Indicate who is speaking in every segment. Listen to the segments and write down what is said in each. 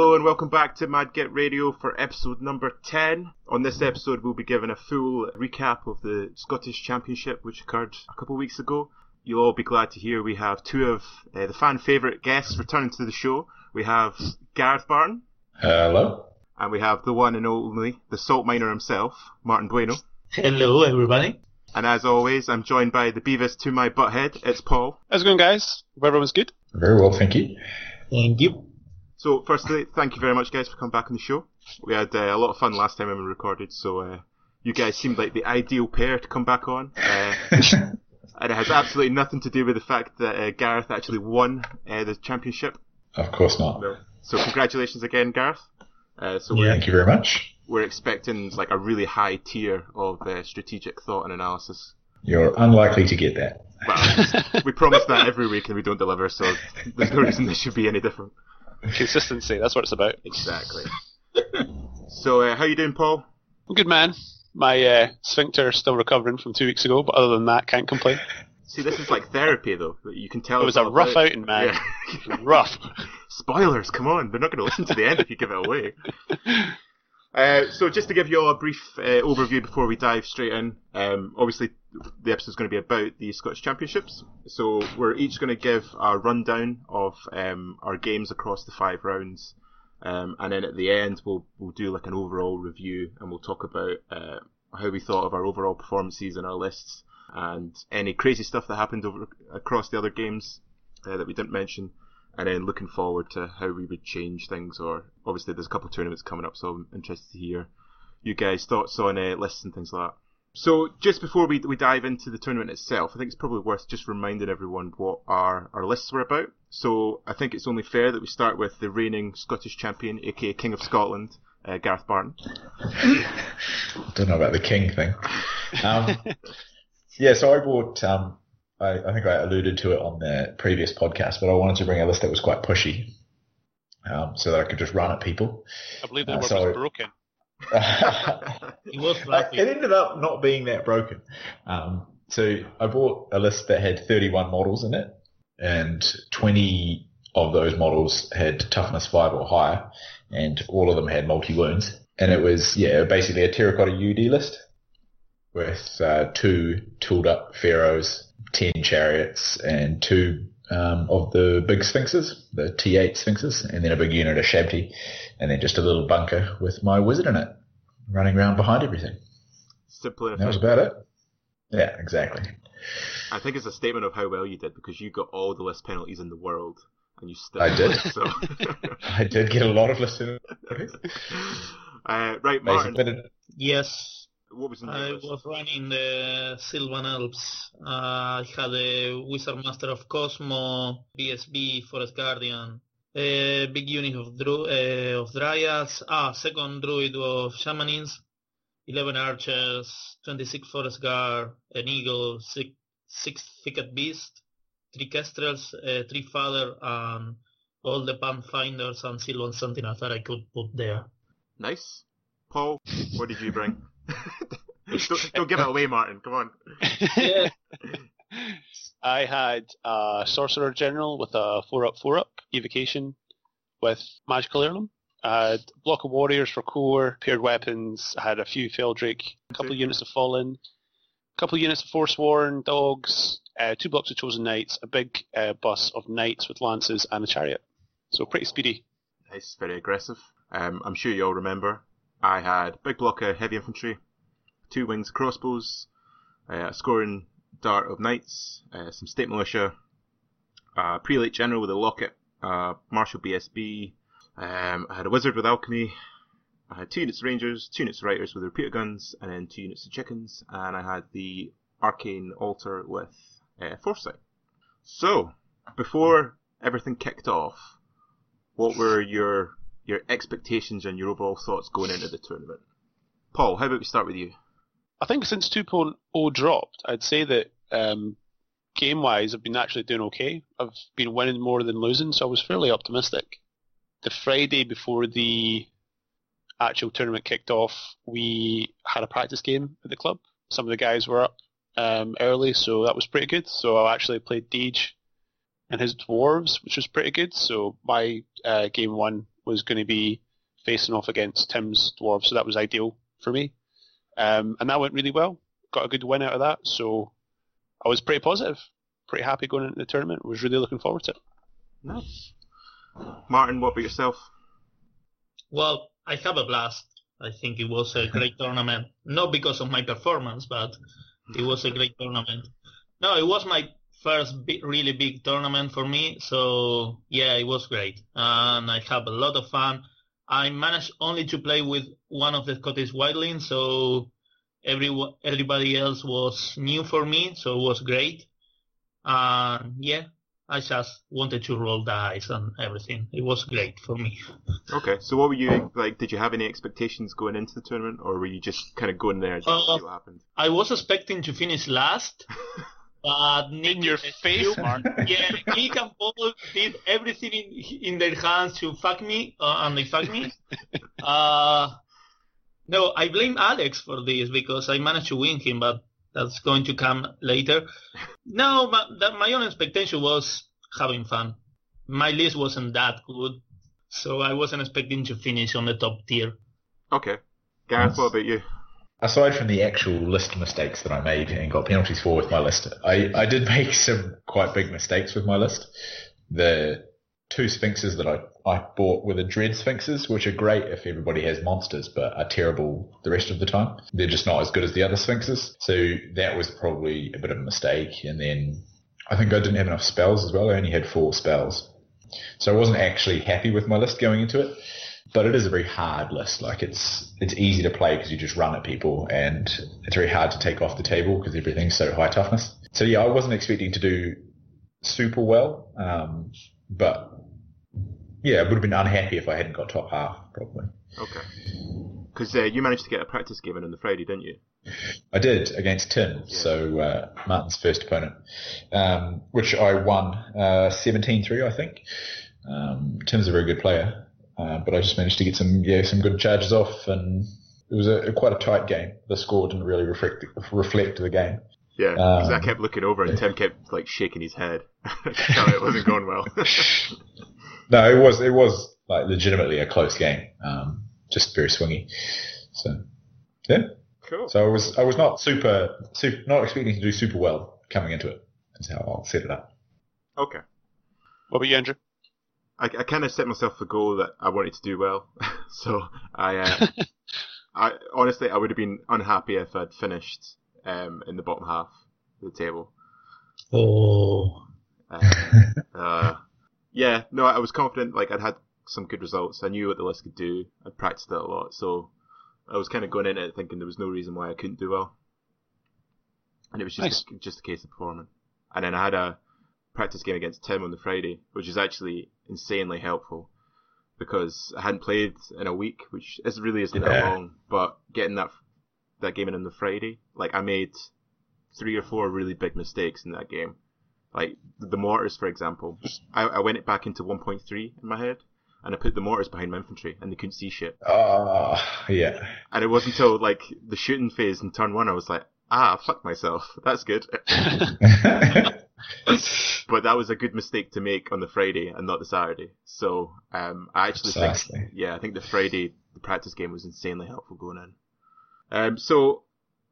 Speaker 1: Hello and welcome back to Mad Get Radio for episode number 10. On this episode, we'll be giving a full recap of the Scottish Championship, which occurred a couple of weeks ago. You'll all be glad to hear we have two of uh, the fan favourite guests returning to the show. We have Gareth Barton.
Speaker 2: Hello.
Speaker 1: And we have the one and only, the salt miner himself, Martin Bueno.
Speaker 3: Hello, everybody.
Speaker 1: And as always, I'm joined by the Beavis to my butthead. It's Paul.
Speaker 4: How's it going, guys? Hope everyone's good.
Speaker 2: Very well, thank you.
Speaker 3: Thank you.
Speaker 1: So, firstly, thank you very much, guys, for coming back on the show. We had uh, a lot of fun last time when we recorded, so uh, you guys seemed like the ideal pair to come back on. Uh, and it has absolutely nothing to do with the fact that uh, Gareth actually won uh, the championship.
Speaker 2: Of course not.
Speaker 1: No. So, congratulations again, Gareth. Uh, so
Speaker 3: Yeah.
Speaker 2: Thank you very much.
Speaker 1: we're expecting like a really high tier of uh, strategic thought and analysis.
Speaker 2: You're unlikely to get that.
Speaker 1: Well, we promise that every week and we don't deliver, so there's no reason this should be any different.
Speaker 4: Consistency, that's what it's about.
Speaker 1: Exactly. so, uh, how you doing, Paul?
Speaker 4: I'm good, man. My uh, sphincter is still recovering from two weeks ago, but other than that, can't complain.
Speaker 1: See, this is like therapy, though. You can tell
Speaker 4: It was a rough
Speaker 1: about-
Speaker 4: outing, man.
Speaker 1: Yeah.
Speaker 4: Rough.
Speaker 1: Spoilers, come on. They're not going to listen to the end if you give it away. Uh, so just to give you all a brief uh, overview before we dive straight in, um, obviously the episode's going to be about the Scottish Championships. So we're each going to give a rundown of um, our games across the five rounds, um, and then at the end we'll we'll do like an overall review and we'll talk about uh, how we thought of our overall performances and our lists and any crazy stuff that happened over across the other games uh, that we didn't mention and then looking forward to how we would change things. Or obviously, there's a couple of tournaments coming up, so I'm interested to hear you guys' thoughts on uh, lists and things like that. So, just before we we dive into the tournament itself, I think it's probably worth just reminding everyone what our our lists were about. So, I think it's only fair that we start with the reigning Scottish champion, aka King of Scotland, uh, Gareth Barton.
Speaker 2: Don't know about the king thing. Um, yeah, so I bought. Um, I, I think I alluded to it on the previous podcast, but I wanted to bring a list that was quite pushy, um, so that I could just run at people.
Speaker 4: I believe the
Speaker 2: Uh,
Speaker 4: word
Speaker 2: so-
Speaker 4: was broken.
Speaker 3: It was
Speaker 2: it ended up not being that broken. Um, so I bought a list that had 31 models in it, and 20 of those models had toughness 5 or higher, and all of them had multi wounds. And it was, yeah, basically a terracotta UD list with uh, two tooled up pharaohs, 10 chariots, and two um, of the big sphinxes, the T8 sphinxes, and then a big unit of Shabti, and then just a little bunker with my wizard in it, running around behind everything.
Speaker 1: Simple and
Speaker 2: That was about it. Yeah, exactly.
Speaker 1: I think it's a statement of how well you did because you got all the list penalties in the world, and you still.
Speaker 2: I did.
Speaker 1: So.
Speaker 2: I did get a lot of listeners.
Speaker 1: uh, right, Martin.
Speaker 2: But it,
Speaker 3: Yes,
Speaker 1: What was the
Speaker 3: I was running the Sylvan Elves. Uh, I had a Wizard Master of Cosmo, BSB, Forest Guardian, a big unit of Dru- uh, of Dryads, ah, second Druid of Shamanism, 11 Archers, 26 Forest Guard, an Eagle, 6, six Thicket Beast, 3 Kestrels, uh, 3 Father, and all the Pathfinders and Sylvan Sentinels that I could put there.
Speaker 1: Nice. Paul, what did you bring? Don't, don't give it away, Martin. Come on.
Speaker 3: Yeah.
Speaker 4: I had a Sorcerer General with a 4 up, 4 up evocation with Magical Heirloom. I had a block of Warriors for core, paired weapons. I had a few Feldrake, a couple of units of Fallen, a couple of units of Forsworn, dogs, uh, two blocks of Chosen Knights, a big uh, bus of Knights with lances, and a chariot. So pretty speedy.
Speaker 1: Nice, very aggressive. Um, I'm sure you all remember. I had big blocker, heavy infantry, two wings crossbows, uh, a scoring dart of knights, uh, some state militia, a prelate general with a locket, uh, martial BSB. Um, I had a wizard with alchemy. I had two units of rangers, two units of riders with repeater guns, and then two units of chickens. And I had the arcane altar with uh, foresight. So, before everything kicked off, what were your your expectations and your overall thoughts going into the tournament? Paul, how about we start with you?
Speaker 4: I think since 2.0 dropped, I'd say that um, game-wise, I've been actually doing okay. I've been winning more than losing, so I was fairly optimistic. The Friday before the actual tournament kicked off, we had a practice game at the club. Some of the guys were up um, early, so that was pretty good. So I actually played Deej and his dwarves, which was pretty good. So my uh, game one was going to be facing off against Tim's dwarves, so that was ideal for me. Um, and that went really well. Got a good win out of that, so I was pretty positive, pretty happy going into the tournament. Was really looking forward to it.
Speaker 1: Nice. Martin, what about yourself?
Speaker 3: Well, I have a blast. I think it was a great tournament. Not because of my performance, but it was a great tournament. No, it was my first big, really big tournament for me. So yeah, it was great, and I have a lot of fun. I managed only to play with one of the Scottish wildlings, so every everybody else was new for me, so it was great. And yeah, I just wanted to roll dice and everything. It was great for me.
Speaker 1: Okay, so what were you like? Did you have any expectations going into the tournament, or were you just kind of going there just to
Speaker 3: Uh,
Speaker 1: see what happened?
Speaker 3: I was expecting to finish last, but Nick
Speaker 4: In your face, Mark.
Speaker 3: Yeah, Nick and Paul did everything in in their hands to fuck me, uh, and they fuck me. Uh, no, I blame Alex for this because I managed to win him, but that's going to come later. No, my, that, my own expectation was having fun. My list wasn't that good, so I wasn't expecting to finish on the top tier.
Speaker 1: Okay, Gareth, what about you?
Speaker 2: Aside from the actual list mistakes that I made and got penalties for with my list, I, I did make some quite big mistakes with my list. The two sphinxes that I, I bought were the dread sphinxes, which are great if everybody has monsters, but are terrible the rest of the time. They're just not as good as the other sphinxes. So that was probably a bit of a mistake. And then I think I didn't have enough spells as well. I only had four spells. So I wasn't actually happy with my list going into it but it is a very hard list. Like it's it's easy to play because you just run at people, and it's very hard to take off the table because everything's so high toughness. So yeah, I wasn't expecting to do super well, um, but yeah, I would have been unhappy if I hadn't got top half probably.
Speaker 1: Okay, because uh, you managed to get a practice game in on the Friday, didn't you?
Speaker 2: I did against Tim, so uh, Martin's first opponent, um, which I won uh, 17-3, I think. Um, Tim's a very good player, uh, but I just managed to get some yeah some good charges off, and it was a, quite a tight game. The score didn't really reflect reflect the game.
Speaker 1: Yeah, 'cause I
Speaker 2: Um,
Speaker 1: kept looking over and Tim kept like shaking his head. so it wasn't going well.
Speaker 2: No, it was it was like legitimately a close game, um, just very swingy. So yeah,
Speaker 1: cool.
Speaker 2: so I was I was not super, super not expecting to do super well coming into it. That's how I'll set it up.
Speaker 1: Okay.
Speaker 4: What about you, Andrew?
Speaker 1: I, I kind of set myself a goal that I wanted to do well. so I, uh, I honestly, I would have been unhappy if I'd finished um, in the bottom half of the table.
Speaker 3: Oh,
Speaker 1: Uh, uh, yeah, no, I was confident. Like I'd had some good results. I knew what the list could do. I'd practiced it a lot, so I was kind of going in it thinking there was no reason why I couldn't do well. And it was just just a case of performing. And then I had a practice game against Tim on the Friday, which is actually insanely helpful because I hadn't played in a week, which is really isn't that long. But getting that that game in on the Friday, like I made three or four really big mistakes in that game. Like the mortars, for example, I, I went it back into 1.3 in my head, and I put the mortars behind my infantry, and they couldn't see shit.
Speaker 2: Ah, yeah.
Speaker 1: And it wasn't until like the shooting phase in turn one, I was like, ah, fuck myself. That's good. but that was a good mistake to make on the Friday and not the Saturday. So um, I actually think, yeah, I think the Friday the practice game was insanely helpful going in. Um, so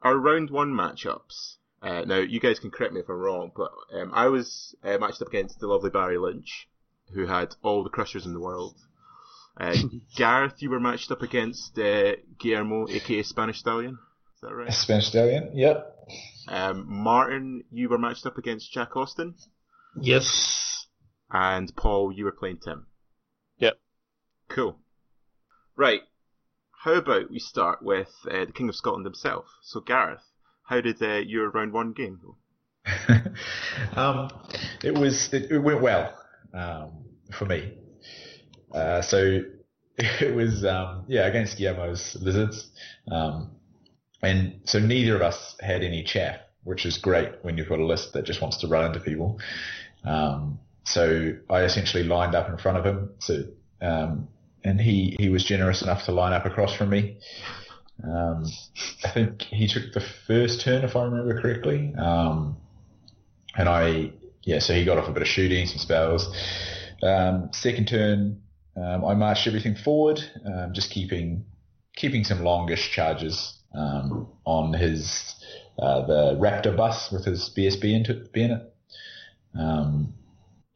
Speaker 1: our round one matchups. Uh, now you guys can correct me if I'm wrong, but um, I was uh, matched up against the lovely Barry Lynch, who had all the crushers in the world. Uh, Gareth, you were matched up against uh, Guillermo, aka Spanish Stallion. Is that right?
Speaker 2: Spanish Stallion. Yep.
Speaker 1: Um, Martin, you were matched up against Jack Austin,
Speaker 3: yes.
Speaker 1: and Paul, you were playing Tim.
Speaker 4: Yep.
Speaker 1: Cool. Right. How about we start with uh, the King of Scotland himself? So, Gareth, how did uh, your round one game go?
Speaker 2: um, it was it, it went well um, for me. Uh, so it was um, yeah against Guillermo's lizards, um, and so neither of us had any chaff, which is great when you've got a list that just wants to run into people. Um, so I essentially lined up in front of him. So um, and he he was generous enough to line up across from me. Um, I think he took the first turn, if I remember correctly. Um, and I, yeah, so he got off a bit of shooting, some spells. Um, second turn, um, I marched everything forward, um, just keeping keeping some longish charges um, on his uh, the Raptor bus with his BSB into in it, um,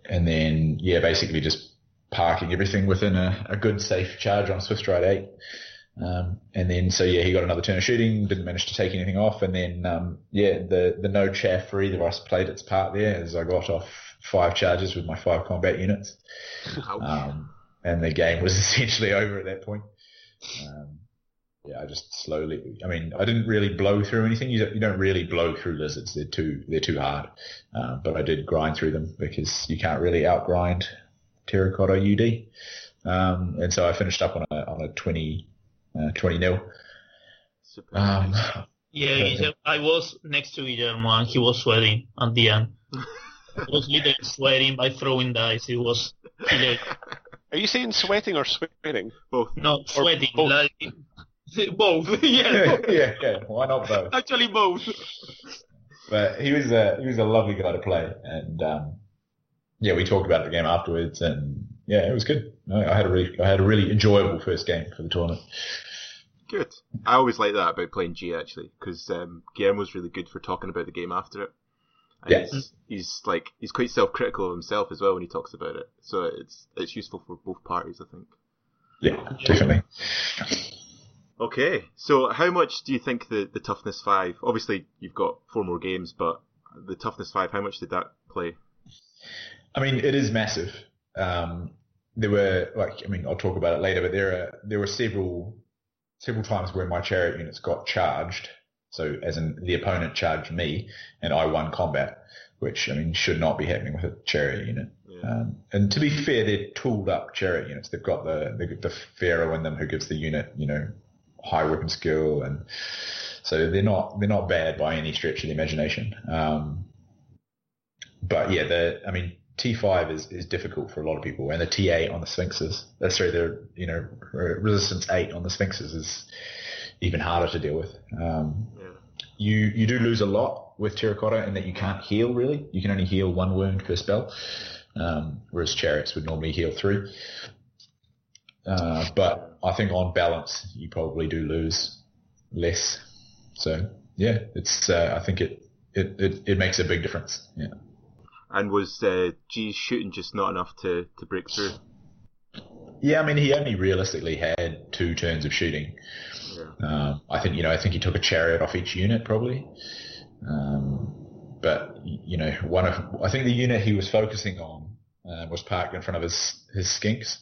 Speaker 2: and then yeah, basically just parking everything within a, a good safe charge on Swift Stride eight. Um, and then, so yeah, he got another turn of shooting, didn't manage to take anything off. And then, um, yeah, the, the no chaff for either of us played its part there as I got off five charges with my five combat units. Um, and the game was essentially over at that point. Um, yeah, I just slowly, I mean, I didn't really blow through anything. You don't, you don't really blow through lizards. They're too, they're too hard. Uh, but I did grind through them because you can't really outgrind terracotta UD. Um, and so I finished up on a, on a 20, uh, 20 nil. Um,
Speaker 3: yeah, I was next to Guillermo and he was sweating at the end. I was literally sweating by throwing dice. It was hilarious.
Speaker 4: Are you saying sweating or sweating?
Speaker 1: Both.
Speaker 3: No, sweating.
Speaker 4: both.
Speaker 3: Like, both. yeah,
Speaker 2: yeah, yeah. Why not both?
Speaker 3: Actually, both.
Speaker 2: But he was a he was a lovely guy to play, and um, yeah, we talked about the game afterwards, and yeah, it was good. I had a really I had a really enjoyable first game for the tournament.
Speaker 1: Good. I always like that about playing G actually, because um, was really good for talking about the game after it. And
Speaker 2: Yeah.
Speaker 1: he's, he's like he's quite self-critical of himself as well when he talks about it. So it's it's useful for both parties, I think.
Speaker 2: Yeah, definitely.
Speaker 1: Okay, so how much do you think the the toughness five? Obviously, you've got four more games, but the toughness five, how much did that play?
Speaker 2: I mean, it is massive. Um, there were like, I mean, I'll talk about it later, but there are there were several several times where my chariot units got charged. So, as in the opponent charged me, and I won combat, which I mean should not be happening with a chariot unit.
Speaker 1: Yeah.
Speaker 2: Um, and to be fair, they're tooled up chariot units. They've got the the, the pharaoh in them who gives the unit, you know, high weapon skill, and so they're not they're not bad by any stretch of the imagination. Um, but yeah, the I mean T5 is, is difficult for a lot of people, and the T8 on the Sphinxes, that's sorry, the you know resistance eight on the Sphinxes is even harder to deal with. Um,
Speaker 1: Yeah.
Speaker 2: you you do lose a lot with terracotta in that you can't heal really. You can only heal one wound per spell, um, whereas chariots would normally heal three. Uh, but I think on balance, you probably do lose less. So yeah, it's uh, I think it, it it it makes a big difference. Yeah.
Speaker 1: And was uh, G's shooting just not enough to, to break through?
Speaker 2: Yeah, I mean, he only realistically had two turns of shooting.
Speaker 1: Yeah.
Speaker 2: Um, I think, you know, I think he took a chariot off each unit probably. Um, but, you know, one of, I think the unit he was focusing on uh, was parked in front of his, his skinks.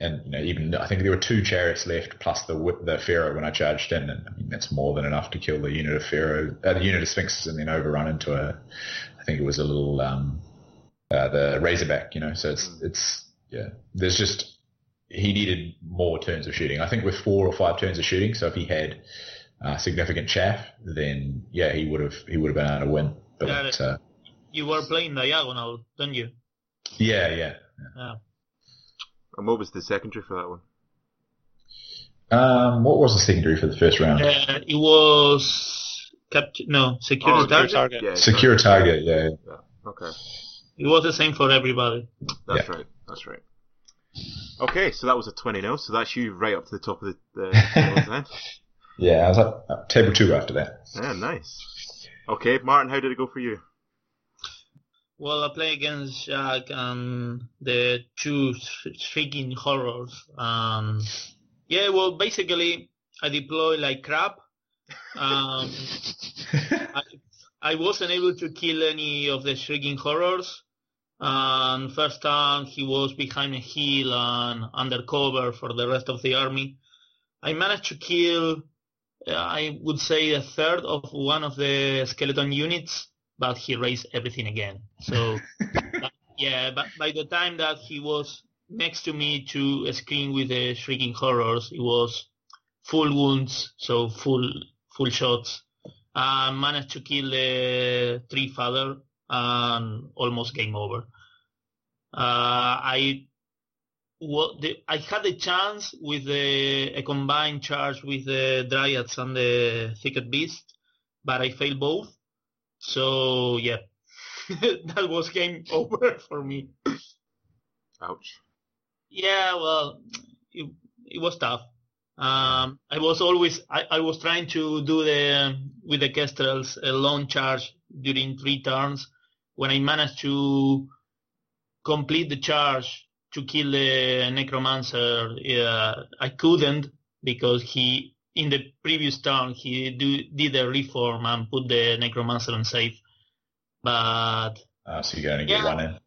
Speaker 2: And, you know, even, I think there were two chariots left plus the, the Pharaoh when I charged in. And I mean, that's more than enough to kill the unit of Pharaoh, uh, the unit of Sphinxes and then overrun into a, I think it was a little, um, uh, the Razorback, you know, so it's, it's, yeah, there's just, he needed more turns of shooting. I think with four or five turns of shooting, so if he had uh, significant chaff, then yeah, he would have he would have been able to win. But
Speaker 3: it.
Speaker 2: uh,
Speaker 3: You were playing diagonal, don't you?
Speaker 2: yeah, yeah.
Speaker 3: Yeah.
Speaker 1: And what was the secondary for that one?
Speaker 2: Um, what was the secondary for the first round?
Speaker 3: Uh, it was capture. No, secure
Speaker 1: Oh,
Speaker 3: target.
Speaker 4: target.
Speaker 1: Yeah,
Speaker 2: Secure target. Yeah,
Speaker 1: Okay,
Speaker 3: It was the same for everybody.
Speaker 1: that's
Speaker 2: Yeah.
Speaker 1: right. That's right. Okay, so that was a 20 0, so that's you right up to the top of the, the then.
Speaker 2: yeah. I was up, up table two after that.
Speaker 1: Yeah, nice. Okay, Martin, how did it go for you?
Speaker 3: Well, I play against Jack and the two shrieking horrors. Um, yeah, well, basically, I deploy like crap. Um, I, I wasn't able to kill any of the shrieking horrors. And first time he was behind a hill and undercover for the rest of the army. I managed to kill, I would say, a third of one of the skeleton units, but he raised everything again. So, but, yeah, but by the time that he was next to me to screen with the shrieking horrors, it was full wounds, so full full shots. I managed to kill the tree father and almost game over. Uh, I what the, I had a chance with the, a combined charge with the dryads and the thicket beast, but I failed both. So yeah, that was game over for me.
Speaker 1: Ouch.
Speaker 3: Yeah, well, it, it was tough. Um, I was always I, I was trying to do the with the Kestrels a long charge during three turns. When I managed to complete the charge to kill the Necromancer, uh, I couldn't because he in the previous turn he do, did a reform and put the Necromancer on safe. But
Speaker 2: Uh, so you only get
Speaker 3: Yeah.
Speaker 2: one in.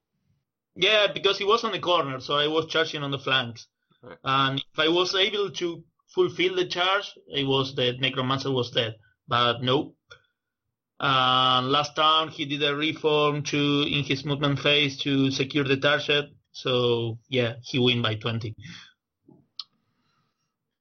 Speaker 3: yeah, because he was on the corner, so I was charging on the flanks.
Speaker 1: Right.
Speaker 3: And if I was able to fulfill the charge, it was the Necromancer was dead. But no. And last time he did a reform to in his movement phase to secure the target. So yeah, he win by 20.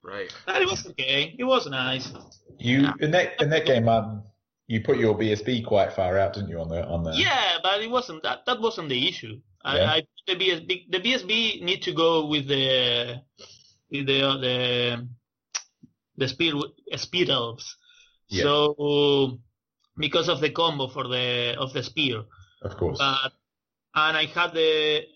Speaker 1: Right.
Speaker 3: But it was okay. It was nice.
Speaker 2: You in that in that game, um, you put your BSB quite far out, didn't you? On the on the
Speaker 3: Yeah, but it wasn't that. That wasn't the issue.
Speaker 2: Yeah.
Speaker 3: I, I the BSB the BSB need to go with the with the the the speed speed elves.
Speaker 2: Yeah.
Speaker 3: So because of the combo for the of the spear,
Speaker 2: of course.
Speaker 3: but and I had the a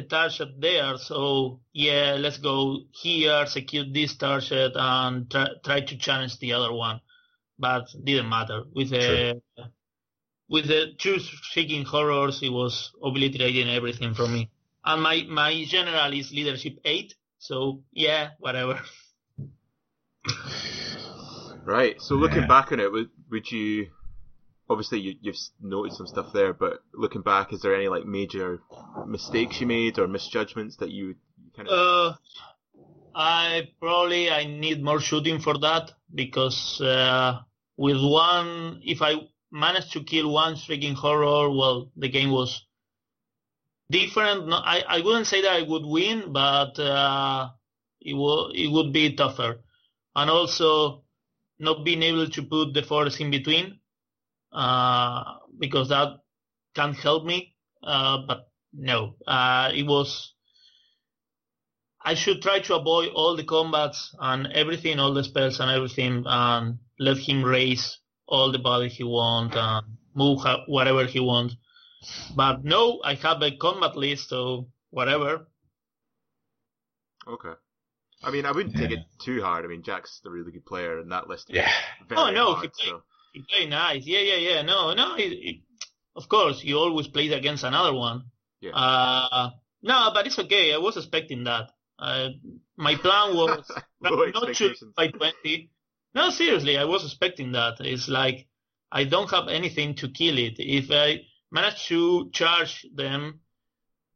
Speaker 3: target there, so yeah, let's go here, secure this target, and try, try to challenge the other one. But didn't matter with the with the two shrieking horrors. It was obliterating everything from me. And my my general is leadership eight, so yeah, whatever.
Speaker 1: Right. So looking
Speaker 2: Yeah.
Speaker 1: back on it, would, would you? Obviously, you, you've s- noted some stuff there, but looking back, is there any like major mistakes you made or misjudgments that you, kind of?
Speaker 3: Uh, I probably I need more shooting for that because uh, with one, if I managed to kill one shrieking horror, well, the game was different. No, I I wouldn't say that I would win, but uh, it would it would be tougher, and also not being able to put the force in between, uh, because that can help me. Uh, but no, uh, it was. I should try to avoid all the combats and everything, all the spells and everything, and let him raise all the body he wants and move whatever he wants. But no, I have a combat list, so whatever.
Speaker 1: Okay. I mean, I wouldn't take
Speaker 2: Yeah.
Speaker 1: it too hard. I mean, Jack's a really good player, and that list is
Speaker 2: yeah.
Speaker 1: very
Speaker 3: Oh, no,
Speaker 1: hard.
Speaker 3: he-
Speaker 1: So
Speaker 3: He play nice. Yeah, yeah, yeah. No, no. It, it, of course, you always play against another one.
Speaker 1: Yeah.
Speaker 3: Uh, no, but it's okay. I was expecting that. Uh, my plan was not
Speaker 1: to
Speaker 3: by 20. No, seriously, I was expecting that. It's like I don't have anything to kill it. If I manage to charge them,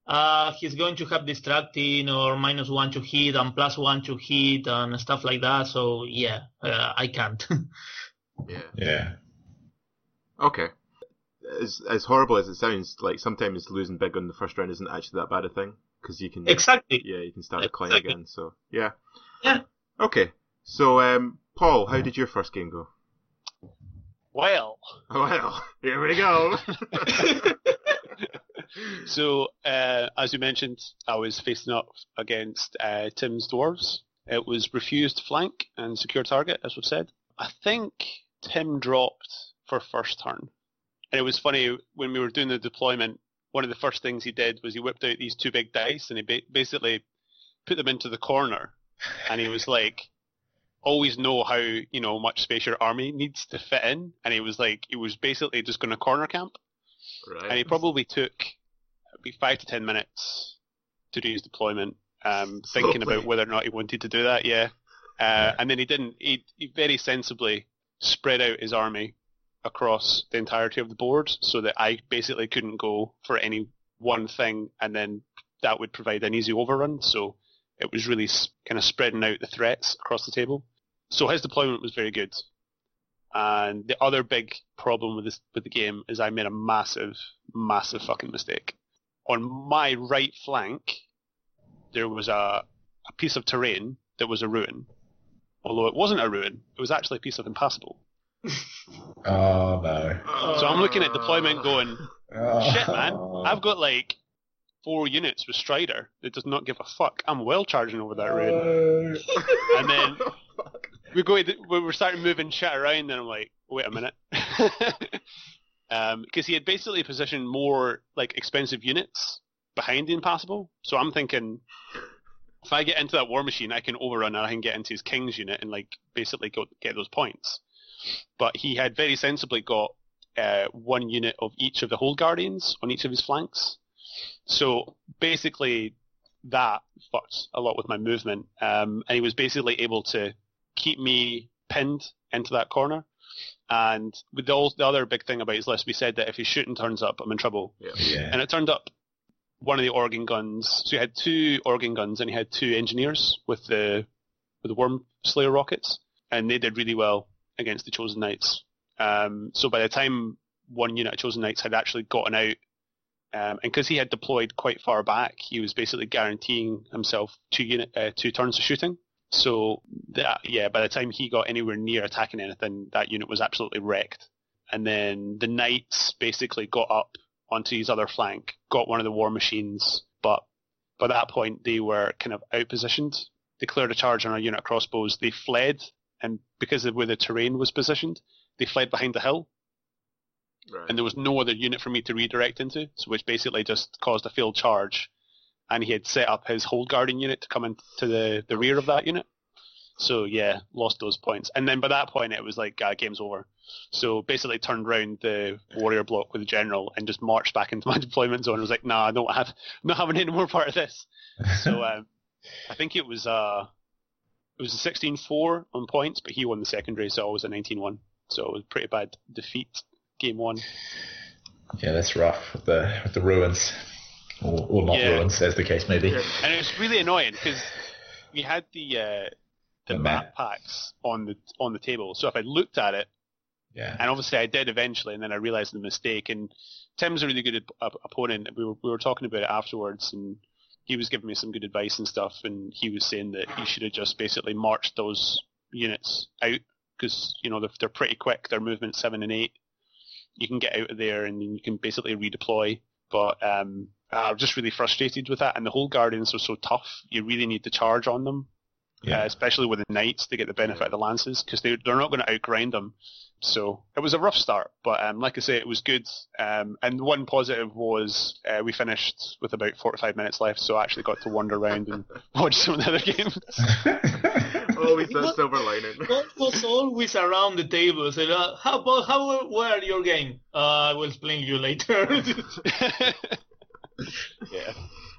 Speaker 3: uh, he's going to have distracting or minus one to hit and plus one to hit and stuff like that. So yeah, uh, I can't.
Speaker 1: Yeah.
Speaker 2: Yeah.
Speaker 1: Okay. As as horrible as it sounds, like sometimes losing big on the first round isn't actually that bad a thing because you can
Speaker 3: exactly.
Speaker 1: yeah you can start to climb again. So yeah.
Speaker 3: Yeah.
Speaker 1: Okay. So um, Paul, how did your first game go?
Speaker 4: Well,
Speaker 1: Well, here we go.
Speaker 4: so uh, as you mentioned, I was facing up against uh, Tim's dwarves. It was refused flank and secure target, as we've said. I think Tim dropped for first turn, and it was funny when we were doing the deployment. One of the first things he did was he whipped out these two big dice and he ba- basically put them into the corner, and he was like, "Always know how you know much space your army needs to fit in," and he was like, he was basically just going to corner camp Right. and he probably took maybe five to ten minutes to do his deployment, um, thinking about whether or not he wanted to do that. Yeah, uh, and then he didn't. He, he very sensibly spread out his army across the entirety of the board, so that I basically couldn't go for any one thing, and then that would provide an easy overrun. So it was really kind of spreading out the threats across the table. So his deployment was very good. And the other big problem with this with the game is I made a massive, massive fucking mistake. On my right flank, there was a, a piece of terrain that was a ruin. Although it wasn't a ruin, it was actually a piece of impassable.
Speaker 2: Oh no.
Speaker 4: So I'm looking at deployment going,
Speaker 2: Oh.
Speaker 4: shit man, I've got like four units with Strider that does not give a fuck. I'm well charging over that ruin. And then we go we were starting moving shit around and I'm like, wait a minute. um, because he had basically positioned more like expensive units behind the impassable. So I'm thinking if I get into that war machine, I can overrun and I can get into his king's unit and like basically go, get those points. But he had very sensibly got uh, one unit of each of the hold guardians on each of his flanks. So basically, that fucked a lot with my movement, um, and he was basically able to keep me pinned into that corner. And with the, all, the other big thing about his list, we said that if his shooting turns up, I'm in trouble.
Speaker 1: Yeah.
Speaker 2: Yeah.
Speaker 4: And it turned up one of the organ guns. So he had two organ guns and he had two engineers with the with the Worm Slayer rockets, and they did really well against the Chosen Knights. Um, so by the time one unit of Chosen Knights had actually gotten out, um, and because he had deployed quite far back, he was basically guaranteeing himself two unit uh, two turns of shooting. So that, yeah, by the time he got anywhere near attacking anything, that unit was absolutely wrecked. And then the knights basically got up onto his other flank, got one of the war machines, but by that point they were kind of outpositioned. cleared a charge on a unit crossbows. They fled, and because of where the terrain was positioned, they fled behind the hill,
Speaker 1: Right.
Speaker 4: and there was no other unit for me to redirect into, so which basically just caused a failed charge. And he had set up his hold guardian unit to come into the, the rear of that unit. So yeah, lost those points. And then by that point it was like uh, game's over. So basically turned round the warrior block with the general and just marched back into my deployment zone. I was like, nah, I don't have, I'm not having any more part of this. So um, I think it was uh, it was a 16-4 on points, but he won the secondary, so it was a 19-1. So it was a pretty bad defeat, game one.
Speaker 2: yeah, that's rough with the with the ruins, or, or not
Speaker 4: Yeah.
Speaker 2: ruins, as the case may be.
Speaker 1: Yeah.
Speaker 4: And it was really annoying because we had the uh, the
Speaker 2: The
Speaker 4: map
Speaker 2: map.
Speaker 4: packs on the on the table. So if I looked at it,
Speaker 2: Yeah.
Speaker 4: and obviously I did eventually, and then I realized the mistake. And Tim's a really good op- opponent. We were we were talking about it afterwards, and he was giving me some good advice and stuff. And he was saying that he should have just basically marched those units out because you know they're, they're pretty quick. Their movement seven and eight. You can get out of there, and then you can basically redeploy. But um, I'm just really frustrated with that. And the hold guardians are so tough. You really need to charge on them
Speaker 2: Yeah.
Speaker 4: uh, especially with the knights to get the benefit of the lances because they they're not going to outgrind them. So it was a rough start, but um, like I say, it was good. Um, and one positive was uh, we finished with about 45 minutes left, so I actually got to wander around and watch some of the other games.
Speaker 1: Always that silver lining.
Speaker 3: What was always around the table? Said, uh, how about how were your game? Uh, I will explain you later.
Speaker 4: yeah,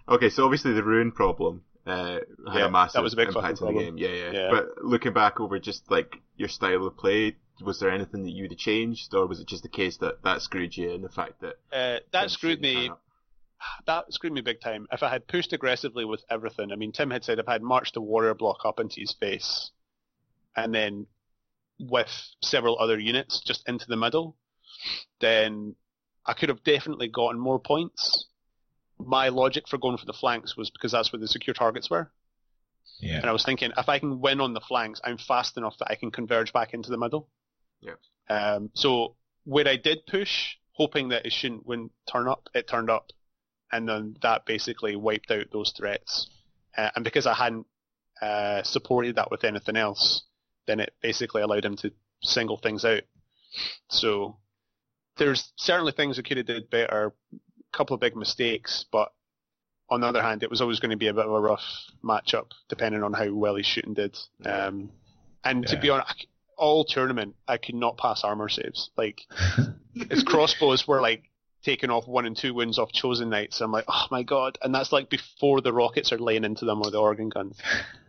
Speaker 1: Okay, so obviously the ruin problem uh, had
Speaker 4: Yeah,
Speaker 1: a massive
Speaker 4: that was a big
Speaker 1: impact
Speaker 4: fucking
Speaker 1: on the game. Yeah, yeah,
Speaker 4: Yeah.
Speaker 1: But looking back over just like your style of play, was there anything that you would have changed, or was it just the case that that screwed you and the fact that
Speaker 4: uh, that screwed me. That screwed me big time. If I had pushed aggressively with everything, I mean, Tim had said if I had marched the warrior block up into his face, and then with several other units just into the middle, then I could have definitely gotten more points. My logic for going for the flanks was because that's where the secure targets were.
Speaker 2: yeah.
Speaker 4: And I was thinking, if I can win on the flanks, I'm fast enough that I can converge back into the middle.
Speaker 1: Yeah.
Speaker 4: Um, so where I did push, hoping that it shouldn't win, turn up, it turned up, and then that basically wiped out those threats. Uh, and because I hadn't uh, supported that with anything else, then it basically allowed him to single things out. So there's certainly things I could have did better, a couple of big mistakes, but on the other hand, it was always going to be a bit of a rough matchup, depending on how well his shooting did. Um, and to be honest, all tournament, I could not pass armor saves. Like his crossbows were like taking off one and two wounds off chosen knights. I'm like, oh my god! And that's like before the rockets are laying into them or the organ guns.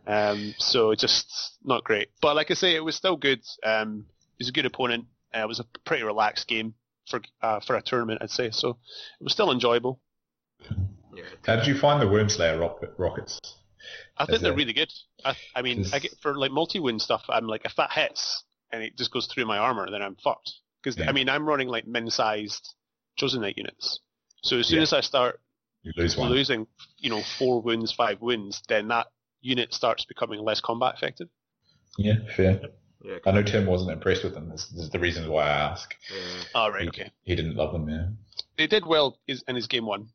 Speaker 4: Um, so just not great. But like I say, it was still good. Um, he's a good opponent. Uh, it was a pretty relaxed game for uh, for a tournament, I'd say. So it was still enjoyable.
Speaker 1: Yeah.
Speaker 2: How did you find the Wormslayer rocket, rockets?
Speaker 4: I think
Speaker 2: Is
Speaker 4: they're
Speaker 2: it-
Speaker 4: really good. I, I mean, I get for like multi-wound stuff. I'm like, if that hits and it just goes through my armor, then I'm fucked. Because
Speaker 2: Yeah.
Speaker 4: I mean, I'm running like min-sized chosen knight units. So as soon
Speaker 2: Yeah.
Speaker 4: as I start
Speaker 2: You lose one.
Speaker 4: losing, you know, four wounds, five wounds, then that unit starts becoming less combat effective.
Speaker 2: Yeah, fair.
Speaker 1: Yeah.
Speaker 2: I know Tim wasn't impressed with them. This, this is the reason why I ask.
Speaker 1: yeah.
Speaker 4: All right,
Speaker 2: He-
Speaker 4: okay.
Speaker 2: He didn't love them, yeah.
Speaker 4: They did well is- in his game one.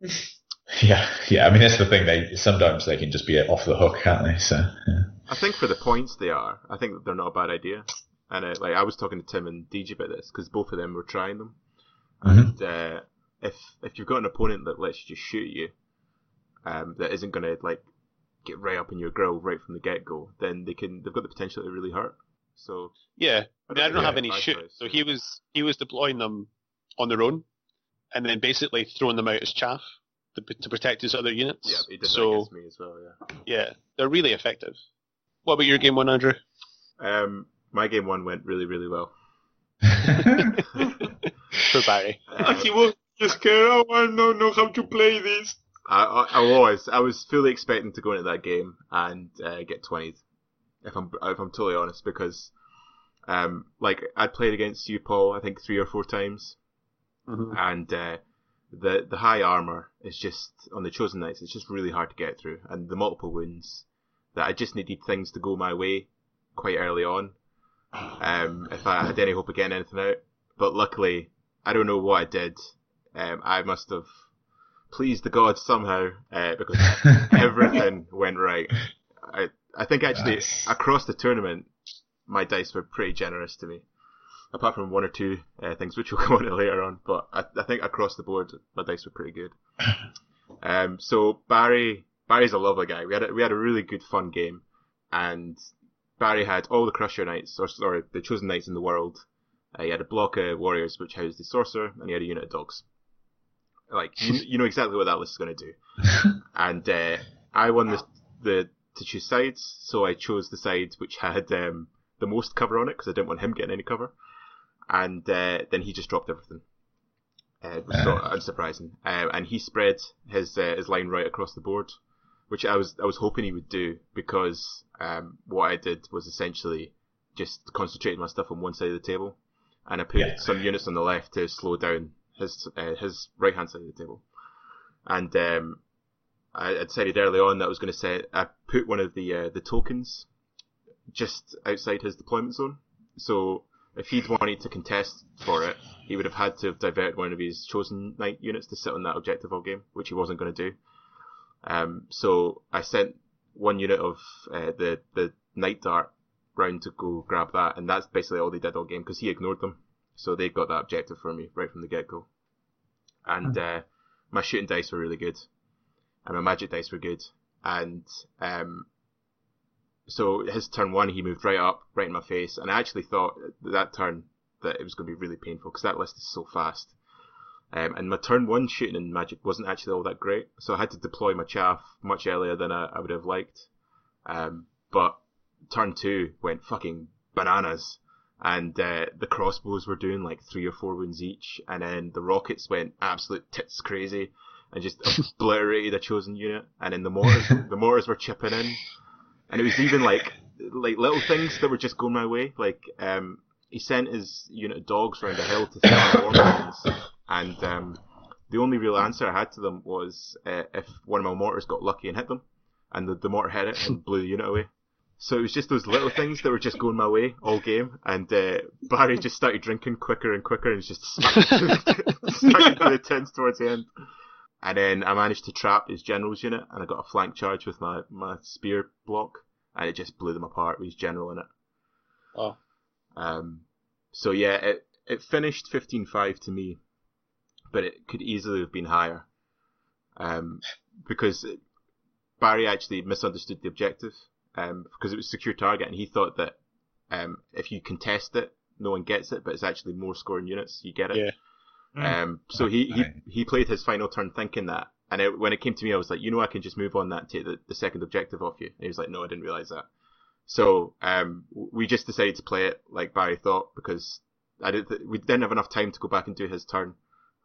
Speaker 2: Yeah, yeah. I mean, that's the thing. They sometimes they can just be off the hook, can't they? So, yeah.
Speaker 1: I think for the points they are, I think that they're not a bad idea. And uh, like I was talking to Tim and DJ about this because both of them were trying them.
Speaker 2: Mhm.
Speaker 1: And uh, if if you've got an opponent that lets you just shoot you, um, that isn't going to like get right up in your grill right from the get go, then they can they've got the potential to really hurt. So
Speaker 4: Yeah, I mean, I don't have any shoot,
Speaker 1: choice,
Speaker 4: so he was he was deploying them on their own, and then basically throwing them out as chaff to, to protect his other units.
Speaker 1: yeah, he did that
Speaker 4: so
Speaker 1: against me as well. Yeah.
Speaker 4: yeah, they're really effective. What about your game one, Andrew?
Speaker 1: Um, my game one went really really well.
Speaker 4: For Barry.
Speaker 1: Uh,
Speaker 3: was just scared. I don't know how to play this.
Speaker 1: I, I, I was. I was fully expecting to go into that game and uh, get 20'd, if I'm if I'm totally honest, because um, like I played against you, Paul, I think three or four times,
Speaker 4: Mhm.
Speaker 1: and uh, the the high armor is just on the chosen knights. It's just really hard to get through, and the multiple wounds that I just needed things to go my way quite early on. Um, if I had any hope of getting anything out, but luckily I don't know what I did. Um, I must have pleased the gods somehow uh, because everything went right. I I think actually
Speaker 2: Nice.
Speaker 1: across the tournament, my dice were pretty generous to me, apart from one or two uh, things which we'll come on to later on. But I, I think across the board, my dice were pretty good. Um, so Barry Barry's a lovely guy. We had a, we had a really good fun game, and Barry had all the Crusher Knights, or sorry, the chosen knights in the world. Uh, he had a block of warriors which housed the sorcerer, and he had a unit of dogs. Like you, you know exactly what that list is going to do. And uh, I won the the to choose sides, so I chose the side which had um, the most cover on it because I didn't want him getting any cover. And uh, then he just dropped everything. Uh, it was unsurprising, uh, and he spread his uh, his line right across the board, which I was I was hoping he would do because um, what I did was essentially just concentrated my stuff on one side of the table, and I put
Speaker 2: Yeah.
Speaker 1: some units on the left to slow down his uh, his right hand side of the table, and um, I, I decided early on that I was going to set I put one of the uh, the tokens just outside his deployment zone, so if he'd wanted to contest for it, he would have had to have diverted one of his chosen knight units to sit on that objective all game, which he wasn't going to do. Um, so I sent one unit of uh, the the knight dart round to go grab that, and that's basically all they did all game because he ignored them. So they got that objective for me right from the get go. And uh, my shooting dice were really good, and my magic dice were good, and um, so his turn one, he moved right up, right in my face, and I actually thought that turn that it was going to be really painful because that list is so fast. Um, and my turn one shooting in Magic wasn't actually all that great, so I had to deploy my chaff much earlier than I, I would have liked. Um, but turn two went fucking bananas, and uh, the crossbows were doing like three or four wounds each, and then the rockets went absolute tits crazy and just obliterated a chosen unit, and then the mortars, the mortars were chipping in, and it was even like like little things that were just going my way, like um, he sent his unit of dogs round a hill to war machines, and um, the only real answer I had to them was uh, if one of my mortars got lucky and hit them, and the, the mortar hit it and blew the unit away. So it was just those little things that were just going my way all game, and uh, Barry just started drinking quicker and quicker, and just smacking to the tins towards the end. And then I managed to trap his general's unit, and I got a flank charge with my, my spear block, and it just blew them apart with his general in it.
Speaker 4: Oh.
Speaker 1: Um, so yeah, it it finished 15-5 to me, but it could easily have been higher. Um, because Barry actually misunderstood the objective, um, because it was secure target, and he thought that um, if you contest it, no one gets it, but it's actually more scoring units, you get it.
Speaker 4: Yeah.
Speaker 1: Um, so he, he
Speaker 2: Right.
Speaker 1: he played his final turn thinking that, and it, when it came to me, I was like, you know, I can just move on that and take the, the second objective off you. And he was like, no, I didn't realize that. So um, we just decided to play it like Barry thought because I did th- we didn't have enough time to go back and do his turn,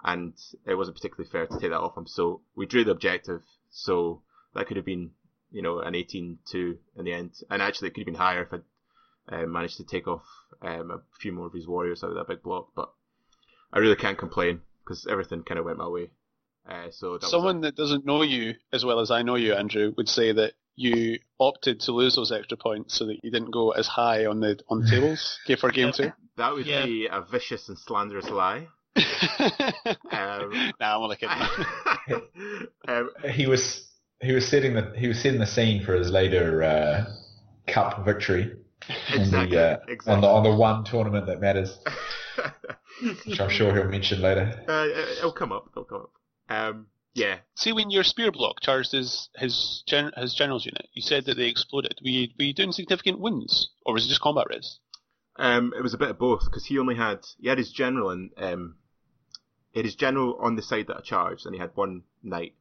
Speaker 1: and it wasn't particularly fair to take that off him. So we drew the objective. So that could have been you know an 18-2 in the end, and actually it could have been higher if I uh, managed to take off um, a few more of his warriors out of that big block. But I really can't complain because everything kind of went my way. Uh, so that
Speaker 4: Someone that doesn't know you as well as I know you, Andrew, would say that you opted to lose those extra points so that you didn't go as high on the on the tables okay, for game two.
Speaker 1: that would
Speaker 3: Yeah.
Speaker 1: be a vicious and slanderous lie. Um,
Speaker 4: nah, I'm only kidding.
Speaker 1: um,
Speaker 2: he was he was setting the he was setting the scene for his later uh, cup victory in
Speaker 1: exactly,
Speaker 2: the, uh,
Speaker 1: exactly.
Speaker 2: on the on the one tournament that matters, which I'm sure he'll mention later.
Speaker 1: Uh, it'll come up. It'll come up. Um, Yeah,
Speaker 4: See, when your spear block charged his his gen, his generals unit, you said that they exploded. Were you, were you doing significant wounds, or was it just combat res?
Speaker 1: Um, it was a bit of both because he only had he had his general and um, he had his general on the side that I charged, and he had one knight.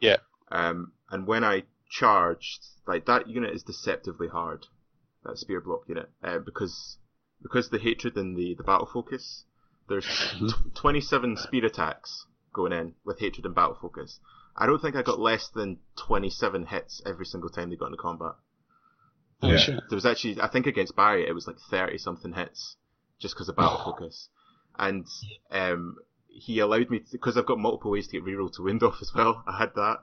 Speaker 4: Yeah.
Speaker 1: Um, and when I charged, like that unit is deceptively hard, that spear block unit, uh, because because the hatred and the the battle focus. There's t- 27 speed attacks going in with hatred and battle focus. I don't think I got less than 27 hits every single time they got into combat.
Speaker 4: Oh,
Speaker 2: Yeah.
Speaker 4: shit.
Speaker 1: There was actually, I think against Barry, it was like 30 something hits just because of battle focus. And um, he allowed me, because I've got multiple ways to get reroll to wind off as well. I had that.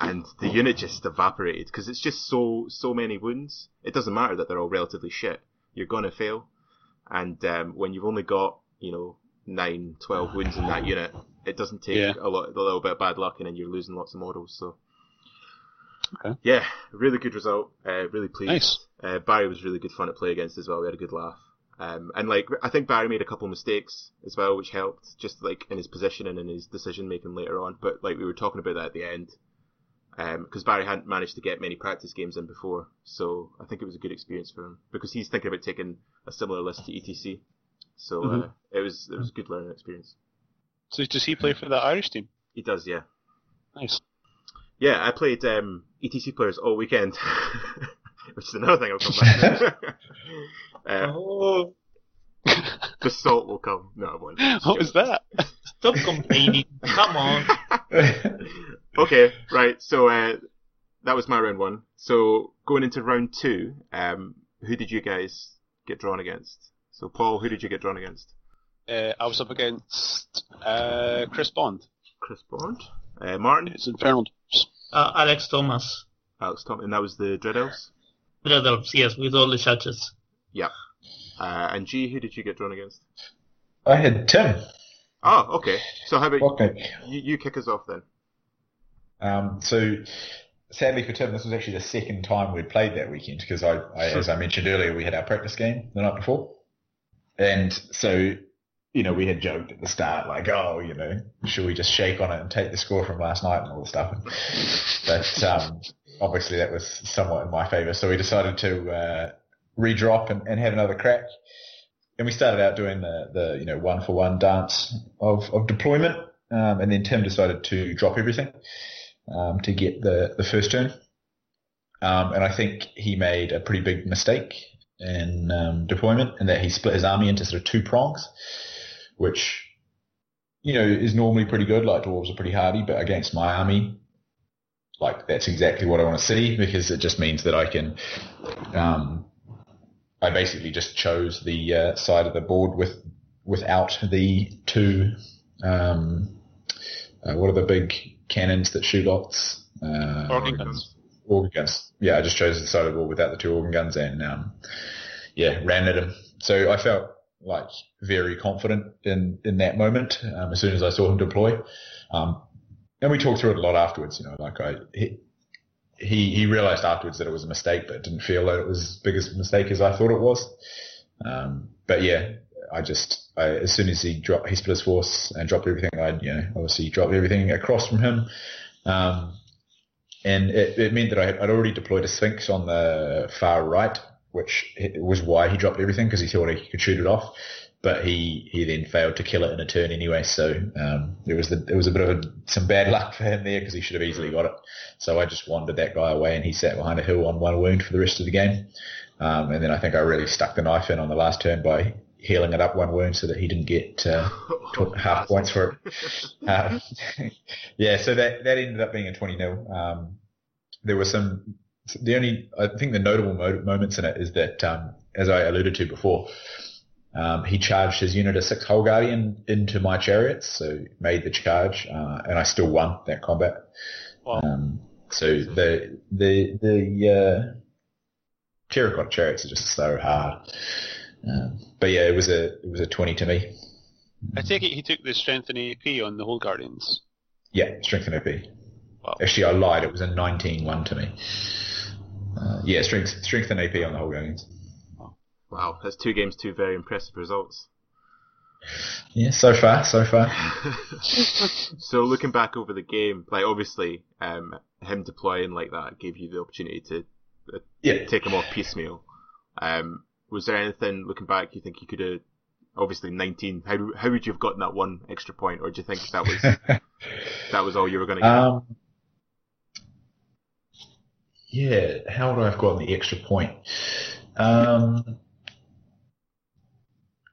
Speaker 1: And the unit just evaporated because it's just so, so many wounds. It doesn't matter that they're all relatively shit. You're going to fail. And um, when you've only got, you know, 9, 12 wounds in that unit, it doesn't take
Speaker 4: Yeah.
Speaker 1: a, lot, a little bit of bad luck and then you're losing lots of models. So,
Speaker 4: Okay.
Speaker 1: yeah, really good result. Uh, really pleased.
Speaker 4: Nice.
Speaker 1: Uh, Barry was really good fun to play against as well. We had a good laugh. Um, and like, I think Barry made a couple of mistakes as well, which helped, just like in his position and in his decision making later on. But like we were talking about that at the end, because Barry hadn't managed to get many practice games in before, so I think it was a good experience for him because he's thinking about taking a similar list to ETC. So uh,
Speaker 4: Mhm.
Speaker 1: it was it was a good learning experience.
Speaker 4: So does he play for the Irish team?
Speaker 1: He does, yeah.
Speaker 4: Nice.
Speaker 1: Yeah, I played um, ETC players all weekend, which is another thing I'll come back to. uh,
Speaker 3: Oh,
Speaker 1: the salt will come. No, I won't.
Speaker 4: What was that?
Speaker 3: stop complaining. Come on.
Speaker 1: okay, right. So uh, that was my round one. So going into round two, um, who did you guys get drawn against? So Paul, who did you get drawn against?
Speaker 4: Uh, I was up against uh, Chris Bond.
Speaker 1: Chris Bond, uh, Martin,
Speaker 4: It's Infernal.
Speaker 3: Uh, Alex Thomas.
Speaker 1: Alex Tom, and that was the Dread Elves.
Speaker 3: Dread Elves, yes, with all the churches.
Speaker 1: Yeah. Uh, and G, who did you get drawn against?
Speaker 2: I had Tim.
Speaker 1: Oh, okay. So how about
Speaker 2: Okay.
Speaker 1: you, you kick us off then?
Speaker 2: Um, so sadly for Tim, this was actually the second time we'd played that weekend because I, I, as I mentioned earlier, we had our practice game the night before, and so you know we had joked at the start like, oh, you know, should we just shake on it and take the score from last night and all this stuff, but um, obviously that was somewhat in my favour, so we decided to uh, redrop and, and have another crack. And we started out doing the, the you know one for one dance of, of deployment, um, and then Tim decided to drop everything um, to get the, the first turn. Um, and I think he made a pretty big mistake in um, deployment and that he split his army into sort of two prongs, which, you know, is normally pretty good. Like dwarves are pretty hardy, but against my army, like that's exactly what I want to see because it just means that I can, um, I basically just chose the uh, side of the board with without the two, um, uh, what are the big cannons that shoot lots? Uh,
Speaker 4: guns.
Speaker 2: Organ guns. Yeah, I just chose the side of board without the two organ guns and um, yeah, ran at him. So I felt like very confident in in that moment um, as soon as I saw him deploy. Um, and we talked through it a lot afterwards. You know, like I he he, he realized afterwards that it was a mistake, but didn't feel that it was as big a mistake as I thought it was. Um, but yeah, I just I, as soon as he dropped, he split his force and dropped everything. I'd you know obviously dropped everything across from him. Um, and it, it meant that I had, I'd already deployed a Sphinx on the far right, which was why he dropped everything because he thought he could shoot it off. But he, he then failed to kill it in a turn anyway, so um, there was the, it was a bit of a, some bad luck for him there because he should have easily got it. So I just wandered that guy away, and he sat behind a hill on one wound for the rest of the game. Um, and then I think I really stuck the knife in on the last turn by healing it up one wound so that he didn't get uh, half points for it. Uh, yeah, so that that ended up being a 20 0. Um, there were some. The only I think the notable mo- moments in it is that, um, as I alluded to before, um, he charged his unit of six Hold Guardian into my chariots, so made the charge, uh, and I still won that combat.
Speaker 4: Wow.
Speaker 2: Um, so the the the uh, terracotta chariots are just so hard. Um, but yeah, it was a it was a 20 to me.
Speaker 4: I take it he took the strength and AP on the Hold Guardians.
Speaker 2: Yeah, strength and
Speaker 4: AP.
Speaker 2: Actually, I lied. It was a 19-1 to me. Uh, yeah, strength, strength and AP on the Hold Guardians.
Speaker 1: Wow, that's two games, two very impressive results.
Speaker 2: Yeah, so far, so far.
Speaker 1: so looking back over the game, like obviously, um, him deploying like that gave you the opportunity to uh,
Speaker 2: Yeah.
Speaker 1: take him off piecemeal. Um, was there anything looking back you think you could have? Obviously, 19. How how would you have gotten that one extra point, or do you think that was that was all you were going to get?
Speaker 2: um, yeah, how would I have gotten the extra point? Um,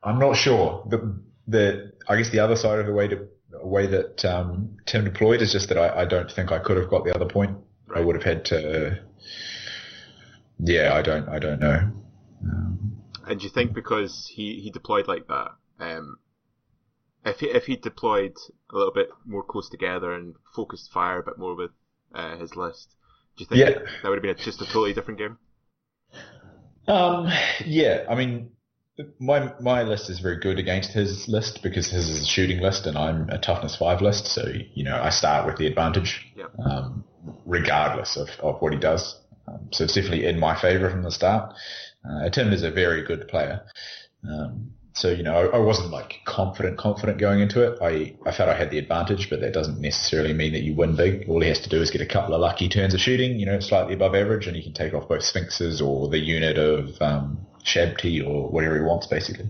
Speaker 2: I'm not sure. The the I guess the other side of the way to way that um, Tim deployed is just that I, I don't think I could have got the other point. I would have had to. Yeah, I don't. I don't know. Um,
Speaker 1: And do you think because he, he deployed like that, um, if he if he deployed a little bit more close together and focused fire a bit more with uh, his list, do you think
Speaker 2: Yeah.
Speaker 1: that would have been a, just a totally different game?
Speaker 2: Um, yeah, I mean, my my list is very good against his list because his is a shooting list and I'm a toughness five list. So you know, I start with the advantage,
Speaker 1: Yep.
Speaker 2: um, regardless of, of what he does. Um, so it's definitely in my favor from the start. Uh, Tim is a very good player. Um, so you know, I, wasn't like confident, confident going into it. I I felt I had the advantage, but that doesn't necessarily mean that you win big. All he has to do is get a couple of lucky turns of shooting, you know, slightly above average, and he can take off both Sphinxes or the unit of um, Shabti or whatever he wants, basically.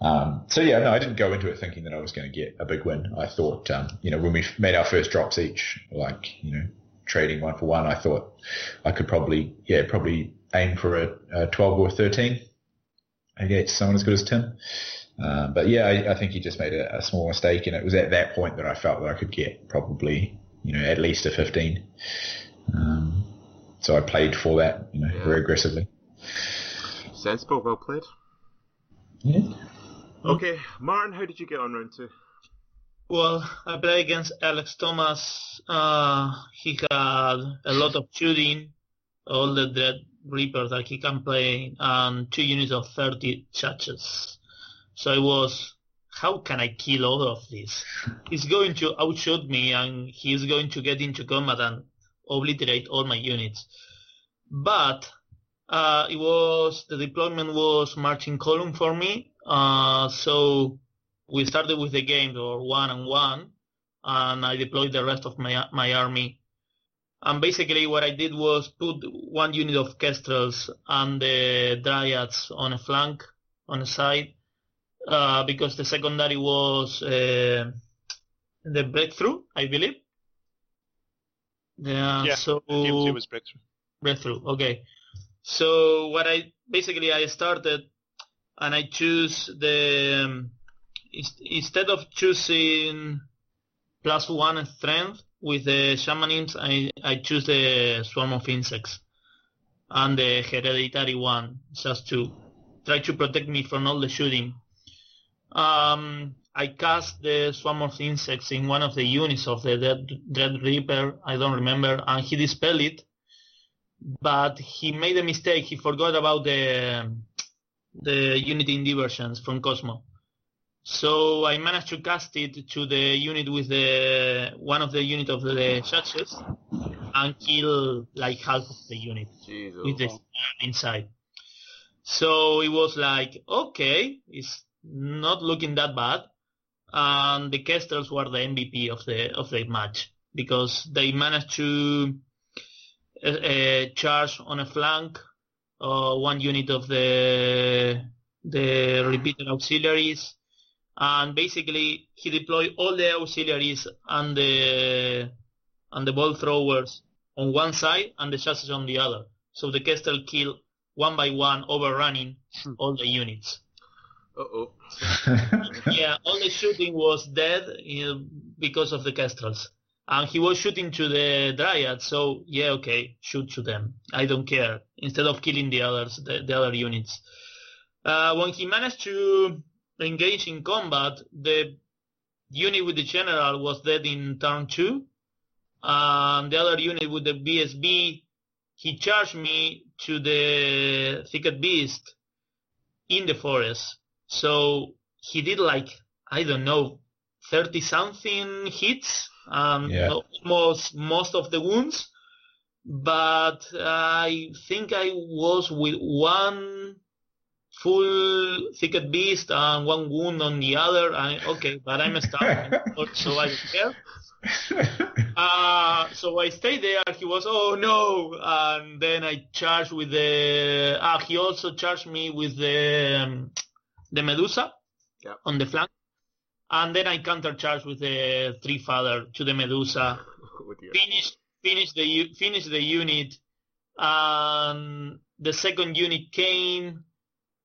Speaker 2: Um, so yeah, no, I didn't go into it thinking that I was going to get a big win. I thought, um, you know, when we made our first drops each, like you know, trading one for one, I thought I could probably, yeah, probably aim for a, a 12 or 13 against someone as good as Tim. Um, but yeah, I, I think he just made a, a small mistake, and it was at that point that I felt that I could get probably, you know, at least a 15. Um, so I played for that, you know,
Speaker 1: Yeah.
Speaker 2: very aggressively.
Speaker 1: Sensible, well played.
Speaker 2: Yeah.
Speaker 1: Okay, Martin, how did you get on round two?
Speaker 3: Well, I played against Alex Thomas. Uh, he had a lot of shooting, all the Dread Reaper that he can play, and two units of 30 charges. So I was, how can I kill all of this? He's going to outshoot me and he's going to get into combat and obliterate all my units. But uh, it was the deployment was marching column for me. Uh, so we started with the game or one and one, and I deployed the rest of my my army. And basically, what I did was put one unit of Kestrels and the Dryads on a flank, on a side, uh, because the secondary was uh, the breakthrough, I believe. Yeah.
Speaker 4: Yeah,
Speaker 3: So
Speaker 4: two was breakthrough.
Speaker 3: breakthrough. Okay. So what I basically I started and I choose the um, instead of choosing plus one strength with the shamanism, I I choose the swarm of insects and the hereditary one just to try to protect me from all the shooting. Um, I cast the swarm of insects in one of the units of the Dread, Dread Reaper. I don't remember, and he dispelled it but he made a mistake. He forgot about the the unit in diversions from Cosmo. So I managed to cast it to the unit with the one of the unit of the churches and kill like half of the unit with the inside. So it was like, okay, it's not looking that bad. And the Kestrels were the MVP of the of the match because they managed to uh, uh, charge on a flank uh, one unit of the the repeater auxiliaries, and basically he deployed all the auxiliaries and the and the ball throwers on one side and the chassis on the other. So the Kestrel killed one by one, overrunning all the units.
Speaker 1: Uh oh.
Speaker 3: yeah, all the shooting was dead you know, because of the Kestrels. And he was shooting to the Dryad, so yeah, okay, shoot to them. I don't care. Instead of killing the others, the, the other units. Uh, when he managed to engage in combat, the unit with the general was dead in turn two. And the other unit with the BSB, he charged me to the Thicket Beast in the forest. So he did like, I don't know, 30 something hits, um,
Speaker 2: Yeah.
Speaker 3: almost most of the wounds. But I think I was with one full thicket beast and one wound on the other. I, okay, but I'm a star, so I don't care. Uh, so I stayed there. He was, oh no, and then I charged with the. Ah, he also charged me with the um, the Medusa
Speaker 1: Yeah.
Speaker 3: on the flank, and then I countercharged with the Treefather to the Medusa.
Speaker 1: Oh.
Speaker 3: Finish finish the finish the unit, and the second unit came,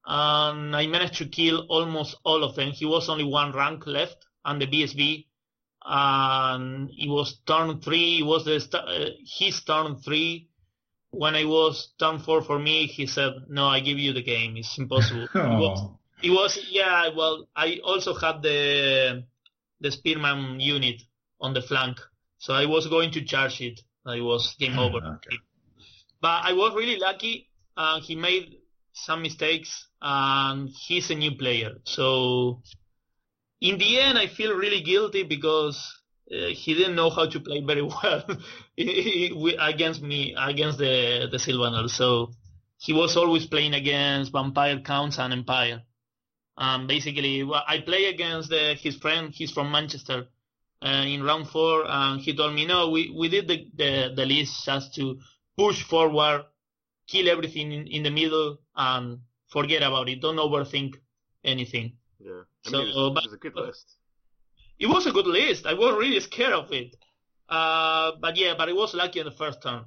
Speaker 3: and I managed to kill almost all of them. He was only one rank left, and the BSB, and it was turn three. It was the st- uh, his turn three. When I was turn four for me, he said, "No, I give you the game. It's impossible." It was, it was yeah. Well, I also had the the spearman unit on the flank, so I was going to charge it. I was game over.
Speaker 2: Okay.
Speaker 3: But I was really lucky. Uh, he made some mistakes, and he's a new player. So in the end, I feel really guilty because uh, he didn't know how to play very well against me, against the the Sylvan Elves. So he was always playing against Vampire Counts and Empire. Um, basically, well, I play against the, his friend. He's from Manchester. Uh, in round four, and he told me, no, we, we did the, the, the list just to push forward, kill everything in, in the middle, and forget about it. Don't overthink anything.
Speaker 1: Yeah. I
Speaker 3: So,
Speaker 1: mean, it, was,
Speaker 3: but-
Speaker 1: it was a good list.
Speaker 3: It was a good list. I was really scared of it. Uh, but yeah, but I was lucky on the first turn.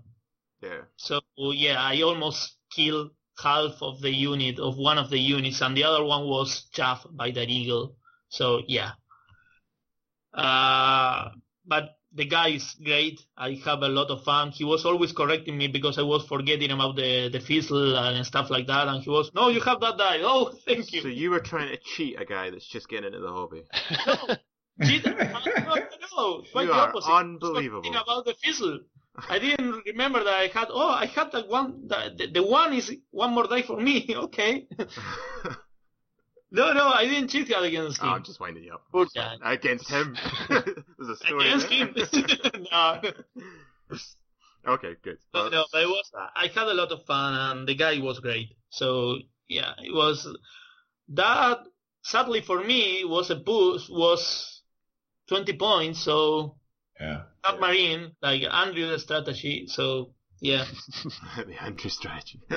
Speaker 1: Yeah.
Speaker 3: So yeah, I almost killed half of the unit of one of the units, and the other one was chaffed by that eagle. So yeah. Uh, but the guy is great. I have a lot of fun. He was always correcting me because I was forgetting about the the fizzle and stuff like that, and he was, "No, you have that die." Oh, thank you.
Speaker 1: So you were trying to cheat a guy that's just getting into the hobby.
Speaker 3: Cheat- no, no, no, quite
Speaker 1: You
Speaker 3: the
Speaker 1: are
Speaker 3: opposite. I was
Speaker 1: unbelievable.
Speaker 3: about the fizzle. I didn't remember that I had. Oh, I had that one. The, the, the one is one more die for me. Okay. No, no, I didn't cheat that against
Speaker 1: oh,
Speaker 3: him.
Speaker 1: I'm just winding you up.
Speaker 3: Poor guy.
Speaker 1: Against him. There's a story.
Speaker 3: Against him. no,
Speaker 1: okay, good.
Speaker 3: no, no, but it was. Uh, I had a lot of fun, and the guy was great. So yeah, it was that. Sadly for me, was a boost was 20 points. So
Speaker 2: yeah.
Speaker 3: submarine like Andrew's strategy. So yeah.
Speaker 1: the Andrew strategy.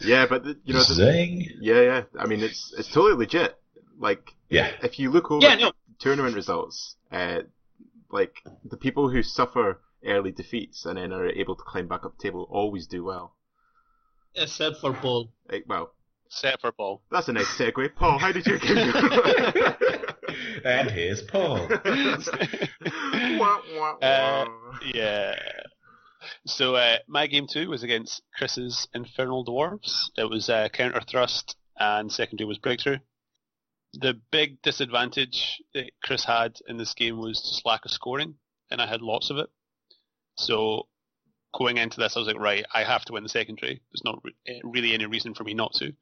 Speaker 1: yeah, but the, you know, the,
Speaker 2: Zing.
Speaker 1: yeah, yeah. I mean, it's it's totally legit. Like,
Speaker 2: Yeah.
Speaker 1: if you look over
Speaker 3: Yeah, no.
Speaker 1: tournament results, uh, like the people who suffer early defeats and then are able to climb back up the table always do well.
Speaker 3: Except for Paul.
Speaker 1: Like, well,
Speaker 4: Set for ball.
Speaker 1: that's a nice segue. Paul, how did your game go?
Speaker 2: and here's Paul.
Speaker 1: Wah, wah,
Speaker 4: Uh, yeah. So uh, my game two was against Chris's Infernal Dwarves. It was uh, counter thrust and secondary was breakthrough. The big disadvantage that Chris had in this game was just lack of scoring, and I had lots of it. So going into this, I was like, right, I have to win the secondary. There's not re- eh, really any reason for me not to.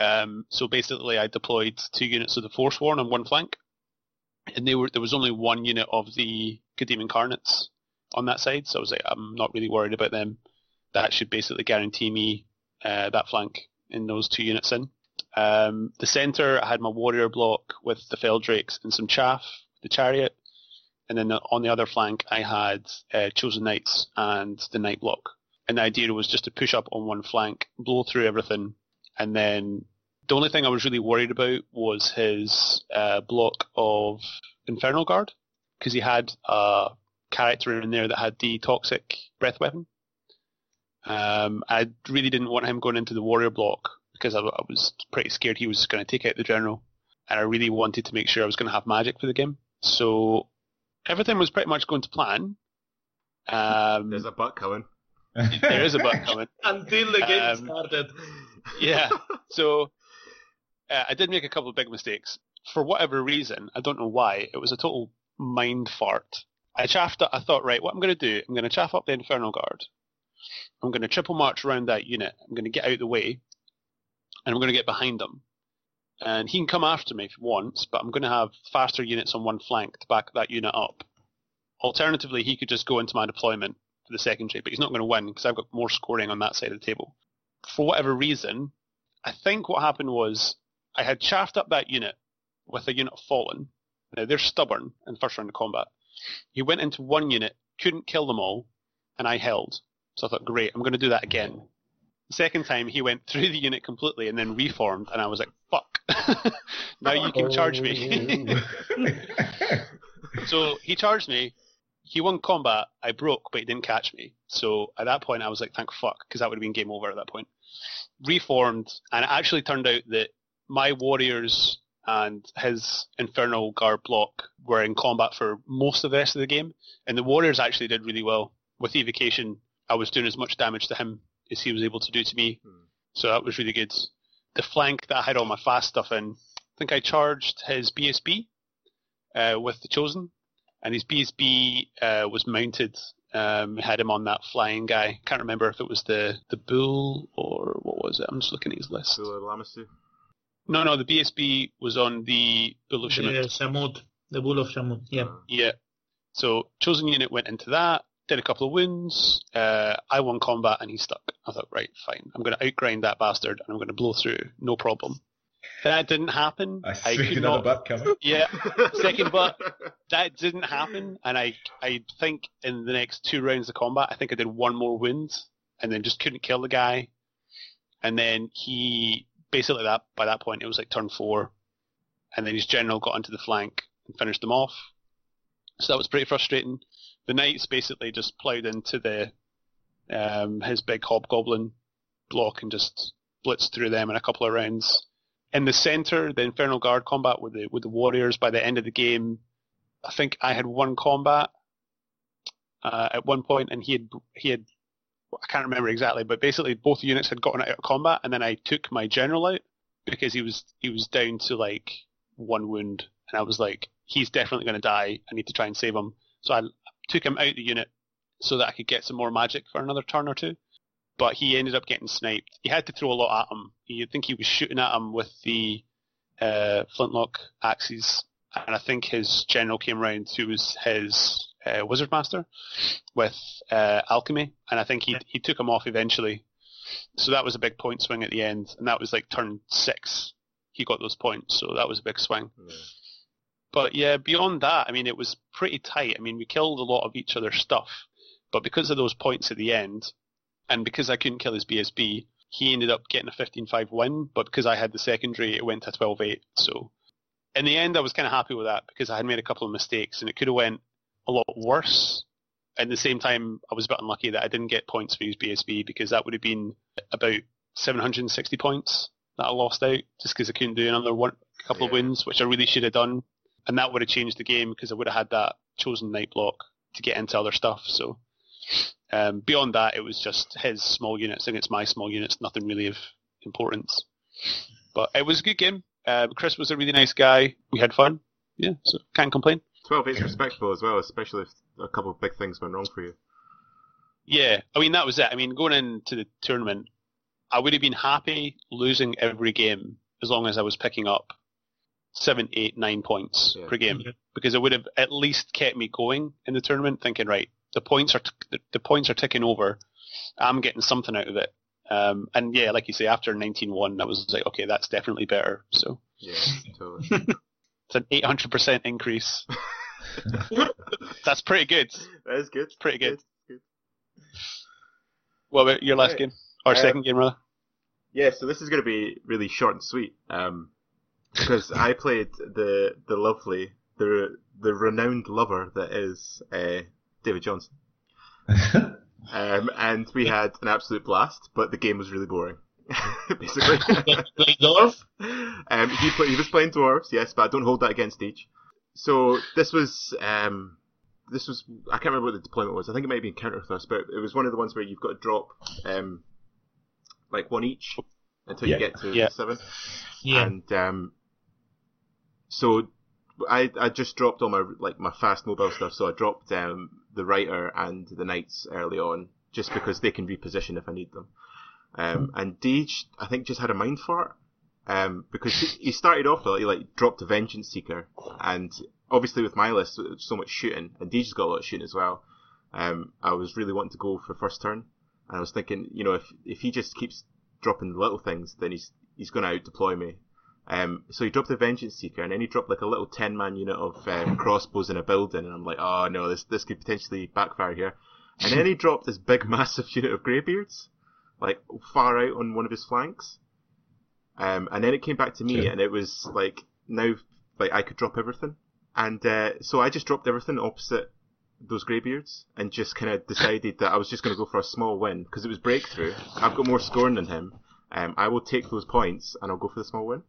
Speaker 4: Um, so basically, I deployed two units of the Forsworn on one flank, and they were there was only one unit of the Kadim Incarnates on that side. So I was like, I'm not really worried about them. That should basically guarantee me uh, that flank in those two units in. Um, the center, I had my warrior block with the Feldrakes and some chaff, the chariot, and then on the other flank, I had uh, chosen knights and the knight block. And the idea was just to push up on one flank, blow through everything, and then the only thing I was really worried about was his uh, block of Infernal Guard, because he had a character in there that had the toxic breath weapon. Um, I really didn't want him going into the warrior block because I, I was pretty scared he was going to take out the general, and I really wanted to make sure I was going to have magic for the game. So everything was pretty much going to plan. Um,
Speaker 1: There's a butt coming.
Speaker 4: there is a button coming.
Speaker 3: Until the game
Speaker 4: Um,
Speaker 3: started.
Speaker 4: Yeah. So uh, I did make a couple of big mistakes. For whatever reason, I don't know why, it was a total mind fart. I chaffed. I thought, right, what I'm going to do, I'm going to chaff up the Infernal Guard. I'm going to triple march around that unit. I'm going to get out of the way, and I'm going to get behind them. And he can come after me if he wants, but I'm going to have faster units on one flank to back that unit up. Alternatively, he could just go into my deployment for the secondary, but he's not going to win because I've got more scoring on that side of the table. for whatever reason, I think what happened was I had chaffed up that unit with a unit of Fallen. Now they're stubborn in first round of combat. He went into one unit, couldn't kill them all, and I held. So I thought, great, I'm going to do that again. The second time, he went through the unit completely and then reformed, and I was like, fuck. now you can charge me. so he charged me. He won combat. I broke, but he didn't catch me. So at that point, I was like, thank fuck, because that would have been game over at that point. Reformed, and it actually turned out that my warriors and his Infernal Guard block were in combat for most of the rest of the game, and the warriors actually did really well. With evocation, I was doing as much damage to him as he was able to do to me,
Speaker 1: Hmm.
Speaker 4: so that was really good. The flank that I had all my fast stuff in, I think I charged his BSB uh, with the Chosen, and his BSB uh, was mounted. Um, had him on that flying guy. Can't remember if it was the the bull or what was it. I'm just looking at his list.
Speaker 1: Sula Lamasu.
Speaker 4: No, no, the BSB was on the bull of
Speaker 3: The
Speaker 4: Shamut.
Speaker 3: Shamut, the bull of Shamut. Yeah.
Speaker 4: Yeah. So chosen unit went into that, did a couple of wounds. Uh, I won combat and he stuck. I thought, right, fine. I'm going to outgrind that bastard and I'm going to blow through, no problem. That didn't happen.
Speaker 2: I see
Speaker 4: could
Speaker 2: another
Speaker 4: not.
Speaker 2: butt coming.
Speaker 4: Yeah, second butt. That didn't happen, and I I think in the next two rounds of combat, I think I did one more wound, and then just couldn't kill the guy. And then he basically that by that point it was like turn four, and then his general got onto the flank and finished them off. So that was pretty frustrating. The knights basically just ploughed into the um, his big hobgoblin block and just blitzed through them in a couple of rounds. In the center, the Infernal Guard combat with the with the warriors. By the end of the game, I think I had one combat uh, at one point, and he had he had I can't remember exactly, but basically both units had gotten out of combat, and then I took my general out because he was he was down to like one wound, and I was like, he's definitely going to die. I need to try and save him. So I took him out of the unit so that I could get some more magic for another turn or two. But he ended up getting sniped. He had to throw a lot at him. I think he was shooting at him with the uh, flintlock axes, and I think his general came round, who was his uh, wizard master, with uh, alchemy, and I think he he took him off eventually. So that was a big point swing at the end, and that was like turn six. He got those points, so that was a big swing.
Speaker 1: Yeah.
Speaker 4: But yeah, beyond that, I mean, it was pretty tight. I mean, we killed a lot of each other's stuff, but because of those points at the end, and because I couldn't kill his BSB, he ended up getting a 15-5 win. But because I had the secondary, it went to 12-8. So in the end, I was kind of happy with that because I had made a couple of mistakes, and it could have went a lot worse. At the same time, I was a bit unlucky that I didn't get points for his BSB because that would have been about 760 points that I lost out just because I couldn't do another one, couple of wins, which I really should have done, and that would have changed the game because I would have had that chosen knight block to get into other stuff. So um, beyond that, it was just his small units against my small units, nothing really of importance. But it was a good game. Uh, Chris was a really nice guy. We had fun. Yeah, so can't complain.
Speaker 1: 12 is respectable as well, especially if a couple of big things went wrong for you.
Speaker 4: Yeah, I mean that was it. I mean going into the tournament, I would have been happy losing every game as long as I was picking up seven, eight, nine points
Speaker 1: Yeah.
Speaker 4: per game because it would have at least kept me going in the tournament, thinking right, the points are t- the, the points are ticking over. I'm getting something out of it. Um, and yeah, like you say, after 19-1, I was like, okay, that's definitely better. So
Speaker 1: Yeah, totally.
Speaker 4: it's an 800% increase. that's pretty good.
Speaker 1: that is good.
Speaker 4: Pretty good.
Speaker 1: good.
Speaker 4: What about your last
Speaker 1: Right.
Speaker 4: game or
Speaker 1: Uh,
Speaker 4: second game rather?
Speaker 1: Yeah, so this is going to be really short and sweet, um, because I played the the lovely, the the renowned lover that is uh, David Johnson, um, and we had an absolute blast, but the game was really boring, basically.
Speaker 3: Play Dwarf?
Speaker 1: um, he play, he was playing dwarves, yes, but I don't hold that against each. So this was um, this was I can't remember what the deployment was. I think it might be in counter thrust, but it was one of the ones where you've got to drop um, like one each until
Speaker 2: Yeah.
Speaker 1: you get to
Speaker 4: Yeah.
Speaker 1: seven.
Speaker 3: Yeah.
Speaker 1: And um, so I I just dropped all my like my fast mobile stuff. So I dropped um, the writer and the knights early on just because they can reposition if I need them. Um, and Deej, I think, just had a mind for it. Um, because he, he started off with, he like dropped a Vengeance Seeker, and obviously with my list, so much shooting, and Deej's got a lot of shooting as well. Um, I was really wanting to go for first turn, and I was thinking, you know, if if he just keeps dropping little things, then he's he's going to out deploy me. Um, so he dropped the Vengeance Seeker, and then he dropped like a little ten man unit of um, crossbows in a building, and I'm like, oh no, this this could potentially backfire here. And then he dropped this big, massive unit of greybeards, like far out on one of his flanks. Um, and then it came back to me,
Speaker 2: Sure.
Speaker 1: and it was like now, like I could drop everything, and uh, so I just dropped everything opposite those greybeards, and just kind of decided that I was just going to go for a small win because it was breakthrough. I've got more scoring than him. Um, I will take those points, and I'll go for the small win.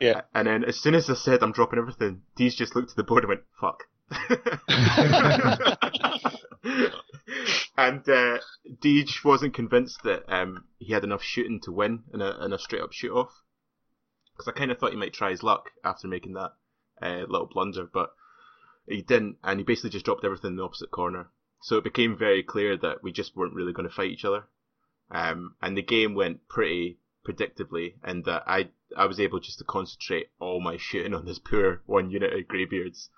Speaker 4: Yeah.
Speaker 1: And then as soon as I said I'm dropping everything, Deej just looked at the board and went, fuck. and uh, Deej wasn't convinced that um, he had enough shooting to win in a, in a straight up shoot off. Because I kind of thought he might try his luck after making that uh, little blunder, but he didn't, and he basically just dropped everything in the opposite corner. So it became very clear that we just weren't really going to fight each other. Um, and the game went pretty predictably, and that I I was able just to concentrate all my shooting on this poor one unit of greybeards,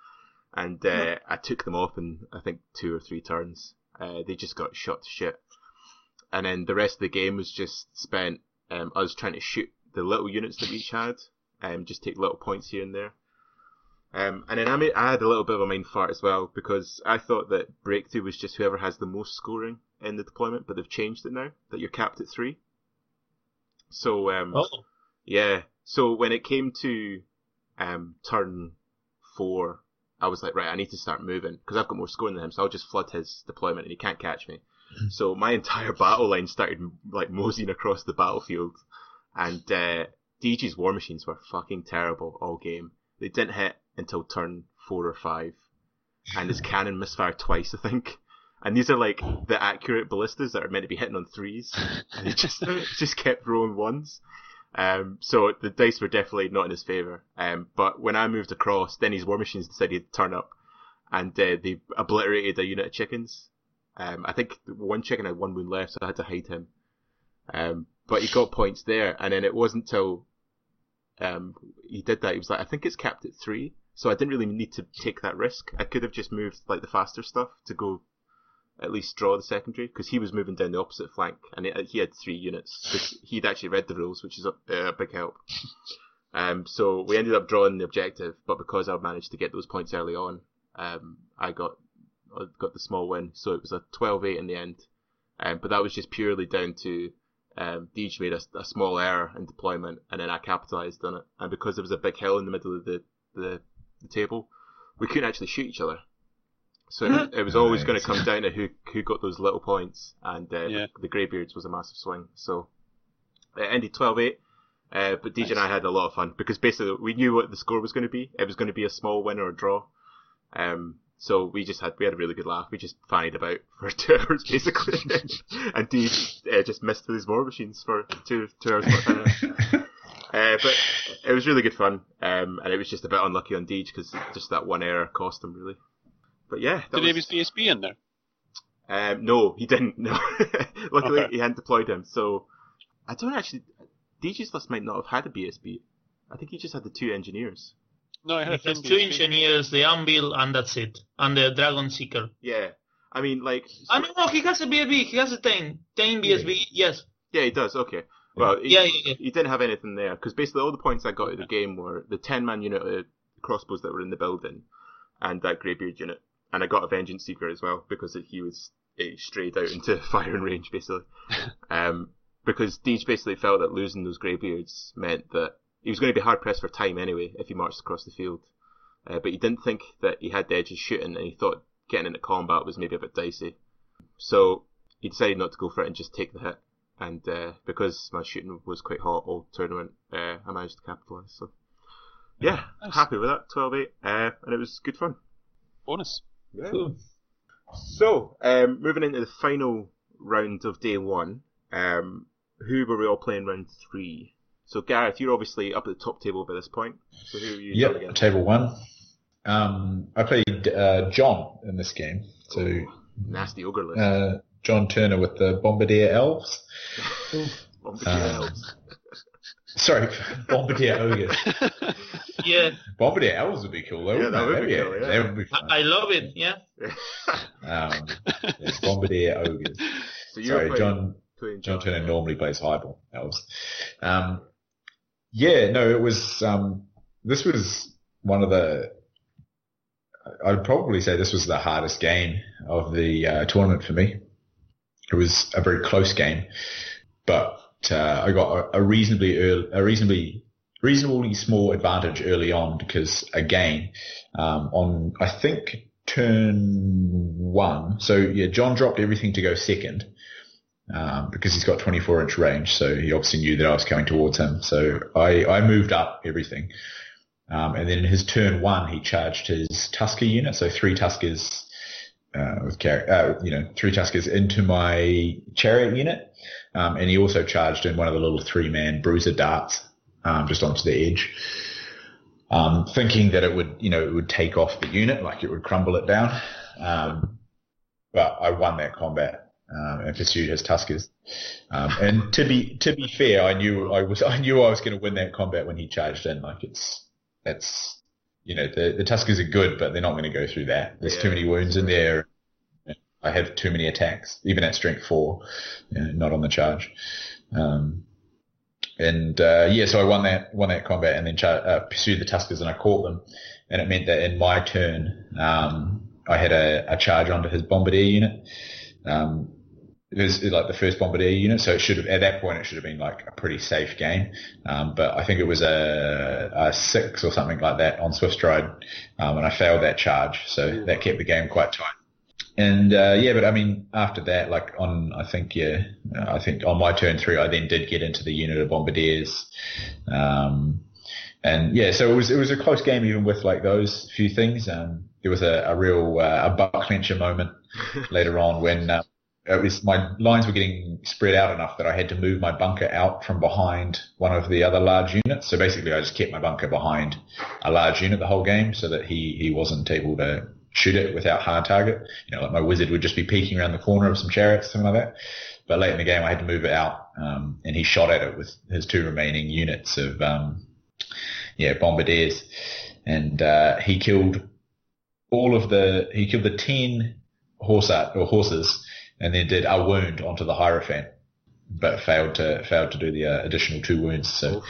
Speaker 1: and uh, I took them off in I think two or three turns. Uh, they just got shot to shit, and then the rest of the game was just spent um, us trying to shoot the little units that we each had, and just take little points here and there. Um, and then I, made, I had a little bit of a mind fart as well because I thought that breakthrough was just whoever has the most scoring in the deployment, but they've changed it now that you're capped at three. So um,
Speaker 3: Oh,
Speaker 1: yeah. So when it came to um, turn four, I was like, right, I need to start moving because I've got more scoring than him, so I'll just flood his deployment and he can't catch me. so my entire battle line started like moseying across the battlefield, and uh, DG's war machines were fucking terrible all game. They didn't hit until turn four or five, and his cannon misfired twice, I think. And these are like the accurate ballistas that are meant to be hitting on threes, and he just just kept rolling ones. Um, so the dice were definitely not in his favour. Um, but when I moved across, then his war machines decided to turn up, and uh, they obliterated a unit of chickens. Um, I think one chicken had one wound left, so I had to hide him. Um, but he got points there, and then it wasn't till um, he did that. He was like, I think it's capped at three, so I didn't really need to take that risk. I could have just moved like the faster stuff to go at least draw the secondary because he was moving down the opposite flank and it, he had three units. He'd actually read the rules, which is a, a big help. Um, so we ended up drawing the objective, but because I managed to get those points early on, um, I got I got the small win. So it was a 12-8 in the end. Um, but that was just purely down to um, Deej made a, a small error in deployment, and then I capitalised on it. And because there was a big hill in the middle of the, the, the table, we couldn't actually shoot each other. So it, was always going to come down to who who got those little points, and uh,
Speaker 4: Yeah.
Speaker 1: the Greybeards was a massive swing. So it ended 12-8. Uh, but DJ and I had a lot of fun because basically we knew what the score was going to be. It was going to be a small win or a draw. Um, so we just had we had a really good laugh. We just fannied about for two hours basically, and DJ uh, just missed with his war machines for two two hours. Uh, but it was really good fun, um, and it was just a bit unlucky on Deej because just that one error cost him really. But yeah, that
Speaker 4: Did he have his BSB in there?
Speaker 1: um, no, he didn't. No, luckily
Speaker 4: Okay.
Speaker 1: he hadn't deployed him. So I don't actually. DJ's list might not have had a BSB. I think he just had the two engineers.
Speaker 4: No, I had
Speaker 3: He has two engineers, the Anvil, and that's it. And the Dragon Seeker.
Speaker 1: Yeah, I mean, like,
Speaker 3: Ah, no, no, he has a BSB. He has a 10. 10 BSB, yes.
Speaker 1: yeah, he does. Okay, well, he,
Speaker 3: Yeah, yeah, yeah.
Speaker 1: he didn't have anything there because basically all the points I got at the game were the ten man unit of crossbows that were in the building, and that greybeard unit, and I got a vengeance seeker as well because he was strayed out into firing range basically. um, because Deej basically felt that losing those greybeards meant that he was going to be hard pressed for time anyway if he marched across the field. Uh, but he didn't think that he had the edges shooting, and he thought getting into combat was maybe a bit dicey. So he decided not to go for it and just take the hit. And uh, because my shooting was quite hot all tournament, uh, I managed to capitalise. So yeah,
Speaker 4: Nice.
Speaker 1: happy with that. 12-8, uh, and it was good fun.
Speaker 4: Bonus.
Speaker 3: Cool.
Speaker 1: So, um, moving into the final round of day one, um, who were we all playing round three? So, Gareth, you're obviously up at the top table by this point. So, who are you
Speaker 2: Yep, table one. Um, I played uh, John in this game. So
Speaker 1: Nasty ogre list.
Speaker 2: uh, John Turner with the Bombardier Elves.
Speaker 1: Bombardier
Speaker 2: uh,
Speaker 1: elves.
Speaker 2: Sorry, Bombardier Ogres.
Speaker 3: Yeah,
Speaker 2: Bombardier Elves would be cool though.
Speaker 1: Yeah, that would be
Speaker 2: That'd
Speaker 1: cool, yeah.
Speaker 2: That would be
Speaker 3: I,
Speaker 2: fun.
Speaker 3: I love it. Yeah.
Speaker 2: Um, yes, Bombardier Ogres.
Speaker 1: so
Speaker 2: Sorry,
Speaker 1: playing,
Speaker 2: John.
Speaker 1: Totally
Speaker 2: John
Speaker 1: enjoy it.
Speaker 2: Turner normally plays Highborn Elves. Um, yeah, no, it was. Um, this was one of the. I'd probably say this was the hardest game of the uh, tournament for me. It was a very close game, but uh, I got a, a reasonably early, a reasonably reasonably small advantage early on because again, um, on I think turn one, so yeah, John dropped everything to go second um, because he's got 24 inch range. So he obviously knew that I was coming towards him. So I, I moved up everything. Um, and then in his turn one, he charged his Tusker unit. So three Tuskers, uh, with car- uh, you know, three Tuskers into my chariot unit. Um, and he also charged in one of the little three man bruiser darts, um, just onto the edge. Um, thinking that it would, you know, it would take off the unit, like it would crumble it down. Um, but I won that combat um, and pursued his Tuskers. Um, and to be to be fair, I knew I was I knew I was going to win that combat when he charged in. Like it's that's you know the the Tuskers are good, but they're not going to go through that. There's too many wounds in there. I have too many attacks, even at strength four, you know, not on the charge. Um, and uh, yeah, so I won that won that combat and then char- uh, pursued the Tuskers and I caught them, and it meant that in my turn, um, I had a, a charge onto his bombardier unit. Um, it was like the first bombardier unit, so it should have at that point it should have been like a pretty safe game. Um, but I think it was a, a six or something like that on Swift Stride, um, and I failed that charge, so that kept the game quite tight. And uh, yeah, but I mean, after that, like on, I think yeah, I think on my turn three, I then did get into the unit of bombardiers, um, and yeah, so it was it was a close game even with like those few things. Um, there was a, a real uh, a buck clencher moment later on when uh, it was my lines were getting spread out enough that I had to move my bunker out from behind one of the other large units. So basically, I just kept my bunker behind a large unit the whole game, so that he he wasn't able to shoot it without hard target. You know, like my wizard would just be peeking around the corner of some chariots, something like that. But late in the game, I had to move it out, um, and he shot at it with his two remaining units of um, yeah bombardiers, and uh, he killed all of the he killed the ten horse or horses, and then did a wound onto the hierophant, but failed to failed to do the uh, additional two wounds. So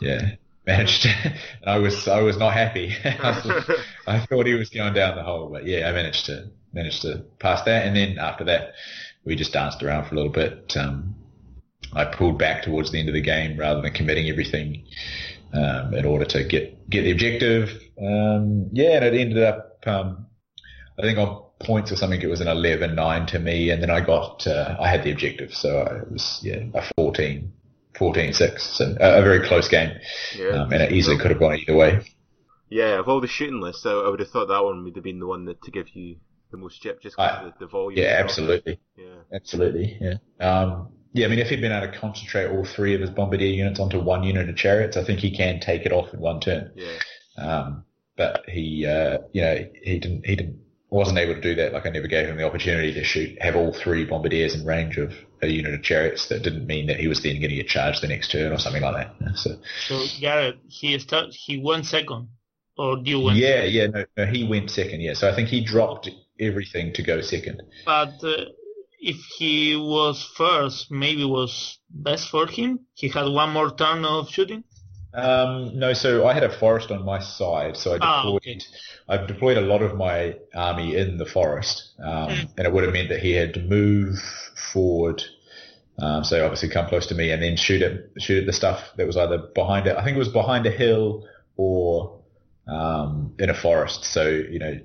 Speaker 2: yeah, managed. To, I was I was not happy. I thought he was going down the hole, but yeah, I managed to managed to pass that, and then after that, we just danced around for a little bit. Um, I pulled back towards the end of the game rather than committing everything um, in order to get get the objective. Um, yeah, and it ended up, um, I think on points or something, it was an 11-9 to me, and then I got uh, I had the objective, so it was yeah a 14. 14-6, so a, a very close game,
Speaker 1: yeah.
Speaker 2: um, and it easily could have gone either way.
Speaker 1: Yeah, of all the shooting lists, I, I would have thought that one would have been the one that to give you the most chip, just because the, the volume.
Speaker 2: Yeah, absolutely.
Speaker 1: Yeah.
Speaker 2: Absolutely, yeah. Um, yeah, I mean, if he'd been able to concentrate all three of his bombardier units onto one unit of chariots, I think he can take it off in one turn.
Speaker 1: Yeah.
Speaker 2: Um, but he, uh, you know, he didn't, he didn't, wasn't able to do that. Like I never gave him the opportunity to shoot, have all three bombardiers in range of a unit of chariots. That didn't mean that he was then going to get charged the next turn or something like that. So
Speaker 3: So Garrett, he start, he went second, or do you went.
Speaker 2: yeah, yeah, no, no, he went second. Yeah, so I think he dropped everything to go second.
Speaker 3: But uh, if he was first, maybe was best for him. He had one more turn of shooting.
Speaker 2: Um, no, so I had a forest on my side, so I
Speaker 3: Ah,
Speaker 2: deployed.
Speaker 3: okay.
Speaker 2: I've deployed a lot of my army in the forest, um,
Speaker 3: Mm.
Speaker 2: and it would have meant that he had to move forward. Um, so obviously come close to me and then shoot at shoot at the stuff that was either behind it. I think it was behind a hill or um, in a forest. So you know,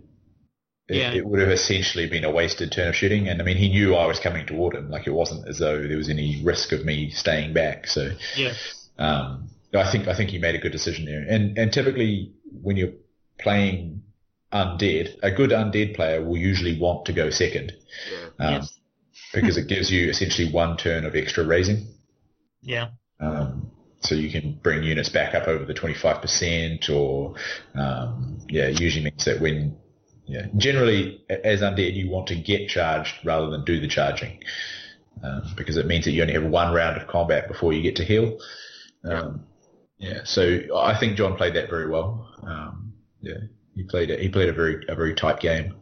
Speaker 2: it,
Speaker 3: Yeah.
Speaker 2: it would have essentially been a wasted turn of shooting. And I mean, he knew I was coming toward him. Like it wasn't as though there was any risk of me staying back. So
Speaker 3: Yeah.
Speaker 2: um, I think I think he made a good decision there. And and typically when you're playing undead, a good undead player will usually want to go second
Speaker 1: Yeah.
Speaker 2: um,
Speaker 3: Yes.
Speaker 2: because it gives you essentially one turn of extra raising.
Speaker 3: Yeah.
Speaker 2: Um, so you can bring units back up over the 25% or, um, yeah, it usually means that when, yeah, generally as undead, you want to get charged rather than do the charging. Um, because it means that you only have one round of combat before you get to heal. Um, yeah, so I think John played that very well. Um, yeah, he played it. He played a very a very tight game.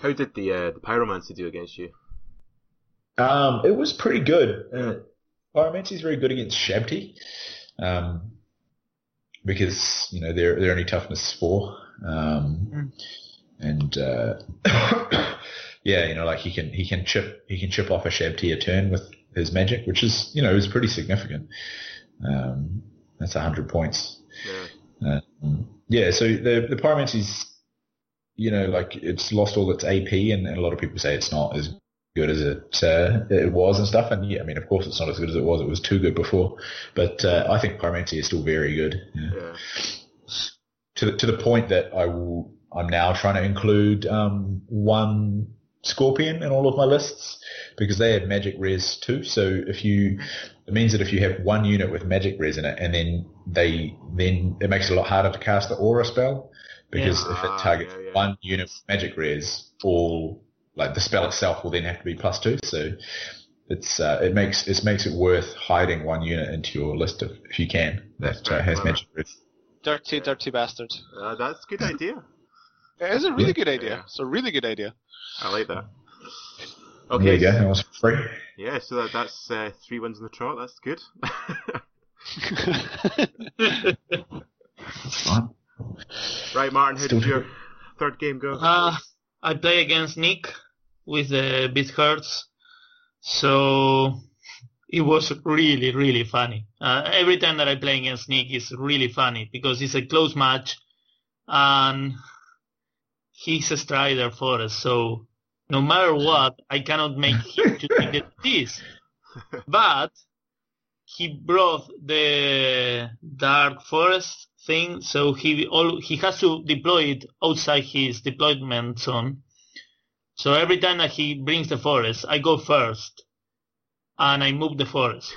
Speaker 1: How did the uh, the pyromancy do against you?
Speaker 2: Um, it was pretty good. Uh, is very good against Shabti, um, because you know they're they're only toughness four, um,
Speaker 3: Mm.
Speaker 2: and uh, yeah, you know like he can he can chip he can chip off a Shabti a turn with his magic, which is you know is pretty significant. Um, that's hundred points.
Speaker 1: Yeah.
Speaker 2: Um, yeah, so the the pyromancy's, you know, like it's lost all its AP, and, and a lot of people say it's not as good as it uh, it was and stuff. And yeah, I mean, of course, it's not as good as it was. It was too good before, but uh, I think pyromancy is still very good. Yeah.
Speaker 1: Yeah.
Speaker 2: To the, to the point that I will, I'm now trying to include um, one scorpion in all of my lists because they have magic res too. So if you, it means that if you have one unit with magic res in it, and then they, then it makes it a lot harder to cast the aura spell because
Speaker 1: Yeah.
Speaker 2: if
Speaker 1: Ah,
Speaker 2: it targets
Speaker 1: yeah, yeah.
Speaker 2: one unit with magic res, all like the spell itself will then have to be plus two. So it's uh, it makes it makes it worth hiding one unit into your list if, if you can that uh, has magic res.
Speaker 4: Dirty, dirty bastard.
Speaker 1: Uh, that's a good idea.
Speaker 4: It is a really
Speaker 2: Yeah.
Speaker 4: good idea.
Speaker 1: Yeah.
Speaker 4: It's a really good idea.
Speaker 1: I like that.
Speaker 2: There
Speaker 1: Okay.
Speaker 2: you go. That was free.
Speaker 1: Yeah, so that, that's uh, three wins in the trot. That's good. Right, Martin, how
Speaker 2: Still
Speaker 1: did your third game go?
Speaker 3: Uh, I play against Nick with the Beast Herds, so it was really, really funny. Uh, every time that I play against Nick is really funny because it's a close match and he's a Strider for us, so no matter what, I cannot make him to take the this. But he brought the Dark Forest thing, so he all he has to deploy it outside his deployment zone. So every time that he brings the forest, I go first, and I move the forest.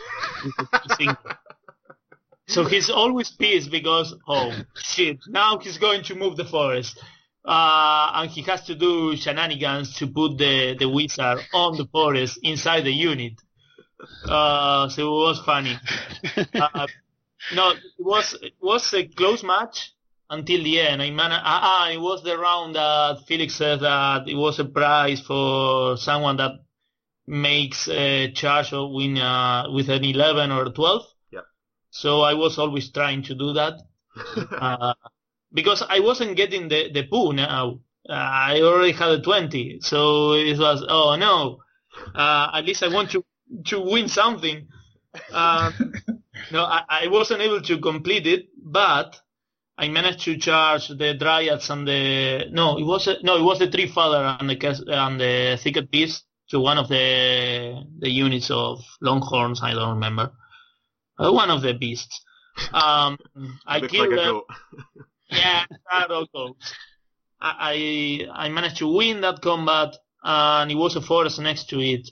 Speaker 3: so he's always pissed because oh shit, now he's going to move the forest. Uh, and he has to do shenanigans to put the, the wizard on the forest inside the unit. Uh, so it was funny. Uh, no, it was it was a close match until the end. I man, ah, ah, it was the round that Felix said that it was a prize for someone that makes a charge of win uh, with an 11 or 12.
Speaker 1: Yeah.
Speaker 3: So I was always trying to do that uh, because I wasn't getting the the poo now. Uh, I already had a 20, so it was oh no. Uh, at least I want to to win something. Uh, no, I, I wasn't able to complete it, but I managed to charge the dryads and the no, it was a, no, it was the Treefather and the cas- and the thicket beast to one of the the units of longhorns. I don't remember. Uh, one of the beasts. Um, I killed
Speaker 1: like
Speaker 3: them. Yeah, that also. I I managed to win that combat, and it was a forest next to it.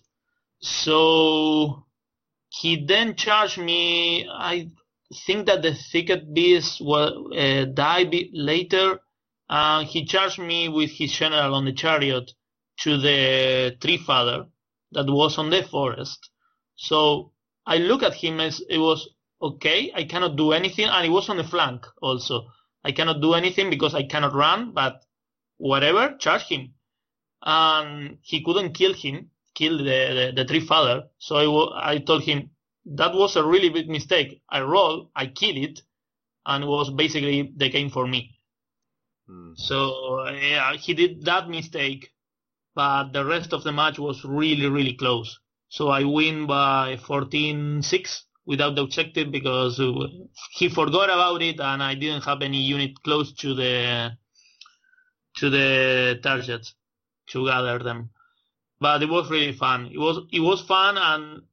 Speaker 3: So he then charged me. I think that the thicket beast will uh, die later. Uh, he charged me with his general on the chariot to the Treefather that was on the forest. So I look at him as it was okay. I cannot do anything, and it was on the flank also. I cannot do anything because I cannot run, but whatever, charge him. And he couldn't kill him, kill the, the, the Treefather. So I, I told him that was a really big mistake. I roll, I kill it, and it was basically the game for me.
Speaker 1: Hmm.
Speaker 3: So yeah, he did that mistake, but the rest of the match was really, really close. So I win by 14-6 without the objective because uh, he forgot about it and I didn't have any unit close to the to the targets to gather them. But it was really fun. It was it was fun and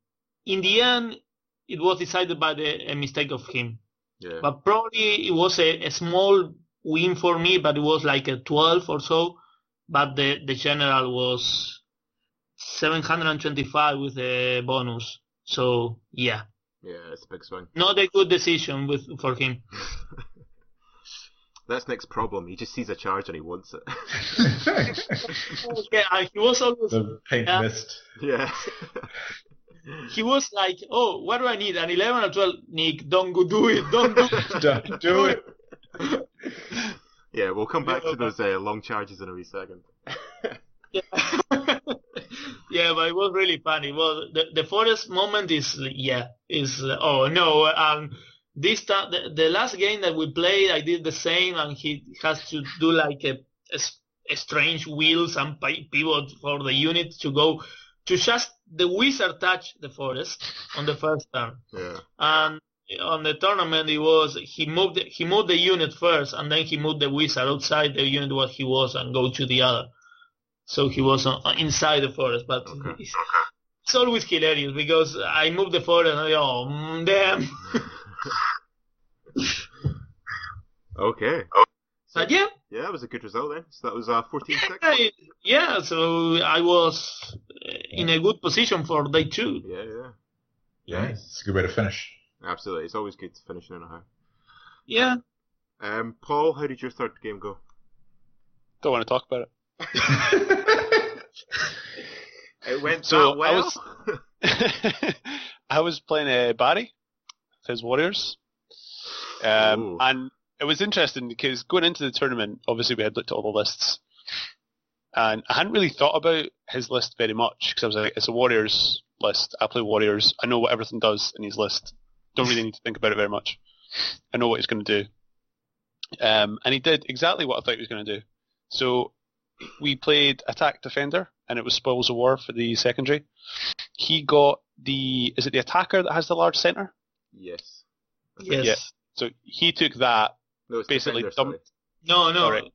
Speaker 3: in the end it was decided by the a mistake of him.
Speaker 1: Yeah.
Speaker 3: But probably it was a, a small win for me, but it was like a 12 or so. But the, the general was 725 with a bonus. So yeah,
Speaker 1: yeah, it's a big swing.
Speaker 3: not a good decision with for him.
Speaker 1: That's Nick's problem. He just sees a charge and he wants it.
Speaker 3: yeah, and he was always
Speaker 2: the pink
Speaker 3: Yeah.
Speaker 2: mist.
Speaker 1: yeah.
Speaker 3: he was like, oh, what do I need? An 11 or 12? Nick, don't go do it. Don't do it.
Speaker 2: Don't do it.
Speaker 1: yeah, we'll come back to those uh, long charges in a wee second.
Speaker 3: yeah, yeah, but it was really funny. Well, the, the forest moment is yeah, is oh no, um, this time the, the last game that we played, I did the same, and he has to do like a, a, a strange wheels and pivot for the unit to go to just the wizard touch the forest on the first turn.
Speaker 1: Yeah.
Speaker 3: And on the tournament, it was he moved he moved the unit first, and then he moved the wizard outside the unit where he was and go to the other. So he was on, inside the forest, but
Speaker 1: Okay.
Speaker 3: it's, it's always hilarious because I moved the forest and I oh mm, damn.
Speaker 1: okay.
Speaker 3: but yeah,
Speaker 1: Yeah, that was a good result then. So that was uh, 14-6.
Speaker 3: I- yeah. So I was in a good position for day two.
Speaker 1: Yeah, yeah.
Speaker 2: Yeah, it's a good way to finish.
Speaker 1: Absolutely. It's always good to finish in a high.
Speaker 3: Yeah.
Speaker 1: Um, Paul, how did your third game go?
Speaker 4: Don't want to talk about it.
Speaker 1: It went
Speaker 4: So,
Speaker 1: that
Speaker 4: I was- I was playing uh, Barry, his Warriors, um, and it was interesting because going into the tournament, obviously we had looked at all the lists, and I hadn't really thought about his list very much because I was like, it's a Warriors list. I play Warriors. I know what everything does in his list. Don't really need to think about it very much. I know what he's going to do. Um, and he did exactly what I thought he was going to do. So we played attack defender, and it was spoils of war for the secondary. He got the is it the attacker that has the large center?
Speaker 1: yes.
Speaker 3: Yes.
Speaker 4: Yeah. So he took that.
Speaker 1: No, it's
Speaker 4: Basically
Speaker 1: defender,
Speaker 4: dump-
Speaker 1: sorry.
Speaker 3: No, no.
Speaker 4: Alright.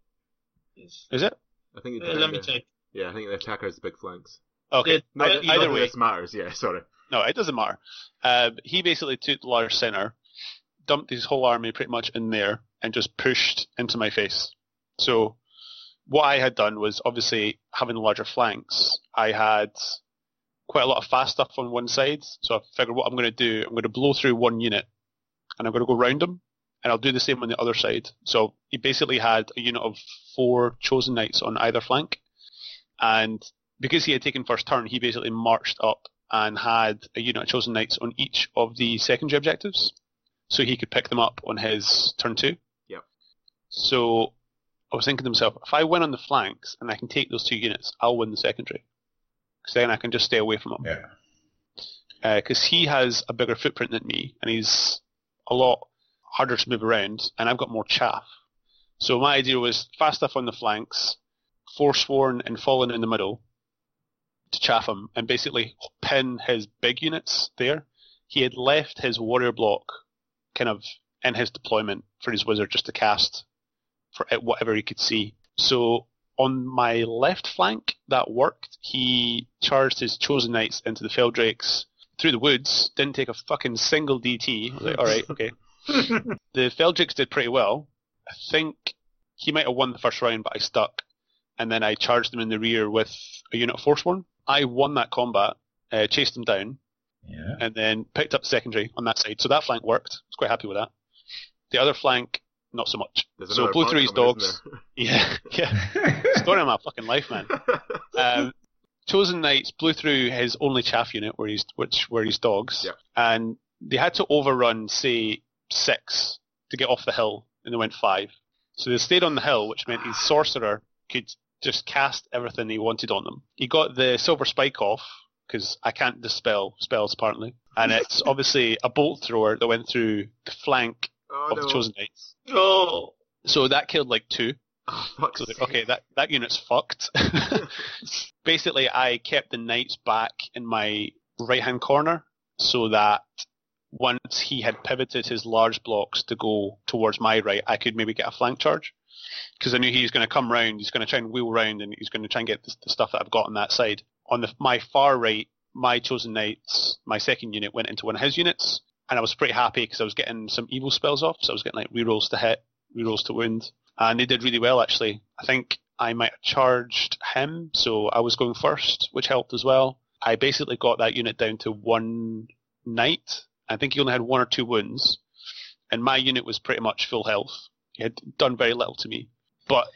Speaker 4: Is it?
Speaker 1: I think the
Speaker 3: Uh, let me check.
Speaker 1: Yeah, I think the attacker has the big flanks.
Speaker 4: Okay.
Speaker 3: It-
Speaker 1: Not,
Speaker 3: Uh, either
Speaker 4: way.
Speaker 1: this matters. Yeah, sorry.
Speaker 4: No, it doesn't matter. Uh, he basically took the large center, dumped his whole army pretty much in there, and just pushed into my face. So what I had done was obviously having larger flanks. I had quite a lot of fast stuff on one side, so I figured what I'm going to do, I'm going to blow through one unit, and I'm going to go round them and I'll do the same on the other side. So he basically had a unit of four chosen knights on either flank, and because he had taken first turn, he basically marched up and had a unit of chosen knights on each of the secondary objectives, so he could pick them up on his turn two.
Speaker 1: Yep.
Speaker 4: So I was thinking to myself, if I win on the flanks and I can take those two units, I'll win the secondary. Because then I can just stay away from him.
Speaker 2: Yeah.
Speaker 4: Uh, because he has a bigger footprint than me, and he's a lot harder to move around, and I've got more chaff. So my idea was fast stuff on the flanks, forsworn and fallen in the middle to chaff him, and basically pin his big units there. He had left his warrior block kind of in his deployment for his wizard just to cast for it- whatever he could see. So on my left flank, that worked. He charged his chosen knights into the Feldrakes through the woods, didn't take a fucking single DT. I was like, alright, okay. the Feldrakes did pretty well. I think he might have won the first round, but I stuck. And then I charged them in the rear with a unit of Forsworn. I won that combat, uh, chased him down,
Speaker 2: Yeah.
Speaker 4: and then picked up the secondary on that side. So that flank worked. I was quite happy with that. The other flank, not so much.
Speaker 1: There's
Speaker 4: So
Speaker 1: another
Speaker 4: blew through his dogs. Yeah, yeah. Story of my fucking life, man. Um, Chosen Knights blew through his only chaff unit, where he's which were his dogs,
Speaker 1: Yep.
Speaker 4: and they had to overrun, say, six to get off the hill, and they went five. So they stayed on the hill, which meant his sorcerer could just cast everything he wanted on them. He got the silver spike off because I can't dispel spells apparently, and it's obviously a bolt thrower that went through the flank
Speaker 1: oh,
Speaker 4: of
Speaker 1: no.
Speaker 4: the Chosen Knights.
Speaker 3: Oh,
Speaker 4: So that killed like two.
Speaker 1: Oh,
Speaker 4: So I was
Speaker 1: sake.
Speaker 4: like, okay, that, that unit's fucked. Basically, I kept the knights back in my right hand corner so that once he had pivoted his large blocks to go towards my right, I could maybe get a flank charge. Because I knew he was going to come round, he's going to try and wheel round, and he's going to try and get the, the stuff that I've got on that side. On the, my far right, my chosen knights, my second unit went into one of his units, and I was pretty happy because I was getting some evil spells off, so I was getting like rerolls to hit, rerolls to wound, and they did really well actually. I think I might have charged him, so I was going first, which helped as well. I basically got that unit down to one knight. I think he only had one or two wounds, and my unit was pretty much full health. He had done very little to me, but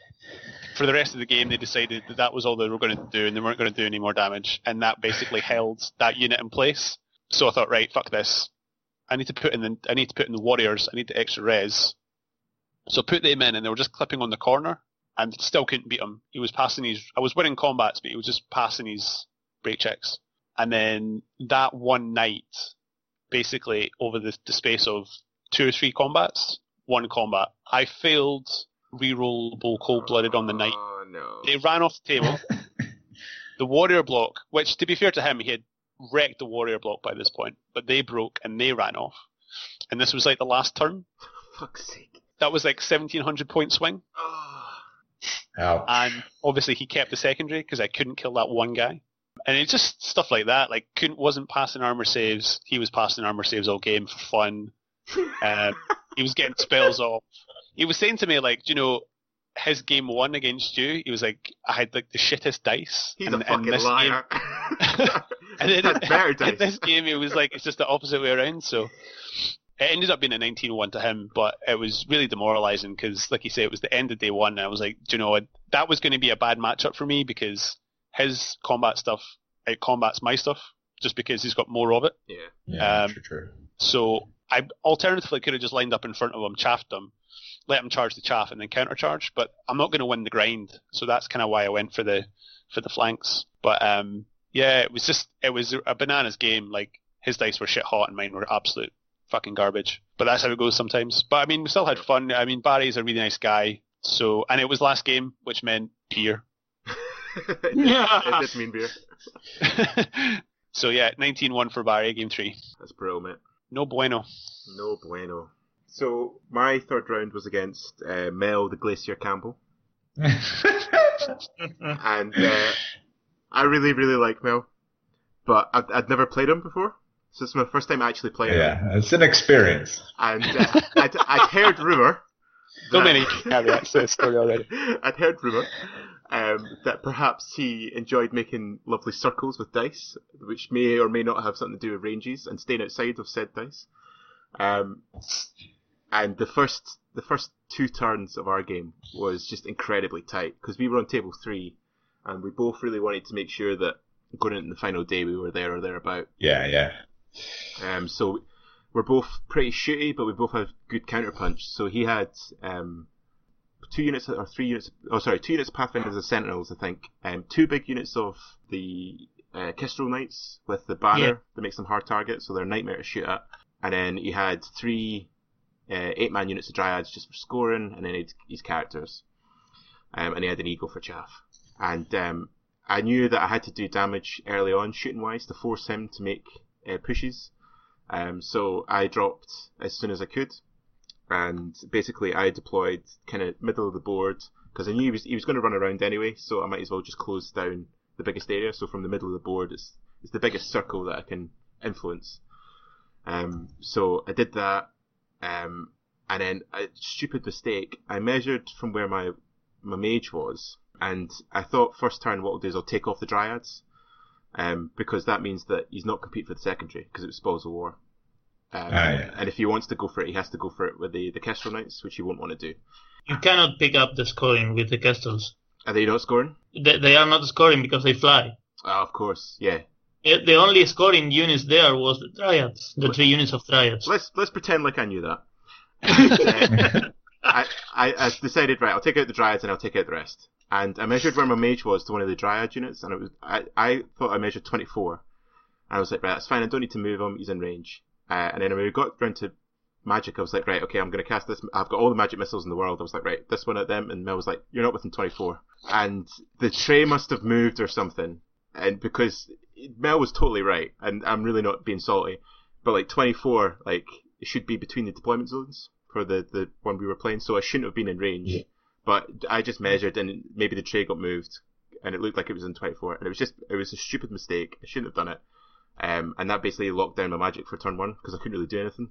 Speaker 4: for the rest of the game, they decided that that was all they were going to do, and they weren't going to do any more damage, and that basically held that unit in place. So I thought, right, fuck this. I need to put in the I need to put in the warriors. I need the extra res. So I put them in, and they were just clipping on the corner, and still couldn't beat him. He was passing his. I was winning combats, but he was just passing his break checks. And then that one knight, basically over the, the space of two or three combats, one combat, I failed rerollable cold blooded on the knight.
Speaker 1: Oh no.
Speaker 4: They ran off the table. the warrior block, which to be fair to him, he had wrecked the warrior block by this point, but they broke and they ran off. And this was like the last turn.
Speaker 1: Fuck's sake.
Speaker 4: That was like 1700 point swing.
Speaker 1: Oh.
Speaker 2: Ouch.
Speaker 4: And obviously he kept the secondary because I couldn't kill that one guy. And it's just stuff like that. Like couldn't wasn't passing armor saves. He was passing armor saves all game for fun. Um, he was getting spells off. He was saying to me like, you know, his game one against you, he was like, I had like the shittest dice.
Speaker 1: He's
Speaker 4: and,
Speaker 1: a
Speaker 4: and
Speaker 1: fucking
Speaker 4: this
Speaker 1: liar.
Speaker 4: Game, and then
Speaker 1: That's better
Speaker 4: in this game, it was like it's just the opposite way around. So it ended up being a 19-1 to him, but it was really demoralizing because, like you say, it was the end of day one. And I was like, do you know what? That was going to be a bad matchup for me because his combat stuff it combats my stuff just because he's got more of it.
Speaker 1: yeah.
Speaker 2: yeah,
Speaker 4: um,
Speaker 2: true, true.
Speaker 4: So I alternatively could have just lined up in front of him, chaffed him, let him charge the chaff, and then counter charge. But I'm not going to win the grind, so that's kind of why I went for the for the flanks. But um, yeah, it was just it was a bananas game. Like his dice were shit hot and mine were absolute fucking garbage. But that's how it goes sometimes. But I mean, we still had fun. I mean, Barry's a really nice guy. So and it was last game, which meant beer.
Speaker 1: it, did, it did mean beer.
Speaker 4: so yeah, 19-1 for Barry, game three.
Speaker 1: That's brilliant, mate.
Speaker 4: No bueno.
Speaker 1: No bueno. So my third round was against uh, Mel the Glacier Campbell, and uh, I really really like Mel, but I'd, I'd never played him before, so it's my first time actually playing him.
Speaker 2: yeah, it's an experience.
Speaker 1: And uh, I'd, I'd heard rumor.
Speaker 4: So many caveats to the story already.
Speaker 1: I'd heard rumor um, that perhaps he enjoyed making lovely circles with dice, which may or may not have something to do with ranges and staying outside of said dice. Um, and the first the first two turns of our game was just incredibly tight because we were on table three, and we both really wanted to make sure that going into the final day we were there or thereabout.
Speaker 2: Yeah, yeah.
Speaker 1: Um, so we're both pretty shooty, but we both have good counterpunch. So he had um, two units or three units. Oh, sorry, two units of Pathfinders and Sentinels, I think. Um, two big units of the uh, Kestrel Knights with the banner
Speaker 3: Yeah.
Speaker 1: that makes them hard targets, so they're a nightmare to shoot at. And then he had three uh, eight-man units of Dryads just for scoring, and then he had his characters. Um, and he had an Eagle for chaff. And um, I knew that I had to do damage early on, shooting-wise, to force him to make uh, pushes. Um, so I dropped as soon as I could, and basically I deployed kind of middle of the board because I knew he was he was going to run around anyway, so I might as well just close down the biggest area. So from the middle of the board, it's it's the biggest circle that I can influence. Um, so I did that, um, and then a stupid mistake. I measured from where my my mage was, and I thought first turn what I'll do is I'll take off the dryads um, because that means that he's not compete for the secondary because it was spoils of war. Um,
Speaker 2: Ah, yeah.
Speaker 1: And if he wants to go for it, he has to go for it with the the Kestrel Knights, which he won't want to do.
Speaker 3: You cannot pick up the scoring with the castles.
Speaker 1: Are they not scoring?
Speaker 3: They, they are not scoring because they fly.
Speaker 1: Ah, of course, yeah.
Speaker 3: Eh, The only scoring units there was the Dryads, the three units of Dryads.
Speaker 1: Let's let's pretend like I knew that. I, I, I decided right. I'll take out the dryads and I'll take out the rest. And I measured where my mage was to one of the dryad units, and it was I, I thought I measured 24. And I was like, right, that's fine. I don't need to move him. He's in range. Uh, and then when we got round to magic, I was like, right, okay, I'm going to cast this. I've got all the magic missiles in the world. I was like, right, this one at them. And Mel was like, you're not within 24. And the tray must have moved or something. And because Mel was totally right, and I'm really not being salty, but like 24, like it should be between the deployment zones for the the one we were playing. So I shouldn't have been in range.
Speaker 2: Yeah.
Speaker 1: But I just measured, and maybe the tray got moved, and it looked like it was in 24, and it was just it was a stupid mistake. I shouldn't have done it. Um, and that basically locked down my magic for turn one because I couldn't really do anything.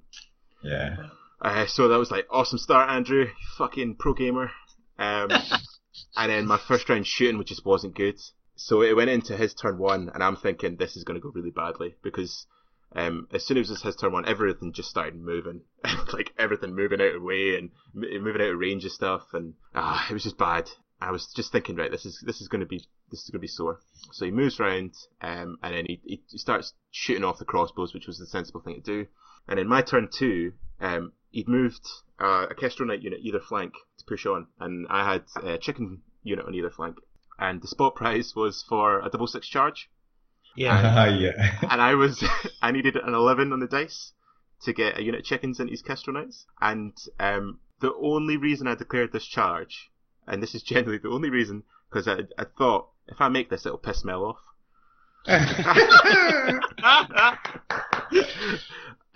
Speaker 2: yeah.
Speaker 1: Uh, so that was like awesome start, Andrew. Fucking pro gamer. Um, and then my first round shooting, which just wasn't good. So it went into his turn one, and I'm thinking this is going to go really badly because um, as soon as was his turn one, everything just started moving, like everything moving out of way and moving out of range of stuff, and ah, it was just bad. I was just thinking, right, this is this is going to be this is going to be sore. So he moves round, um, and then he, he starts shooting off the crossbows, which was the sensible thing to do. And in my turn two, um, he'd moved uh, a Kestrel Knight unit either flank to push on, and I had a chicken unit on either flank. And the spot prize was for a double six charge.
Speaker 3: Yeah.
Speaker 2: Ah, yeah.
Speaker 1: and I was I needed an eleven on the dice to get a unit of chickens into his Kestrel Knights, and um, the only reason I declared this charge, and this is generally the only reason, because I, I thought if I make this, it'll piss Mel off.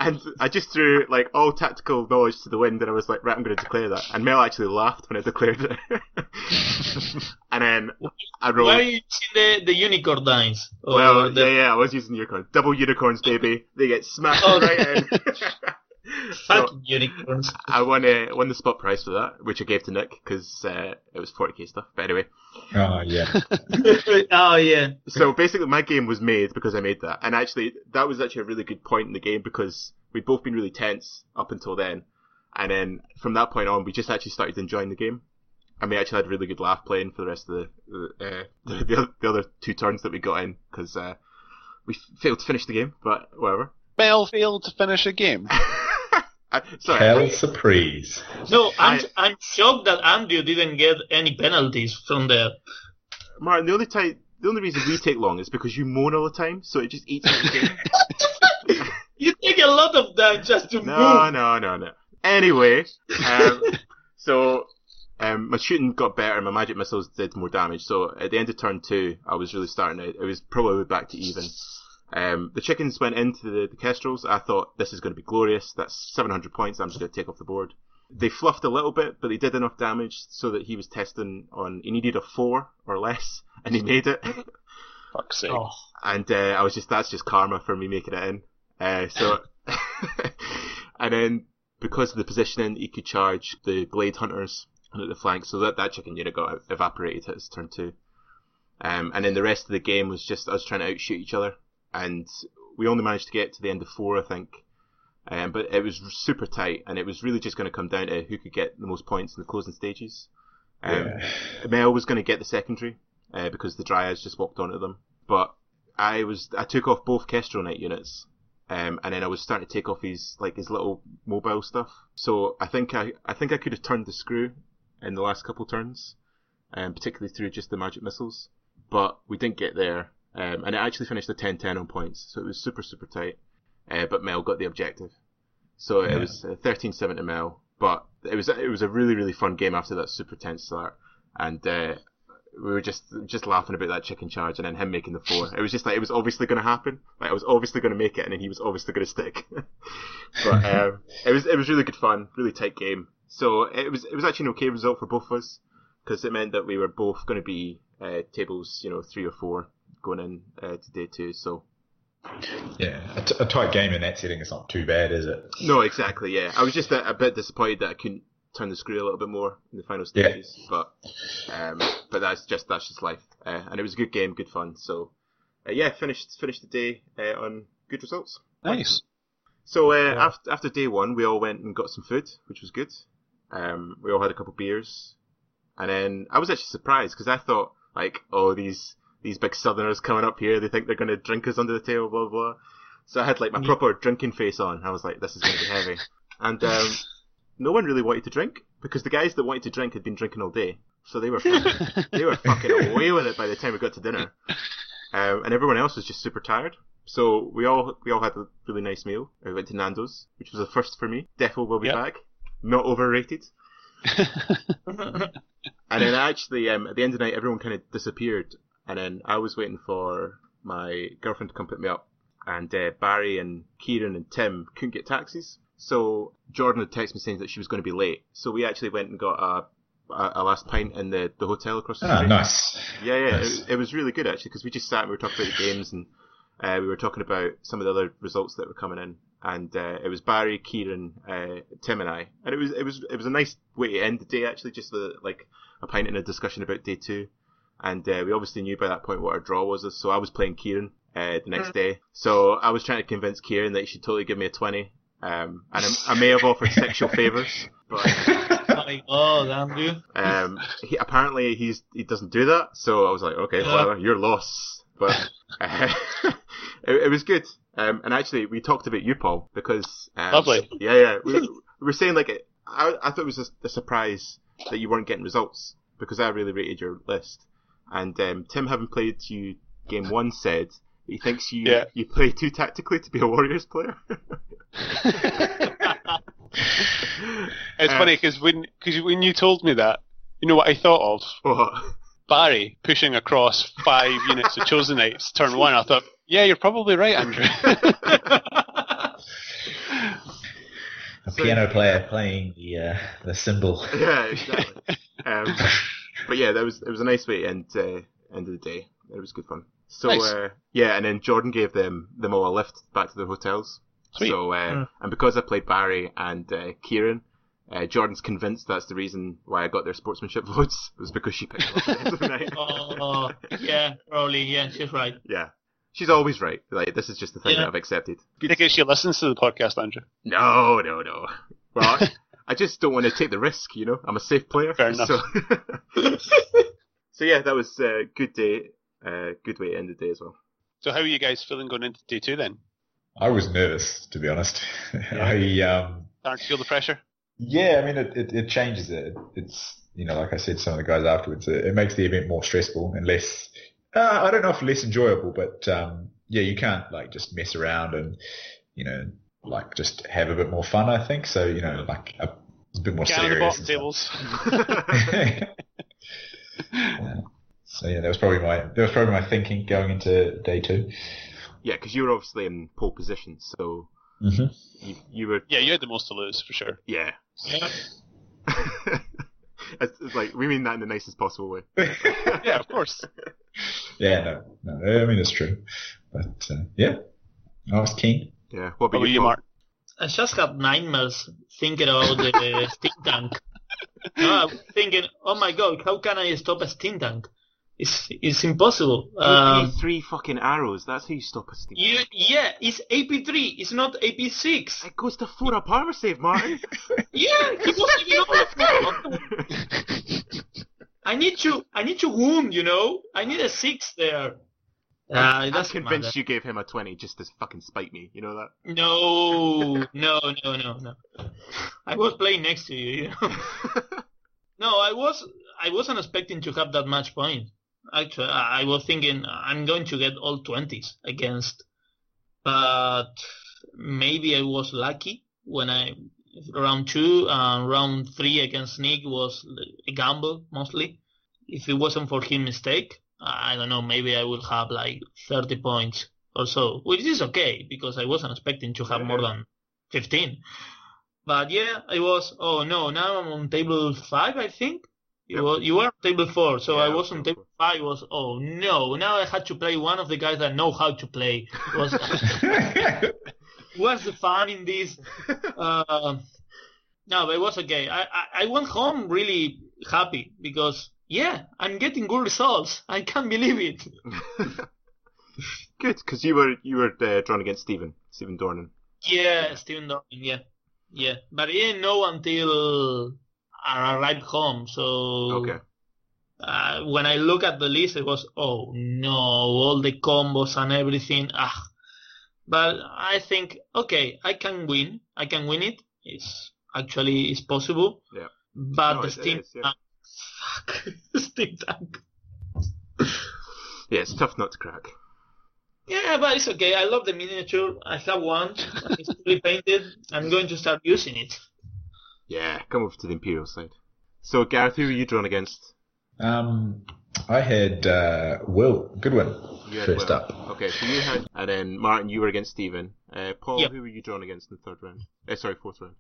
Speaker 1: And I just threw like all tactical knowledge to the wind, and I was like, right, I'm going to declare that. And Mel actually laughed when I declared it. and then I rolled.
Speaker 3: Why are you using the, the unicorn dice?
Speaker 1: Well,
Speaker 3: the,
Speaker 1: yeah, yeah, I was using unicorn. Double unicorns, baby. They get smashed
Speaker 3: Oh.
Speaker 1: right in. so
Speaker 3: fucking unicorns.
Speaker 1: I won uh, won the spot price for that, which I gave to Nick because uh, it was 40k stuff. But anyway,
Speaker 2: Oh, yeah.
Speaker 3: oh yeah.
Speaker 1: so basically my game was made because I made that, and actually that was actually a really good point in the game because we'd both been really tense up until then, and then from that point on we just actually started enjoying the game. And we actually had a really good laugh playing for the rest of the uh, the, the, other, the other two turns that we got in because uh, we f- failed to finish the game, but whatever.
Speaker 4: Mel failed to finish a game.
Speaker 1: I, sorry,
Speaker 2: Hell surprise.
Speaker 3: No, I'm
Speaker 1: I-
Speaker 3: I'm shocked that Andrew didn't get any penalties from there.
Speaker 1: Martin. The only time, the only reason we take long is because you moan all the time, so it just eats at the game.
Speaker 3: You take a lot of time just to
Speaker 1: No,
Speaker 3: move.
Speaker 1: no, no, no. Anyway, um, so um, my shooting got better, my magic missiles did more damage. So at the end of turn two, I was really starting to. It was probably back to even. Um, the chickens went into the, the kestrels. I thought this is going to be glorious. That's 700 points. I'm just going to take off the board. They fluffed a little bit, but they did enough damage so that he was testing on. He needed a four or less, and he made it.
Speaker 4: Fuck's sake.
Speaker 3: Oh,
Speaker 1: and uh, I was just that's just karma for me making it in. Uh, so, and then because of the positioning, he could charge the blade hunters at the flank, so that that chicken unit got evaporated at his turn two. Um, and then the rest of the game was just us trying to outshoot each other, and we only managed to get to the end of four, I think. Um, but it was super tight, and it was really just going to come down to who could get the most points in the closing stages. Um,
Speaker 2: Yeah.
Speaker 1: Mel was going to get the secondary uh, because the Dryads just walked onto them. But I was I took off both Kestrel Knight units, um, and then I was starting to take off his like his little mobile stuff. So I think I I think I could have turned the screw in the last couple turns, um, particularly through just the magic missiles. But we didn't get there, um, and it actually finished a 10-10 on points, so it was super super tight. Uh, but Mel got the objective, so it was uh, 13-7 to Mel. But it was it was a really really fun game after that super tense start, and uh, we were just just laughing about that chicken charge and then him making the four. It was just like it was obviously going to happen. Like I was obviously going to make it, and then he was obviously going to stick. but um, it was it was really good fun, really tight game. So it was it was actually an okay result for both of us because it meant that we were both going to be uh, tables, you know, three or four going in uh, to day two. So
Speaker 2: Yeah. A, t- a tight game in that setting is not too bad, is it?
Speaker 1: no, exactly, yeah. I was just a, a bit disappointed that I couldn't turn the screw a little bit more in the final
Speaker 2: Yeah.
Speaker 1: stages, but um, but that's just that's just life. Uh, and it was a good game, good fun. So uh, yeah, finished finished the day uh, on good results.
Speaker 4: Nice.
Speaker 1: So uh,
Speaker 3: Yeah.
Speaker 1: after after day one, we all went and got some food, which was good. Um, we all had a couple beers, and then I was actually surprised because I thought like, oh, these these big Southerners coming up here, they think they're going to drink us under the table, blah blah. So I had like my
Speaker 3: Yeah.
Speaker 1: proper drinking face on. I was like, this is going to be heavy, and um, no one really wanted to drink because the guys that wanted to drink had been drinking all day, so they were fucking, they were fucking away with it by the time we got to dinner. Um, and everyone else was just super tired. So we all we all had a really nice meal. We went to Nando's, which was a first for me. Defo will be
Speaker 4: Yep.
Speaker 1: back. Not overrated. And then actually, um, at the end of the night, everyone kind of disappeared. And then I was waiting for my girlfriend to come pick me up. And uh, Barry and Kieran and Tim couldn't get taxis. So Jordan had texted me saying that she was going to be late. So we actually went and got a, a, last pint in the, the hotel across the
Speaker 2: Ah,
Speaker 1: street.
Speaker 2: nice.
Speaker 1: Yeah, yeah,
Speaker 2: Nice.
Speaker 1: it, it was really good actually because we just sat and we were talking about the games and uh, we were talking about some of the other results that were coming in, and uh, it was Barry, Kieran, uh, Tim, and I, and it was it was it was a nice way to end the day actually, just with like a pint and a discussion about day two, and uh, we obviously knew by that point what our draw was, so I was playing Kieran uh, the next day, so I was trying to convince Kieran that he should totally give me a twenty. Um, and I, I may have offered sexual favors, but
Speaker 3: my God, Andrew.
Speaker 1: um, he, apparently he's he doesn't do that. So I was like, okay,
Speaker 3: Yeah.
Speaker 1: whatever, you're lost. But uh, it, it was good. Um, and actually, we talked about you, Paul, because um,
Speaker 4: Lovely.
Speaker 1: Yeah, yeah. We, we were saying like I, I thought it was a, a surprise that you weren't getting results because I really rated your list. And um, Tim, having played you game one, said He thinks you
Speaker 4: Yeah.
Speaker 1: you play too tactically to be a Warriors player.
Speaker 4: It's
Speaker 1: Uh,
Speaker 4: funny because when cause when you told me that, you know what I thought of?
Speaker 1: What?
Speaker 4: Barry pushing across five units of Chosen Knights turn one. I thought, yeah, you're probably right, Andrew.
Speaker 2: A piano player playing the uh, the cymbal.
Speaker 1: yeah, exactly. um, but yeah, that was it was a nice way to end uh, end of the day. It was good fun. So
Speaker 4: Nice.
Speaker 1: uh, yeah, and then Jordan gave them them all a lift back to the hotels.
Speaker 4: Sweet.
Speaker 1: So uh,
Speaker 3: Mm.
Speaker 1: and because I played Barry and uh, Kieran, uh, Jordan's convinced that's the reason why I got their sportsmanship votes was because she picked them up at the end of the night.
Speaker 3: oh, yeah, probably, yeah, she's right.
Speaker 1: Yeah, she's always right. Like this is just the thing
Speaker 3: Yeah.
Speaker 1: that I've accepted.
Speaker 4: I think she listens to the podcast, Andrew.
Speaker 1: No, no, no. Well, I, I just don't want to take the risk, you know. I'm a safe player.
Speaker 4: Fair enough.
Speaker 1: So, so yeah, that was a good day. Uh, good way to end the day as well.
Speaker 4: So how are you guys feeling going into day two then?
Speaker 2: I was nervous, to be honest. I um,
Speaker 4: Starting to feel the pressure?
Speaker 2: yeah, I mean, it, it, it changes it. It's you know, like I said, to some of the guys afterwards, it, it makes the event more stressful and less. Uh, I don't know if less enjoyable, but um, yeah, you can't like just mess around and you know, like just have a bit more fun. I think so. You know, like a, a bit more
Speaker 4: Get on the
Speaker 2: serious.
Speaker 4: bottom
Speaker 2: and
Speaker 4: tables.
Speaker 2: Yeah. So yeah, that was probably my that was probably my thinking going into day two.
Speaker 1: yeah, because you were obviously in pole position, so
Speaker 2: Mm-hmm.
Speaker 1: you, you were
Speaker 4: Yeah, you had the most to lose for sure.
Speaker 1: yeah.
Speaker 3: Yeah.
Speaker 1: it's, it's like we mean that in the nicest possible way.
Speaker 4: Yeah, of course.
Speaker 2: Yeah, no, no, I mean it's true, but uh, yeah, I was keen.
Speaker 1: Yeah. What
Speaker 4: What
Speaker 1: about
Speaker 4: about you, Mark?
Speaker 3: I just had nightmares thinking about the steam tank. No, I was thinking, oh my god, how can I stop a steam tank? It's it's impossible.
Speaker 1: You only
Speaker 3: Um,
Speaker 1: need three fucking arrows. That's how you stop a steam.
Speaker 3: you, yeah, it's AP3. It's not AP6.
Speaker 1: It goes to four up armor save, Martin.
Speaker 3: Yeah, he was even on the I need to I need to wound, you know. I need a six there. Uh,
Speaker 1: I'm convinced
Speaker 3: matter.
Speaker 1: you gave him a twenty just to fucking spite me. You know that?
Speaker 3: No, no, no, no, no. I was playing next to you. you know? no, I was. I wasn't expecting to have that much point. Actually, I was thinking I'm going to get all twenties against, but maybe I was lucky when I round two and round three against Nick was a gamble mostly. If it wasn't for his mistake, I don't know. Maybe I will have like 30 points or so, which is okay because I wasn't expecting to have more than 15. But yeah, I was. Oh no, now I'm on table five, I think. You were you were on table four, so
Speaker 1: Yeah,
Speaker 3: I was on table five. Was oh no, now I had to play one of the guys that know how to play. It was what's the fun in this? Uh, no, but it was okay. I, I I went home really happy because yeah, I'm getting good results. I can't believe it.
Speaker 1: Good, because you were you were uh, drawn against Stephen Stephen Dornan.
Speaker 3: Yeah, Steven Dornan, yeah. Yeah. But I didn't know until I arrived home. So
Speaker 1: Okay.
Speaker 3: uh, when I look at the list, it was, oh no, all the combos and everything. Ah. But I think, okay, I can win. I can win it. It's actually it's possible.
Speaker 1: Yeah.
Speaker 3: But
Speaker 1: No,
Speaker 3: the
Speaker 1: it- it
Speaker 3: Steam
Speaker 1: is, yeah.
Speaker 3: Tank, fuck, Steam Tank.
Speaker 1: Yeah, it's tough not to crack.
Speaker 3: Yeah, but it's okay. I love the miniature. I have one. It's fully painted. I'm going to start using it.
Speaker 1: Yeah, come over to the Imperial side. So Gareth, who were you drawn against?
Speaker 2: um, I had uh, Will Goodwin
Speaker 1: You had
Speaker 2: first
Speaker 1: Will.
Speaker 2: up.
Speaker 1: Okay, so you had, and then Martin, you were against Stephen. Uh, Paul,
Speaker 3: Yep.
Speaker 1: who were you drawn against in the third round? Uh, sorry, fourth round.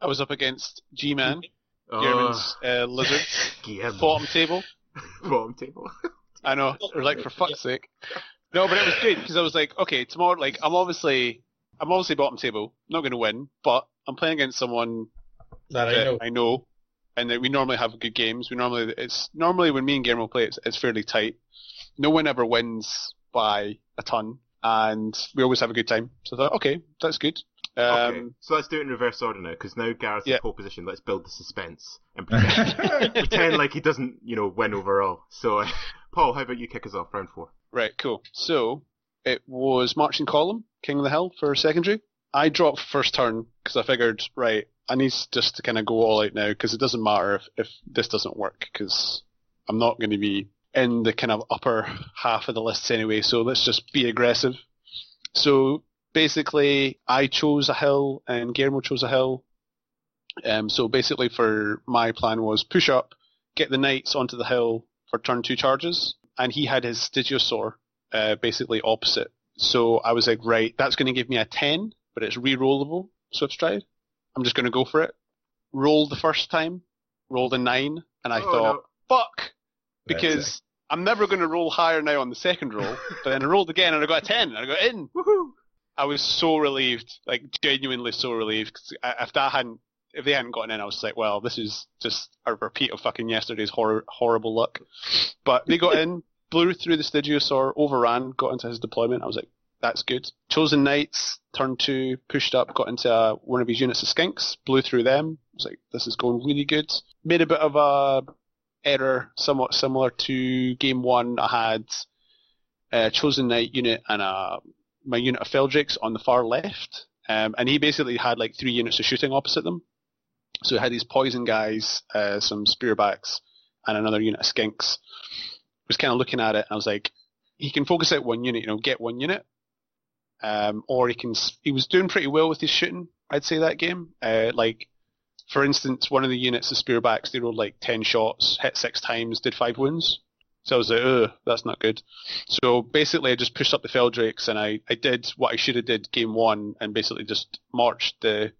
Speaker 4: I was up against G-Man,
Speaker 1: Oh,
Speaker 4: G-Man's uh, lizard,
Speaker 1: Guillermo.
Speaker 4: bottom table.
Speaker 1: bottom table.
Speaker 4: I know. Or like for fuck's sake. No, but it was good because I was like, okay, tomorrow. Like, I'm obviously, I'm obviously bottom table. Not going to win, but I'm playing against someone
Speaker 3: That
Speaker 4: that I know, and that we normally have good games. We normally, it's normally when me and Guillermo play, it's, it's fairly tight. No one ever wins by a ton, and we always have a good time. So I thought, okay, that's good. Um,
Speaker 1: okay, so let's do it in reverse order now, because now Gareth's
Speaker 4: Yeah.
Speaker 1: in pole position. Let's build the suspense and pretend, pretend like he doesn't, you know, win overall. So, uh, Paul, how about you kick us off round four?
Speaker 4: Right, cool. So it was marching column, King of the Hill for secondary. I dropped first turn because I figured, right, I need just to kind of go all out now because it doesn't matter if, if this doesn't work because I'm not going to be in the kind of upper half of the lists anyway, so let's just be aggressive. So basically, I chose a hill and Guillermo chose a hill. Um, so basically, for my plan was push up, get the knights onto the hill for turn two charges, and he had his Stygiosaur uh, basically opposite. So I was like, right, that's going to give me a 10, but it's re-rollable, Swift Stride. I'm just going to go for it. Rolled the first time, rolled a 9, and I
Speaker 1: Oh,
Speaker 4: thought, fuck, because I'm never going to roll higher now on the second roll. but then I rolled again and I got a 10 and I got in.
Speaker 1: Woohoo!
Speaker 4: I was so relieved, like genuinely so relieved. 'cause if that hadn't, if they hadn't gotten in, I was like, well, this is just a repeat of fucking yesterday's hor- horrible luck. But they got in, blew through the Stygiosaur, overran, got into his deployment. I was like, that's good. Chosen Knights, turn two, pushed up, got into uh, one of his units of Skinks, blew through them. I was like, this is going really good. Made a bit of a error, somewhat similar to game one. I had a Chosen Knight unit and a my unit of Feldrakes on the far left, um, and he basically had like three units of shooting opposite them. So he had these poison guys, uh, some spearbacks, and another unit of skinks. I Was kind of looking at it, and I was like, he can focus out one unit, you know, get one unit, um, or he can. He was doing pretty well with his shooting, I'd say that game. Uh, like, for instance, one of the units of spearbacks, they rolled like ten shots, hit six times, did five wounds. So I was like, ugh, that's not good. So basically, I just pushed up the Feldrakes and I, I did what I should have did game one and basically just marched the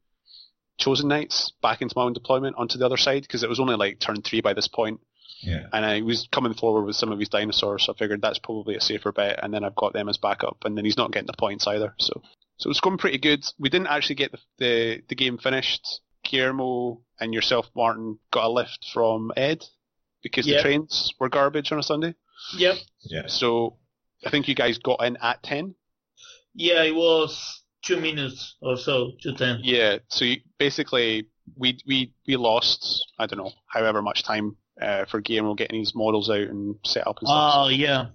Speaker 4: Chosen Knights back into my own deployment onto the other side because it was only like turn three by this point
Speaker 2: Yeah.
Speaker 4: and I was coming forward with some of his dinosaurs, so I figured that's probably a safer bet, and then I've got them as backup, and then he's not getting the points either, so so it's going pretty good. We didn't actually get the the, the game finished. Guillermo and yourself, Martin, got a lift from Ed because
Speaker 3: Yep.
Speaker 4: the trains were garbage on a Sunday.
Speaker 3: Yep.
Speaker 2: Yeah.
Speaker 4: So I think you guys got in at ten.
Speaker 3: Yeah, it was two minutes or so to ten.
Speaker 4: Yeah. So you, basically, we we we lost I don't know however much time uh, for Guillermo getting his models out and set up and stuff.
Speaker 3: Oh yeah.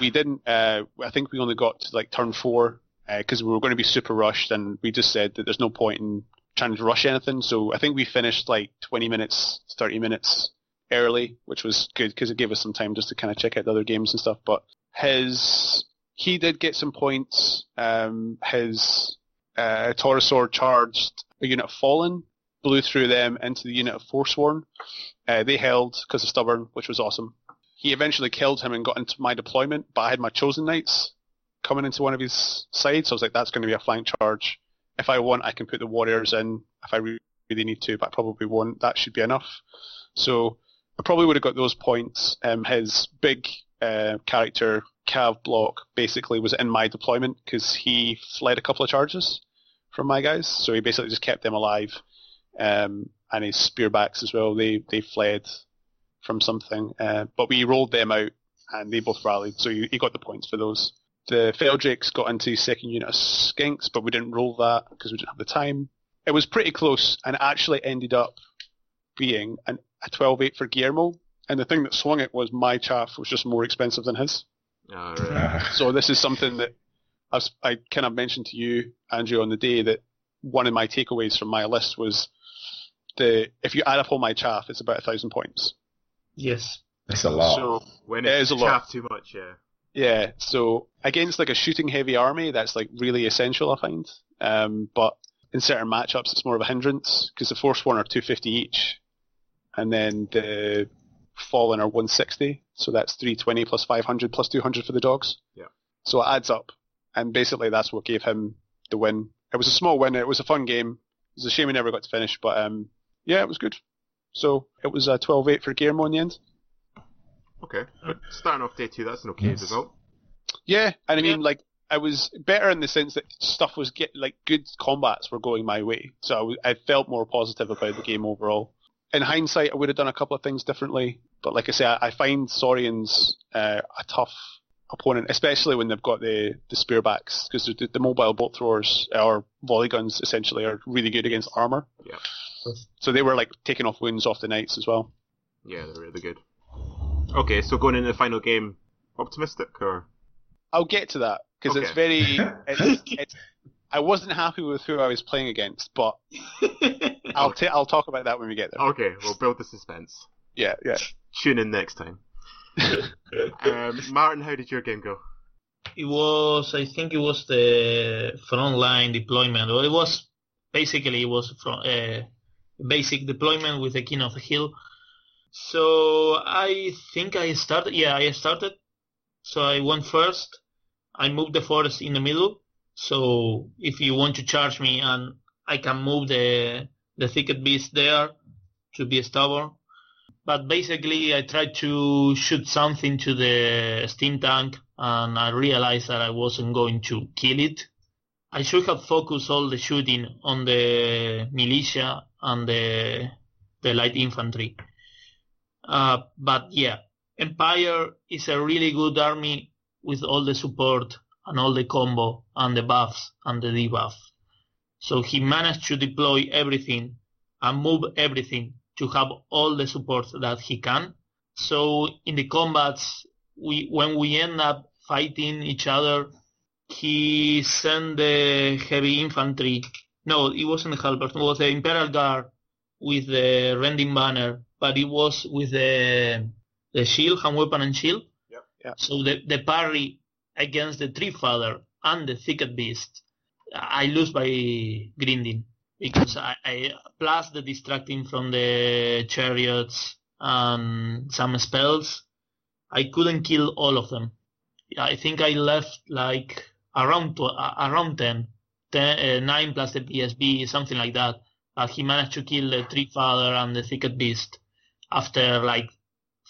Speaker 4: we didn't. Uh, I think we only got to like turn four because we were going to be super rushed, and we just said that there's no point in trying to rush anything. So I think we finished like 20 minutes, 30 minutes early, which was good because it gave us some time just to kind of check out the other games and stuff. But his he did get some points. Um, his uh, Taurosaur charged a unit of Fallen, blew through them into the unit of Forsworn. Uh, they held because of stubborn, which was awesome. He eventually killed him and got into my deployment, but I had my chosen knights coming into one of his sides. So I was like, that's going to be a flank charge. If I want, I can put the warriors in if I really need to, but I probably won't. That should be enough. So I probably would have got those points. Um, his big uh, character, Cav Block, basically was in my deployment because he fled a couple of charges from my guys. So he basically just kept them alive. Um, and his spearbacks as well, they, they fled from something. Uh, but we rolled them out and they both rallied, so he, he got the points for those. The Feldrakes got into second unit of Skinks, but we didn't roll that because we didn't have the time. It was pretty close and actually ended up being an, a 12-8 for Guillermo. And the thing that swung it was my chaff was just more expensive than his.
Speaker 1: All right.
Speaker 2: Uh,
Speaker 4: So this is something that I, was, I kind of mentioned to you, Andrew, on the day that one of my takeaways from my list was the if you add up all my chaff, it's about a thousand points.
Speaker 3: Yes.
Speaker 2: it's a lot.
Speaker 4: So
Speaker 1: When
Speaker 4: It
Speaker 1: it's
Speaker 4: is a lot.
Speaker 1: chaff too much, yeah.
Speaker 4: yeah, so against like a shooting heavy army, that's like really essential, I find. Um, but in certain matchups, it's more of a hindrance because the Forsworn are 250 each, and then the fallen are 160. So that's 320 plus 500 plus 200 for the dogs.
Speaker 1: Yeah.
Speaker 4: So it adds up, and basically that's what gave him the win. It was a small win. It was a fun game. It was a shame we never got to finish, but um, yeah, it was good. So it was a 12-8 for Guillermo in the end.
Speaker 1: Okay. But starting off day two, that's an okay
Speaker 2: Yes.
Speaker 1: result.
Speaker 4: Yeah, and I
Speaker 3: Yeah.
Speaker 4: mean, like, I was better in the sense that stuff was get like good combats were going my way, so I, w- I felt more positive about the game overall. In hindsight, I would have done a couple of things differently, but like I say, I, I find Saurians uh, a tough opponent, especially when they've got the the spearbacks, because the, the mobile bolt throwers or volley guns essentially are really good against armor.
Speaker 1: Yeah.
Speaker 4: So they were like taking off wounds off the knights as well.
Speaker 1: Yeah, they're really good. Okay, so going into the final game, optimistic or
Speaker 4: I'll get to that because it's very. It's, it's, I wasn't happy with who I was playing against, but I'll ta- I'll talk about that when we get there.
Speaker 1: okay? We'll build the suspense.
Speaker 4: Yeah, yeah.
Speaker 1: Tune in next time. um, Martin, how did your game go?
Speaker 3: It was, I think, it was the frontline deployment, or it was basically it was from uh, basic deployment with the king of the hill. So I think I started. Yeah, I started. So I went first. I moved the forest in the middle. So if you want to charge me, and I can move the the thicket beast there to be stubborn. But basically, I tried to shoot something to the steam tank, and I realized that I wasn't going to kill it. I should have focused all the shooting on the militia and the the light infantry. Uh, but yeah, Empire is a really good army with all the support and all the combo and the buffs and the debuff. So he managed to deploy everything and move everything to have all the support that he can. So in the combats, we when we end up fighting each other, he sent the heavy infantry. No, it wasn't the halberd. It was the Imperial Guard with the rending banner, but it was with the the shield, hand weapon and shield.
Speaker 1: Yep.
Speaker 4: Yeah.
Speaker 3: So the the parry against the Treefather and the Thicket Beast, I lose by grinding because I, I plus the distracting from the chariots and some spells. I couldn't kill all of them. I think I left like around tw- uh, around 10, 10 uh, 9 plus the BSB, something like that. But he managed to kill the Treefather and the Thicket Beast after like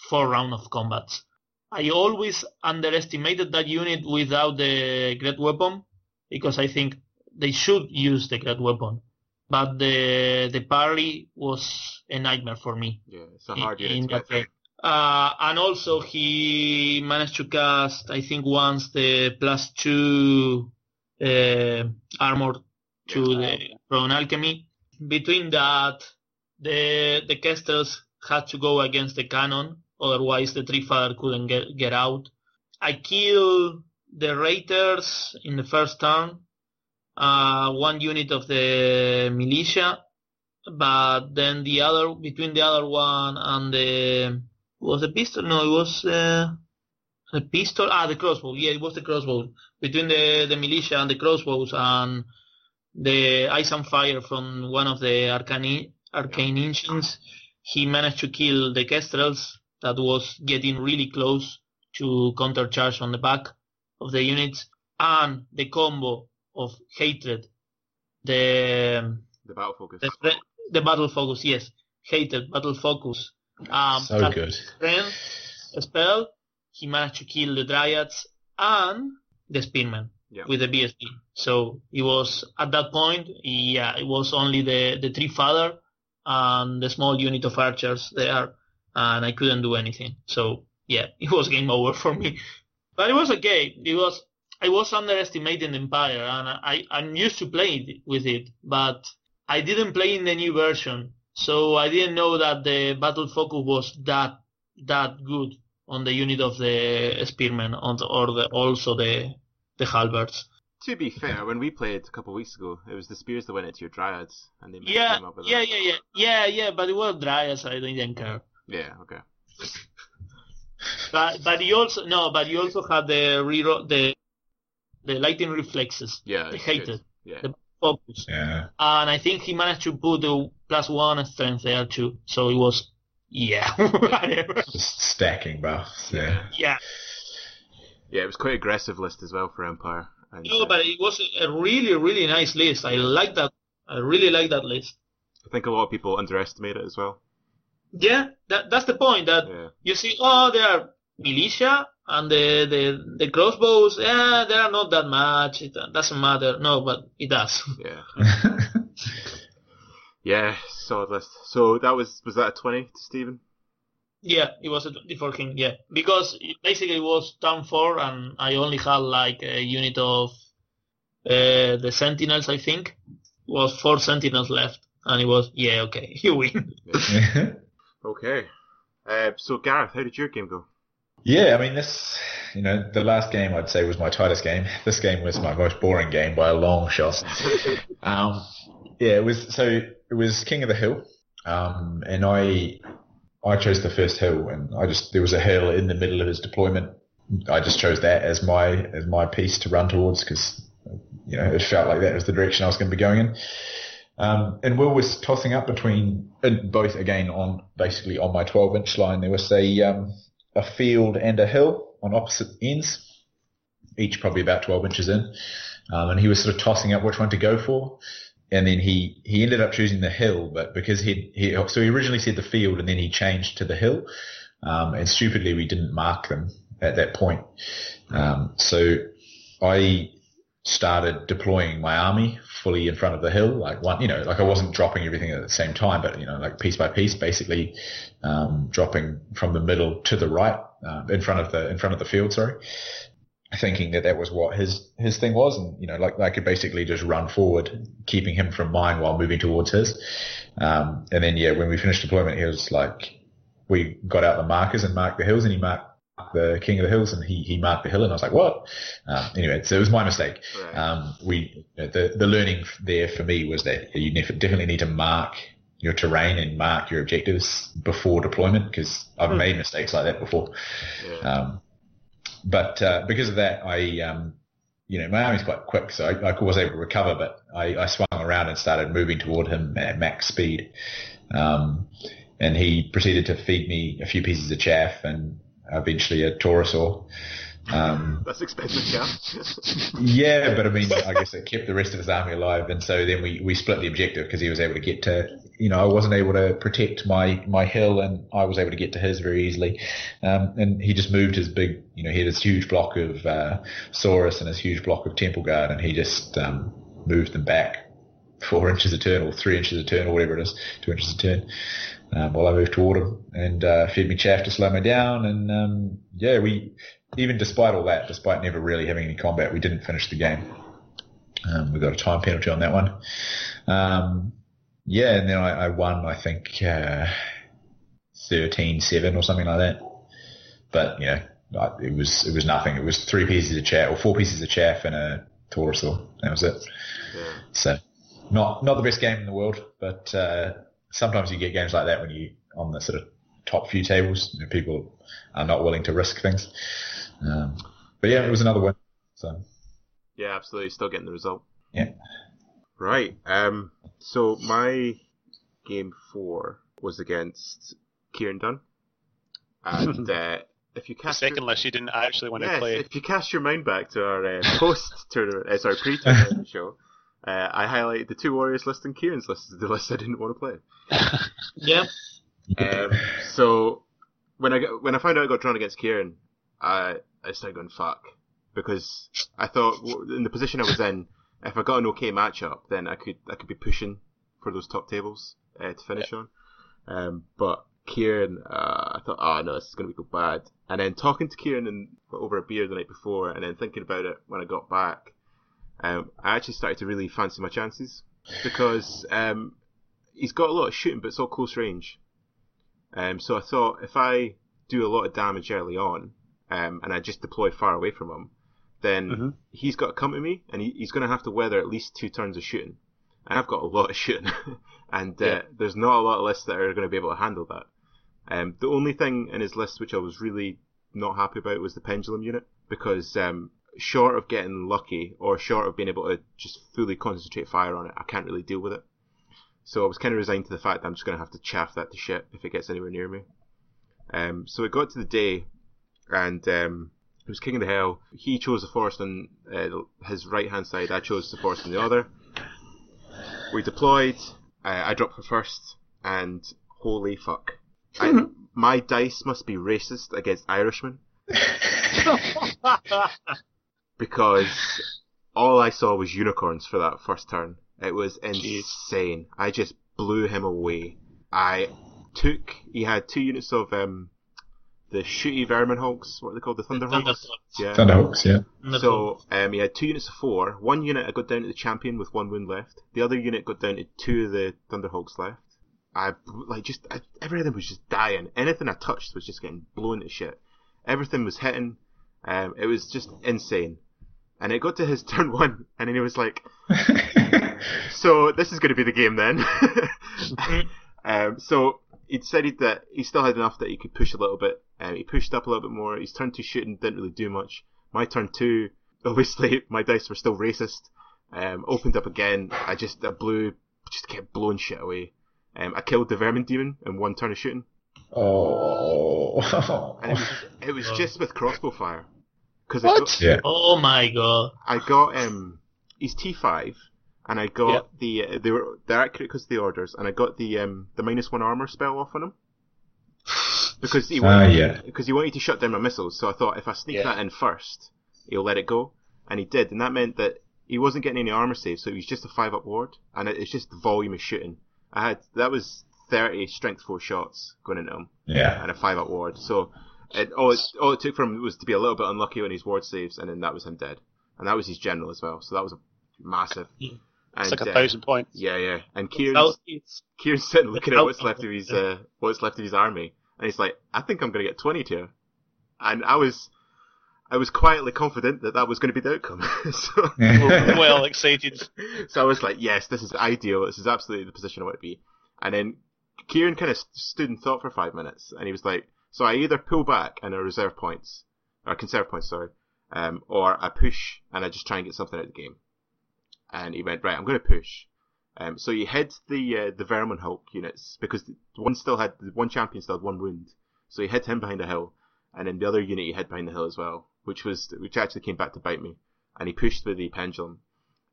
Speaker 3: four rounds of combats. I always underestimated that unit without the great weapon because I think they should use the great weapon. But the the parry was a nightmare for me.
Speaker 1: Yeah, it's a hard
Speaker 3: in,
Speaker 1: unit
Speaker 3: in
Speaker 1: to
Speaker 3: that
Speaker 1: get through.
Speaker 3: game. Uh, and also he managed to cast, I think, once the plus two uh, armor to the from alchemy. Between that, the the casters had to go against the cannon, otherwise the Treefather couldn't get get out. I killed the raiders in the first turn, uh, one unit of the militia, but then the other between the other one and the was a pistol? No, it was uh, a pistol. Ah, the crossbow. Yeah, it was the crossbow between the the militia and the crossbows and the ice and fire from one of the arcane arcane engines. He managed to kill the kestrels that was getting really close to countercharge on the back of the units and the combo of hatred the
Speaker 1: The battle focus.
Speaker 3: the, the, the battle focus yes hatred battle focus um
Speaker 2: so
Speaker 3: that
Speaker 2: good.
Speaker 3: strength spell he managed to kill the dryads and the spearmen
Speaker 1: Yeah.
Speaker 3: with the bsb so it was at that point yeah it was only the the Treefather and the small unit of archers there and i couldn't do anything so yeah it was game over for me but it was okay it was I was underestimating Empire, and I, I'm used to playing with it, but I didn't play in the new version, so I didn't know that the battle focus was that that good on the unit of the spearmen, on the, or the, also the the halberds.
Speaker 1: To be fair, when we played a couple of weeks ago, it was the spears that went into your dryads, and they
Speaker 3: Yeah,
Speaker 1: up with
Speaker 3: yeah, yeah, yeah, yeah, yeah. But it was dry, so I didn't care.
Speaker 1: Yeah, okay.
Speaker 3: But but you also no, but you also had the reroll the the lightning reflexes,
Speaker 1: Yeah,
Speaker 3: the
Speaker 1: it's good.
Speaker 3: hated
Speaker 1: Yeah.
Speaker 3: The- focus.
Speaker 2: Yeah.
Speaker 3: and I think he managed to put the plus one strength there too. So it was, yeah, whatever.
Speaker 2: Just stacking buffs. Yeah.
Speaker 3: yeah.
Speaker 1: Yeah, it was quite aggressive list as well for Empire. And,
Speaker 3: No, but it was a really, really nice list. I like that. I really like that list.
Speaker 1: I think a lot of people underestimate it as well.
Speaker 3: Yeah, that that's the point. That
Speaker 1: Yeah.
Speaker 3: you see, oh, there are militia and the the the crossbows. Yeah, they are not that much. It doesn't matter. No, but it does.
Speaker 1: Yeah. Yeah, solid list. So that was was that a twenty to Stephen?
Speaker 3: Yeah, it was a 24 king. Yeah, because it basically it was turn four, and I only had like a unit of uh, the sentinels. I think was four sentinels left, and it was yeah, okay, you win.
Speaker 1: Okay. Uh, so Gareth, how did your game go?
Speaker 2: Yeah, I mean, this, you know, the last game I'd say was my tightest game. This game was my most boring game by a long shot. Um, yeah, it was, so it was King of the Hill. Um, and I, I chose the first hill, and I just there was a hill in the middle of his deployment. I just chose that as my as my piece to run towards because you know it felt like that was the direction I was going to be going in. Um, and Will was tossing up between both again on basically on my 12 inch line. There was a um, a field and a hill on opposite ends, each probably about 12 inches in. Um, and he was sort of tossing up which one to go for and then he he ended up choosing the hill, but because he he so he originally said the field, and then he changed to the hill, um, and stupidly we didn't mark them at that point. Um, so I started deploying my army fully in front of the hill, like one, you know, like I wasn't dropping everything at the same time, but you know, like piece by piece, basically um, dropping from the middle to the right uh, in front of the in front of the field. Sorry, thinking that that was what his his thing was, and you know, like I could basically just run forward, keeping him from mine while moving towards his. Um, and then yeah, when we finished deployment, he was like, we got out the markers and marked the hills, and he marked the king of the hills, and he he marked the hill, and I was like, what? Um, anyway, so it was my mistake.
Speaker 1: Right.
Speaker 2: Um, we the the learning there for me was that you definitely need to mark your terrain and mark your objectives before deployment because I've
Speaker 1: Hmm.
Speaker 2: made mistakes like that before.
Speaker 1: Yeah.
Speaker 2: Um, but uh, because of that, I, um, you know, my army's quite quick, so I, I was able to recover. But I, I swung around and started moving toward him at max speed, um, and he proceeded to feed me a few pieces of chaff and eventually a Taurosaur. Um,
Speaker 1: That's expensive, yeah.
Speaker 2: yeah, but I mean, I guess it kept the rest of his army alive, and so then we, we split the objective because he was able to get to, you know, I wasn't able to protect my my hill, and I was able to get to his very easily, um, and he just moved his big, you know, he had this huge block of uh, Saurus and his huge block of Temple Guard, and he just um, moved them back four inches a turn or three inches a turn or whatever it is, two inches a turn. Um, while I moved toward him and uh, fed me chaff to slow me down, and um, yeah, we even despite all that, despite never really having any combat, we didn't finish the game. Um, we got a time penalty on that one. Um, yeah, and then I, I won, I think, uh, 13-7 or something like that. But, you know, I- it was, it was nothing. It was three pieces of chaff, or four pieces of chaff and a Taurosaur. That was it.
Speaker 1: yeah.
Speaker 2: So, not, not the best game in the world, but, uh, sometimes you get games like that when you, on the sort of top few tables, you know, people are not willing to risk things. Um, but yeah, it was another win. So,
Speaker 1: Yeah, absolutely. Still getting the result.
Speaker 2: Yeah.
Speaker 1: Right. Um. So my game four was against Kieran Dunn, and uh, if you
Speaker 4: The
Speaker 1: cast
Speaker 4: second
Speaker 1: your,
Speaker 4: list, you didn't actually want to play.
Speaker 1: if you cast your mind back to our uh, post tournament, uh, sorry, pre tournament show, uh, I highlighted the two Warriors list and Kieran's list as the list I didn't want to play.
Speaker 3: Yeah.
Speaker 1: Um, so when I got, when I found out I got drawn against Kieran, I I started going fuck because I thought in the position I was in, if I got an okay matchup, then I could I could be pushing for those top tables uh, to finish on. Um, but Kieran, uh, I thought, oh no, this is going to go bad. And then talking to Kieran and over a beer the night before, and then thinking about it when I got back, um, I actually started to really fancy my chances because um, he's got a lot of shooting, but it's all close range. Um, so I thought if I do a lot of damage early on, um, and I just deploy far away from him, then
Speaker 4: Mhm.
Speaker 1: he's got to come to me, and he, he's going to have to weather at least two turns of shooting. And I've got a lot of shooting, and uh,
Speaker 4: Yeah.
Speaker 1: there's not a lot of lists that are going to be able to handle that. Um, the only thing in his list which I was really not happy about was the pendulum unit because um, short of getting lucky or short of being able to just fully concentrate fire on it, I can't really deal with it. So I was kind of resigned to the fact that I'm just going to have to chaff that to shit if it gets anywhere near me. Um, so it got to the day, and um, it was King of the Hell. He chose the forest on uh, his right hand side. I chose the forest on the other. We deployed. Uh, I dropped for first, and holy fuck, I, my dice must be racist against Irishmen because all I saw was unicorns for that first turn. It was insane. I just blew him away. I took. He had two units of um, the shooty vermin hogs. What are they called? The thunder hogs. Yeah.
Speaker 2: Thunderhawks, yeah.
Speaker 1: So um, he had two units of four. One unit I got down to the champion with one wound left. The other unit got down to two of the Thunderhogs left. I like just I, everything was just dying. Anything I touched was just getting blown to shit. Everything was hitting. Um, it was just insane. And it got to his turn one, and then he was like, "So this is going to be the game then." um, so he decided that he still had enough that he could push a little bit. Um, he pushed up a little bit more. His turn two shooting didn't really do much. My turn two, obviously, my dice were still racist. Um, opened up again. I just I blew, just kept blowing shit away. Um, I killed the vermin demon in one turn of shooting,
Speaker 2: Oh.
Speaker 1: and it was, it was just with crossbow fire. Because
Speaker 4: What?
Speaker 2: yeah.
Speaker 3: Oh my god.
Speaker 1: I got um he's T five, and I got
Speaker 4: Yep.
Speaker 1: the uh, they were they're accurate because of the orders, and I got the um the minus one armor spell off on him because he
Speaker 2: Ah,
Speaker 1: wanted
Speaker 2: yeah.
Speaker 1: because he wanted to shut down my missiles. So I thought if I sneak
Speaker 4: Yeah.
Speaker 1: that in first, he'll let it go, and he did, and that meant that he wasn't getting any armor saves, so he was just a five up ward, and it, it's just the volume of shooting. I had that was thirty strength four shots going into him
Speaker 2: Yeah.
Speaker 1: and a five up ward. So it, all, it, all it took for him was to be a little bit unlucky on his ward saves, and then that was him dead. And that was his general as well. So that was a massive.
Speaker 3: Yeah.
Speaker 1: And,
Speaker 4: It's like a
Speaker 1: uh,
Speaker 4: thousand points.
Speaker 1: Yeah, yeah. And Kieran's,
Speaker 3: How it's
Speaker 1: Kieran's sitting looking at what's left of his uh, what's left of his army, and he's like, "I think I'm going to get 20 here." And I was, I was quietly confident that that was going to be the outcome. so,
Speaker 4: well excited.
Speaker 1: so I was like, "Yes, this is ideal. This is absolutely the position I want to be." And then Kieran kind of stood and thought for five minutes, and he was like, "So I either pull back and I reserve points, or conserve points, sorry, um, or I push and I just try and get something out of the game." And he went, "Right, I'm going to push." Um, so he hid the uh, the Vermin Hulk units because one still had one champion still had one wound, so he hid him behind a hill, and then the other unit he hid behind the hill as well, which was which actually came back to bite me, and he pushed with the pendulum,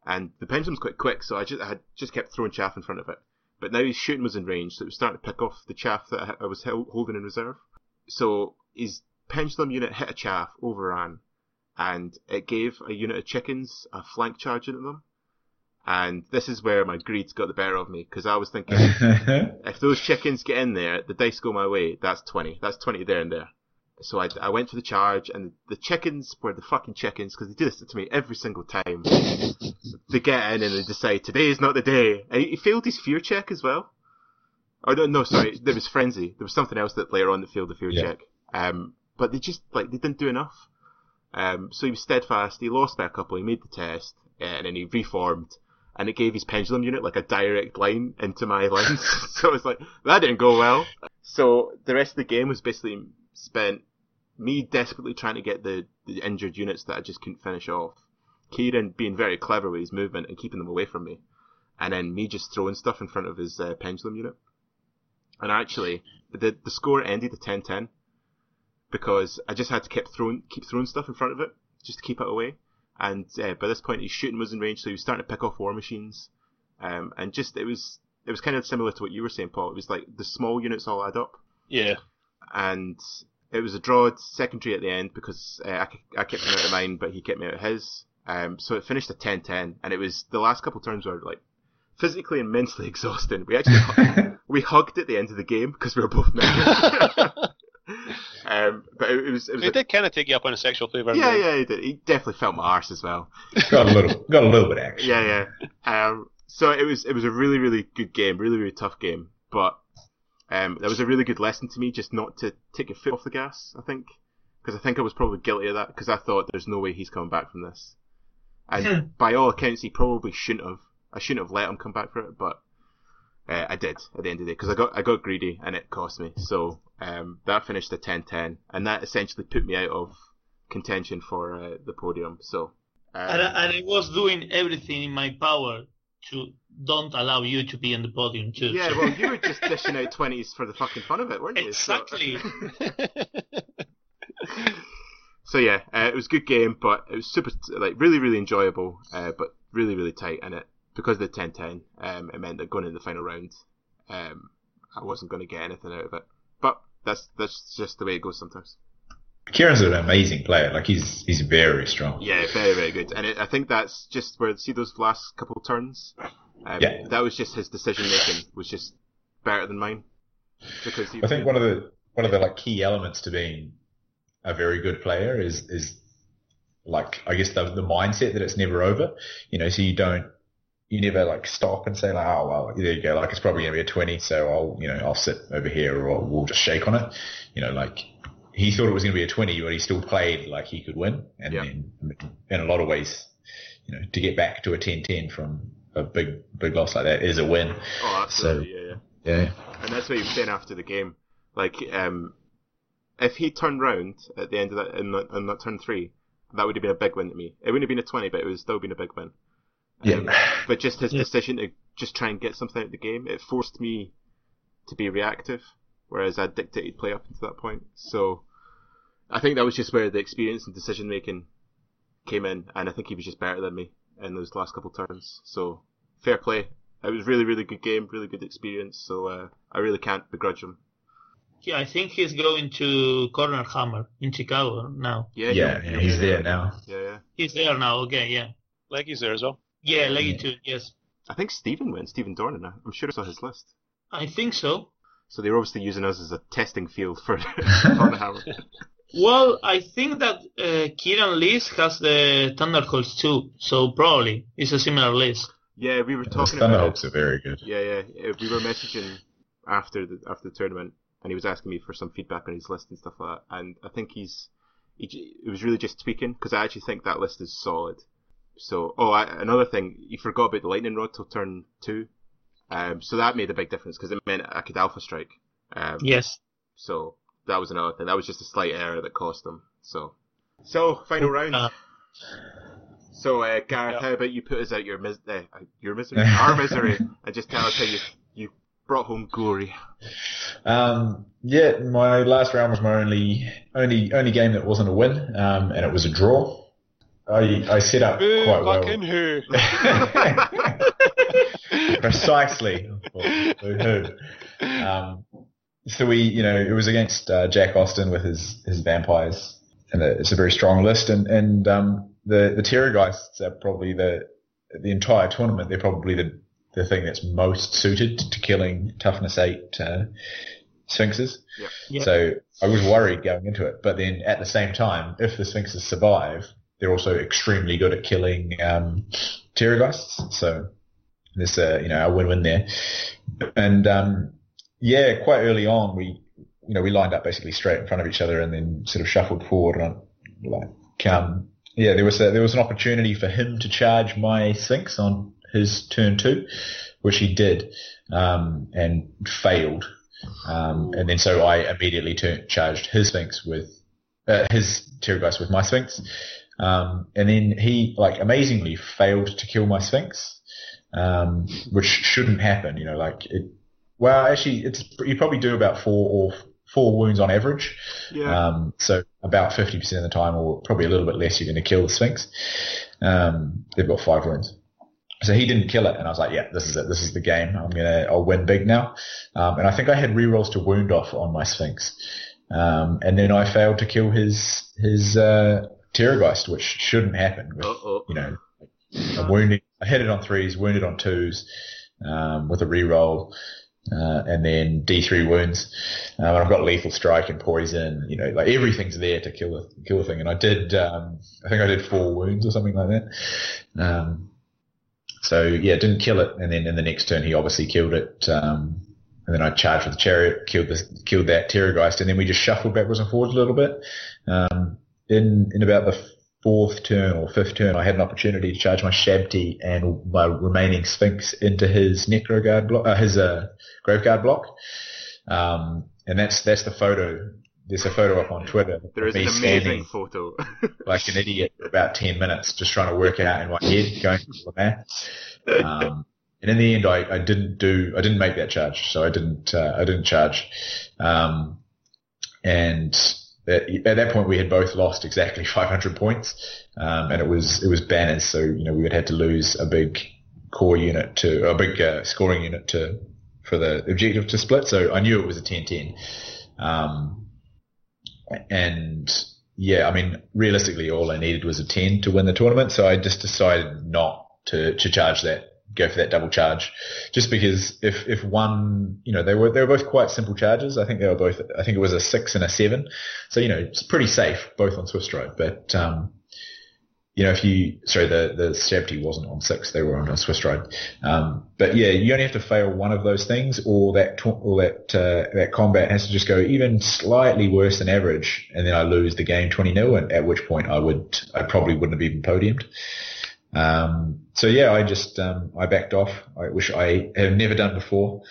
Speaker 1: and the pendulum's quite quick, so I just I had just kept throwing chaff in front of it, but now his shooting was in range, so it was starting to pick off the chaff that I- was holding in reserve, so his pendulum unit hit a chaff, overran, and it gave a unit of chickens a flank charge into them. And this is where my greed got the better of me because I was thinking, if those chickens get in there, the dice go my way. That's twenty. That's twenty there and there. So I, I went for the charge, and the chickens were the fucking chickens because they do this to me every single time. they get in and they decide today is not the day, and he, he failed his fear check as well. Oh no, no, sorry, there was frenzy. There was something else that later on the field of fear
Speaker 2: Yeah.
Speaker 1: check. Um, but they just like they didn't do enough. Um, so he was steadfast. He lost by a couple. He made the test, uh, and then he reformed, and it gave his pendulum unit like a direct line into my lines. so it's like that didn't go well. So the rest of the game was basically spent me desperately trying to get the, the injured units that I just couldn't finish off. Kieran being very clever with his movement and keeping them away from me, and then me just throwing stuff in front of his uh, pendulum unit. And actually, the the score ended at 10-10 because I just had to keep throwing keep throwing stuff in front of it just to keep it away. And uh, by this point, his shooting was in range, so he was starting to pick off war machines. Um, and just it was it was kind of similar to what you were saying, Paul. It was like the small units all add up,
Speaker 4: Yeah.
Speaker 1: and it was a draw secondary at the end because uh, I, I kept him out of mine, but he kept me out of his. Um, so it finished at 10-10, and it was the last couple turns were like physically and mentally exhausting. We actually we hugged at the end of the game because we were both men. um, but it, it was it was
Speaker 4: It
Speaker 1: a-
Speaker 4: did kind of take you up on a sexual flavour.
Speaker 1: yeah yeah he did. He definitely felt my arse as well.
Speaker 2: got a little, got a little bit actually.
Speaker 1: Yeah yeah. Um, so it was it was a really really good game, really really tough game, but um, that was a really good lesson to me just not to take your foot off the gas. I think because I think I was probably guilty of that because I thought there's no way he's coming back from this, and by all accounts he probably shouldn't have. I shouldn't have let him come back for it, but uh, I did at the end of the day because I got I got greedy and it cost me. So um, that finished at 10-10, and that essentially put me out of contention for uh, the podium. So. Um,
Speaker 3: and, I- and I was doing everything in my power to don't allow you to be in the podium too.
Speaker 1: Yeah,
Speaker 3: so-
Speaker 1: well, you were just dishing out twenties for the fucking fun of it, weren't you? So-
Speaker 3: exactly.
Speaker 1: So, yeah, uh, it was a good game, but it was super, like, really, really enjoyable, uh, but really, really tight. And it because of the 10-10, um, it meant that going into the final round, um, I wasn't going to get anything out of it. But that's that's just the way it goes sometimes.
Speaker 2: Kieran's an amazing player. Like he's he's very strong.
Speaker 1: Yeah, very, very good. And it, I think that's just where see those last couple of turns. Um,
Speaker 2: Yeah.
Speaker 1: That was just his decision making was just better than mine because he,
Speaker 2: I think one of the one of the like key elements to being a very good player is is like I guess the the mindset that it's never over. You know, so you don't you never like stop and say like, oh well, there you go. Like it's probably gonna be a twenty, so I'll you know I'll sit over here or we'll just shake on it. You know, like he thought it was gonna be a twenty, but he still played like he could win. And
Speaker 1: Yeah.
Speaker 2: then in a lot of ways, you know, to get back to a 10-10 from a big big loss like that is a win.
Speaker 1: Oh, absolutely, yeah, yeah.
Speaker 2: Yeah.
Speaker 1: And that's what he was saying after the game. Like, um, if he turned round at the end of that in, that- in that turn three, that would have been a big win to me. It wouldn't have been a twenty, but it would have still been a big win.
Speaker 2: Yeah.
Speaker 1: Um, but just his
Speaker 3: Yeah.
Speaker 1: decision to just try and get something out of the game, it forced me to be reactive, whereas I dictated play up until that point. So I think that was just where the experience and decision making came in, and I think he was just better than me in those last couple turns. So fair play. It was really, really good game, really good experience. So uh, I really can't begrudge him.
Speaker 3: Yeah, I think he's going to Corner Hammer in Chicago now.
Speaker 1: Yeah,
Speaker 2: Yeah,
Speaker 1: he'll-
Speaker 2: yeah, he's there now.
Speaker 1: Yeah, yeah.
Speaker 3: He's there now. Okay, yeah.
Speaker 4: Leggy's there as well.
Speaker 3: Yeah, Leggy
Speaker 2: Yeah.
Speaker 3: too. Yes,
Speaker 1: I think Stephen went, Stephen Dornan. I'm sure I saw his list.
Speaker 3: I think so.
Speaker 1: So they're obviously using us as a testing field for Tottenham.
Speaker 3: Well, I think that uh, Kieran Lees has the Thunderholts too, so probably it's a similar list.
Speaker 1: Yeah, we were
Speaker 2: The
Speaker 1: talking about.
Speaker 2: Thunderhawks are very good.
Speaker 1: Yeah, yeah. uh, We were messaging after the after the tournament, and he was asking me for some feedback on his list and stuff like that. And I think he's he, it was really just tweaking because I actually think that list is solid. So, oh, I, another thing, you forgot about the lightning rod till turn two. Um, so that made a big difference because it meant I could alpha strike. Um,
Speaker 3: Yes.
Speaker 1: So that was another thing. That was just a slight error that cost them. So, so final round.
Speaker 3: Uh,
Speaker 1: So, uh, Gareth,
Speaker 4: Yeah.
Speaker 1: how about you put us out your mis- uh, your misery, our misery, and just tell us how you you brought home glory.
Speaker 2: Um, yeah, my last round was my only only only game that wasn't a win, um, and it was a draw. I I set up
Speaker 4: Boo,
Speaker 2: quite well.
Speaker 4: fucking who?
Speaker 2: Precisely. Boo-hoo. Um, so we, you know, it was against uh, Jack Austin with his his vampires, and it's a very strong list. And and um, the the Terrorgeists are probably the the entire tournament. They're probably the the thing that's most suited to killing toughness eight uh, sphinxes.
Speaker 3: Yeah.
Speaker 2: So I was worried going into it, but then at the same time, if the sphinxes survive, they're also extremely good at killing um, Terrorgeists. So there's a you know a win-win there. And um, yeah, quite early on, we you know we lined up basically straight in front of each other, and then sort of shuffled forward. And like um, yeah, there was a, there was an opportunity for him to charge my Sphinx on his turn two, which he did, um, and failed. Um, and then so I immediately charged his Sphinx with uh, his Terrorgeist with my Sphinx. Um, and then he like amazingly failed to kill my Sphinx, um, which shouldn't happen. You know, like it. Well, actually, it's you probably do about four or four wounds on average.
Speaker 1: Yeah.
Speaker 2: Um, so about 50% of the time, or probably a little bit less, you're going to kill the Sphinx. Um, they've got five wounds. So he didn't kill it, and I was like, "Yeah, this is it. This is the game. I'm gonna, I'll win big now." Um, and I think I had rerolls to wound off on my Sphinx, um, and then I failed to kill his his uh, Terrorgeist, which shouldn't happen. With, you know, I wounded, I hit it on threes, wounded on twos, um, with a reroll, uh, and then D3 wounds. Um, and I've got lethal strike and poison, you know, like everything's there to kill the, kill the thing. And I did, um, I think I did four wounds or something like that. Um, so yeah, didn't kill it. And then in the next turn, he obviously killed it. Um, and then I charged with the chariot, killed this, killed that Terrorgeist, and then we just shuffled backwards and forwards a little bit. Um, in, in about the fourth turn or fifth turn, I had an opportunity to charge my Shabti and my remaining Sphinx into his Necroguard block, uh, his uh, Graveguard block. Um, and that's that's the photo. There's a photo up on Twitter.
Speaker 1: There is
Speaker 2: of
Speaker 1: is
Speaker 2: me
Speaker 1: an amazing photo.
Speaker 2: like an idiot for about 10 minutes just trying to work it out in my head, going through the math. Um, and in the end, I, I didn't do, I didn't make that charge. So I didn't, uh, I didn't charge. Um, and at, at that point we had both lost exactly 500 points. Um, and it was, it was banners. So, you know, we would have to lose a big core unit to, a big, uh, scoring unit to, for the objective to split. So I knew it was a 10-10. Um, and yeah, I mean, realistically, all I needed was a 10 to win the tournament. So I just decided not to, to charge that, go for that double charge, just because if, if one, you know, they were, they were both quite simple charges. I think they were both, I think it was a six and a seven. So, you know, it's pretty safe, both on Swift Stride. But, um, you know, if you, sorry, the, the Shabti wasn't on six, they were on a Swift Stride. Um, but yeah, you only have to fail one of those things or that, or that, uh, that combat has to just go even slightly worse than average. And then I lose the game 20 0 and at which point I would, I probably wouldn't have even podiumed. Um, so yeah, I just, um, I backed off, I, which I have never done before.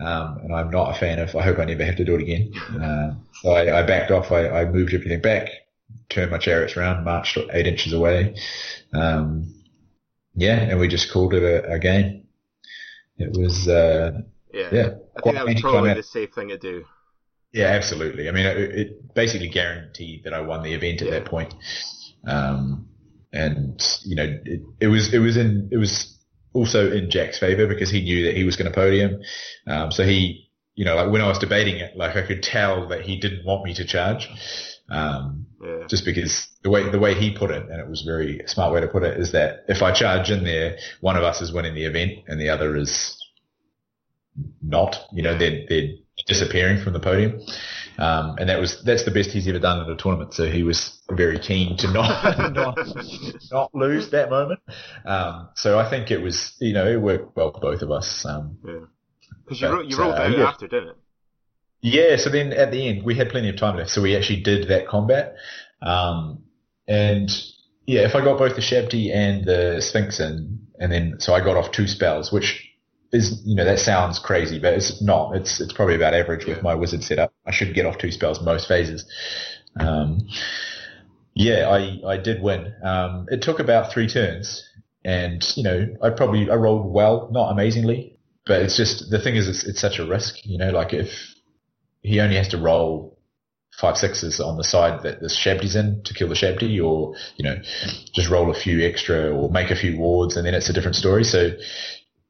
Speaker 2: um, and I'm not a fan of. I hope I never have to do it again. Uh, so I, I, backed off. I, I, moved everything back, turned my chariots around, marched eight inches away. Um, yeah, and we just called it a, a game. It was uh,
Speaker 1: yeah.
Speaker 2: yeah.
Speaker 1: I think that was probably the safe thing to do.
Speaker 2: Yeah, absolutely. I mean, it, it basically guaranteed that I won the event at yeah. that point. Um, and you know, it, it, was it was in it was also in Jack's favor because he knew that he was going to podium. Um, so he, you know, like when I was debating it, like I could tell that he didn't want me to charge. Um, yeah. just because the way the way he put it, and it was a very smart way to put it, is that if I charge in there, one of us is winning the event and the other is not. You know, they're they're disappearing from the podium. Um, and that was that's the best he's ever done at a tournament. So he was very keen to not not, not lose that moment. Um, so I think it was you know it worked well for both of us. Um,
Speaker 1: yeah, because you, ro- you rolled uh, out yeah. after, didn't it?
Speaker 2: Yeah. So then at the end we had plenty of time left, so we actually did that combat. Um, and yeah, if I got both the Shabti and the Sphinx in, and then so I got off two spells, which is you know that sounds crazy, but it's not. It's it's probably about average with my wizard setup. I should get off two spells most phases. Um, yeah, I I did win. Um, it took about three turns, and you know I probably I rolled well, not amazingly, but it's just the thing is it's it's such a risk. You know, like if he only has to roll five sixes on the side that the Shabti's in to kill the Shabti, or you know, just roll a few extra or make a few wards, and then it's a different story. So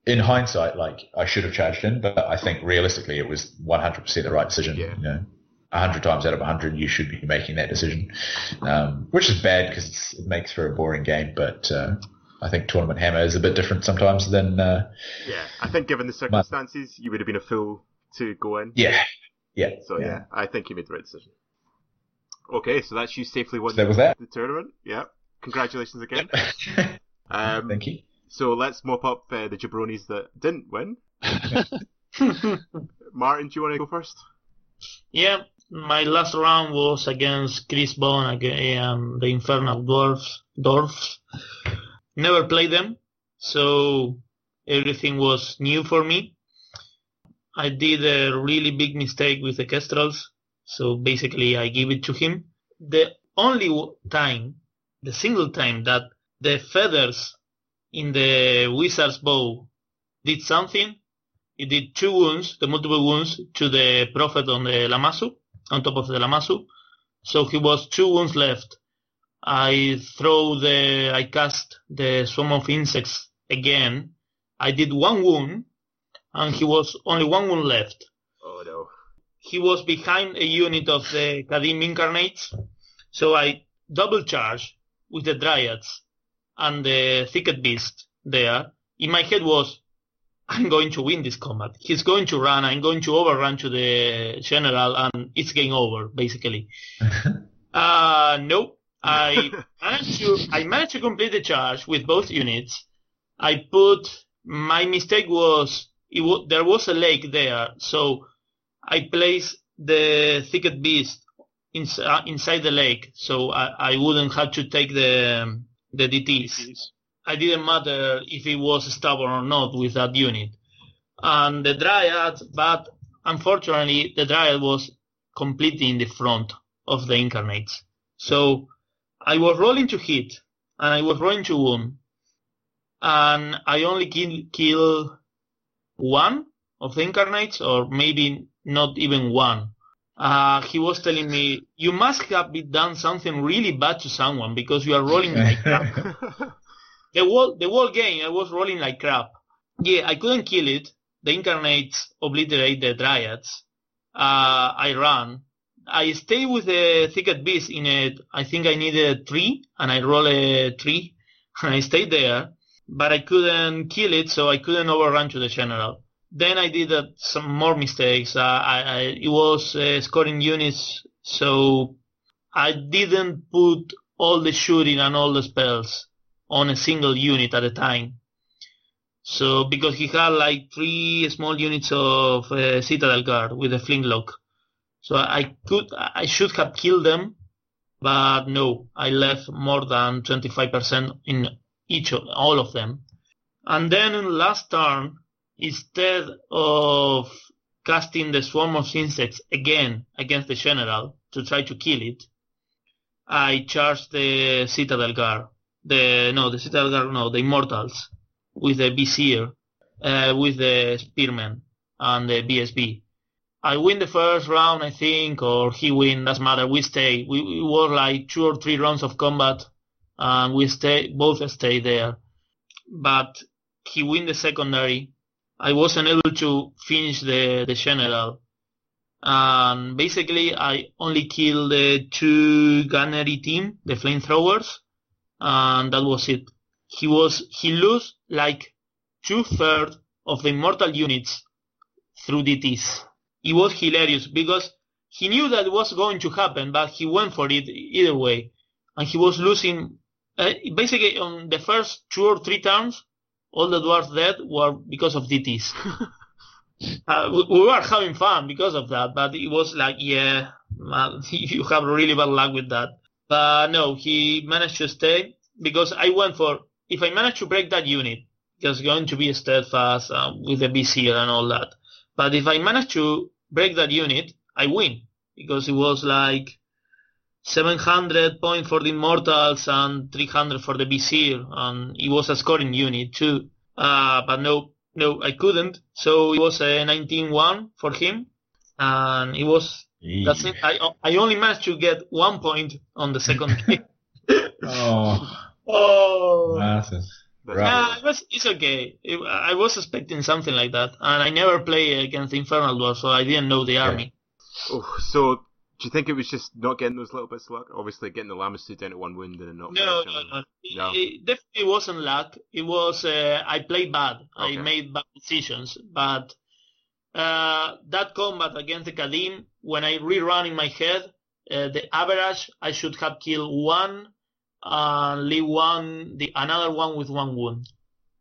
Speaker 2: in hindsight, like I should have charged in, but I think realistically it was 100% the right decision.
Speaker 1: Yeah.
Speaker 2: You know, 100 times out of 100, you should be making that decision, um, which is bad because it makes for a boring game. But uh, I think Tournament Hammer is a bit different sometimes than. Uh,
Speaker 1: yeah, I think given the circumstances, my, you would have been a fool to go in.
Speaker 2: Yeah, yeah.
Speaker 1: So yeah. yeah, I think you made the right decision. Okay, so that's you safely won
Speaker 2: so that was that.
Speaker 1: the tournament. Yeah, congratulations again.
Speaker 2: um, Thank you.
Speaker 1: So let's mop up uh, the jabronis that didn't win. Martin, do you want to go first?
Speaker 3: Yeah, my last round was against Chris Bone and the Infernal Dwarfs. Dwarfs. Never played them, so everything was new for me. I did a really big mistake with the Kestrels, so basically I give it to him. The only time, the single time that the feathers in the wizard's bow did something. It did two wounds, the multiple wounds to the prophet on the Lamassu, on top of the Lamassu. So he was two wounds left. I throw the, I cast the swarm of insects again. I did one wound, and he was only one wound left.
Speaker 1: Oh no.
Speaker 3: He was behind a unit of the Kadim incarnates, so I double charge with the dryads and the thicket beast there, in my head was, I'm going to win this combat. He's going to run. I'm going to overrun to the general, and it's game over, basically. uh, no, I managed to I managed to complete the charge with both units. I put my mistake was it w- there was a lake there, so I placed the thicket beast in, uh, inside the lake, so I, I wouldn't have to take the the DTs. I didn't matter if it was stubborn or not with that unit. And the Dryad, but unfortunately, the Dryad was completely in the front of the Incarnates. So I was rolling to hit, and I was rolling to wound, and I only kill, kill one of the Incarnates, or maybe not even one uh, he was telling me, you must have done something really bad to someone because you are rolling like crap. the whole, the whole game, I was rolling like crap. Yeah, I couldn't kill it. The incarnates obliterate the dryads. Uh, I ran. I stay with the thicket beast in it. I think I needed a tree and I roll a tree and I stayed there, but I couldn't kill it, so I couldn't overrun to the general. Then I did uh, some more mistakes. Uh, I, I, it was uh, scoring units, so I didn't put all the shooting and all the spells on a single unit at a time. So because he had like three small units of uh, Citadel Guard with a flintlock, so I could I should have killed them, but no, I left more than 25% in each of all of them. And then last turn, instead of casting the swarm of insects again against the general to try to kill it, I charged the Citadel Guard. The no, the Citadel Guard, no, the Immortals with the Vizier, uh, with the Spearman and the BSB. I win the first round, I think, or he win. Doesn't matter. We stay. We, we were like two or three rounds of combat, and we stay. Both stay there, but he win the secondary. I wasn't able to finish the the general, and basically I only killed the two gunnery team, the flamethrowers, and that was it. He was he lost like two thirds of the immortal units through DTs. It was hilarious because he knew that was going to happen, but he went for it either way, and he was losing. Uh, basically, on the first two or three turns, all the dwarves dead were because of DTs. uh, we, we were having fun because of that, but it was like, yeah, man, you have really bad luck with that. But no, he managed to stay because I went for if I manage to break that unit, it's going to be steadfast uh, with the BC and all that. But if I manage to break that unit, I win because it was like 700 points for the Immortals and 300 for the Vizier, and it was a scoring unit too. Uh, but no, no, I couldn't. So it was a 19-1 for him, and it was that's it. I I only managed to get one point on the second game.
Speaker 2: Oh,
Speaker 3: oh.
Speaker 2: massive.
Speaker 1: But-
Speaker 2: Right.
Speaker 3: Yeah, it was, it's okay. It, I was expecting something like that, and I never play against the Infernal Dwarf, so I didn't know the army.
Speaker 1: Oh, so do you think it was just not getting those little bits of luck? Obviously, getting the Lamassu down to one wound and not.
Speaker 3: No, no, no.
Speaker 1: No.
Speaker 3: It, it definitely wasn't luck. It was uh, I played bad.
Speaker 1: Okay.
Speaker 3: I made bad decisions, but uh, that combat against the Kadim, when I rerun in my head, uh, the average I should have killed one and leave one, the another one with one wound.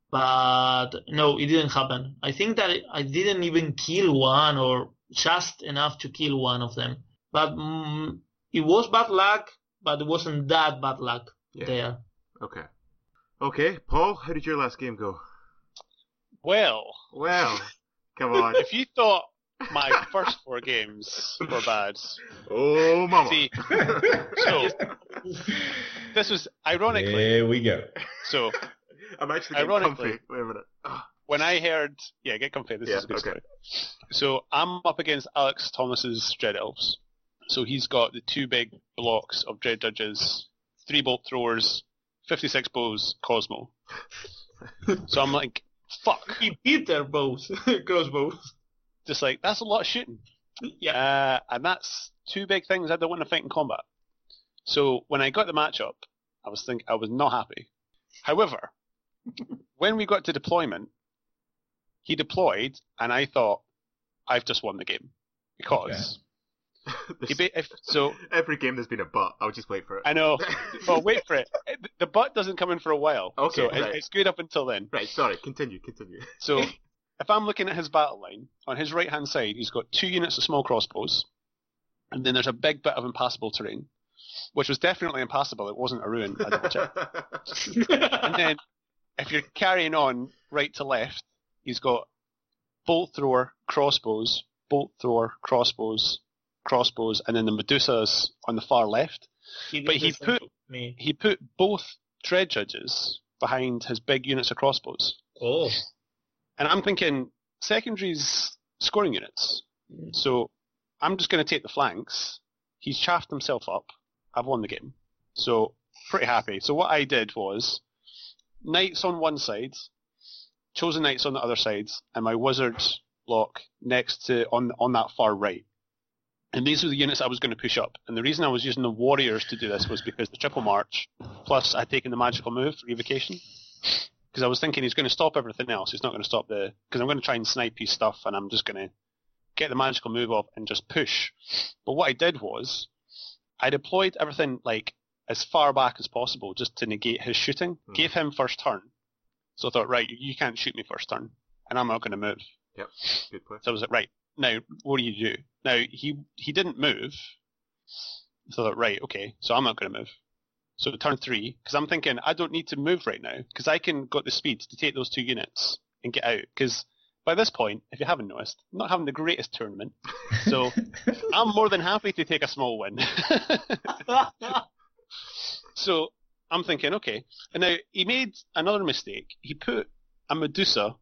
Speaker 3: But no, it didn't happen. I think that I didn't even kill one or just enough to kill one of them. But mm, it was bad luck, but it wasn't that bad luck
Speaker 1: Yeah.
Speaker 3: there.
Speaker 1: Okay. Okay, Paul, how did your last game go?
Speaker 4: Well,
Speaker 1: Well, come on.
Speaker 4: if you thought my first four games were bad,
Speaker 1: Oh, mama.
Speaker 4: see, so this was ironically.
Speaker 2: There we go.
Speaker 4: So
Speaker 1: I'm actually getting
Speaker 4: Ironically-
Speaker 1: comfy. Wait a minute. Ah,
Speaker 4: when I heard, yeah, get comfy. This
Speaker 1: Yeah,
Speaker 4: is a good
Speaker 1: okay.
Speaker 4: story. So I'm up against Alex Thomas's Dread Elves. So he's got the two big blocks of Dread Judges, three bolt throwers, 56 bows, Cosmo. so I'm like, fuck.
Speaker 3: He beat their bows, crossbows.
Speaker 4: Just like, that's a lot of shooting.
Speaker 3: Yeah.
Speaker 4: Uh, and that's two big things I don't want to fight in combat. So when I got the matchup, I was think I was not happy. However, when we got to deployment, he deployed, and I thought, I've just won the game because
Speaker 1: There's-
Speaker 4: if, so.
Speaker 1: Every game there's been a butt. I'll just wait for it.
Speaker 4: I know. Well, wait for it. The butt doesn't come in for a while.
Speaker 1: Okay,
Speaker 4: so
Speaker 1: right.
Speaker 4: it's good up until then.
Speaker 1: Right, sorry. Continue, continue.
Speaker 4: So if I'm looking at his battle line, on his right hand side, he's got two units of small crossbows, and then there's a big bit of impassable terrain, which was definitely impassable. It wasn't a ruin. I double checked. And then if you're carrying on right to left, he's got bolt thrower, crossbows, bolt thrower, crossbows, crossbows, and then the Medusas on the far left.
Speaker 3: He
Speaker 4: But he put-
Speaker 3: me.
Speaker 4: He put both dread judges behind his big units of crossbows.
Speaker 3: Oh.
Speaker 4: And I'm thinking secondaries scoring units. Mm. So I'm just going to take the flanks. He's chaffed himself up. I've won the game. So pretty happy. So what I did was knights on one side, chosen knights on the other side, and my wizard block next to on on that far right. And these were the units I was going to push up. And the reason I was using the warriors to do this was because the triple march, plus I'd taken the magical move for evocation. Because I was thinking he's going to stop everything else. He's not going to stop the. Because I'm going to try and snipe his stuff, and I'm just going to get the magical move off and just push. But what I did was, I deployed everything like as far back as possible just to negate his shooting.
Speaker 1: Hmm.
Speaker 4: Gave him first turn. So I thought, right, you, you can't shoot me first turn, and I'm not going to move.
Speaker 1: Yep, Good play.
Speaker 4: So I was like, right, now what do you do? Now he he didn't move. So I thought, right, okay, so I'm not going to move. So turn three, because I'm thinking I don't need to move right now, because I can got the speed to take those two units and get out. Because by this point, if you haven't noticed, I'm not having the greatest tournament. So I'm more than happy to take a small win. so I'm thinking, okay. And now he made another mistake. He put a Medusa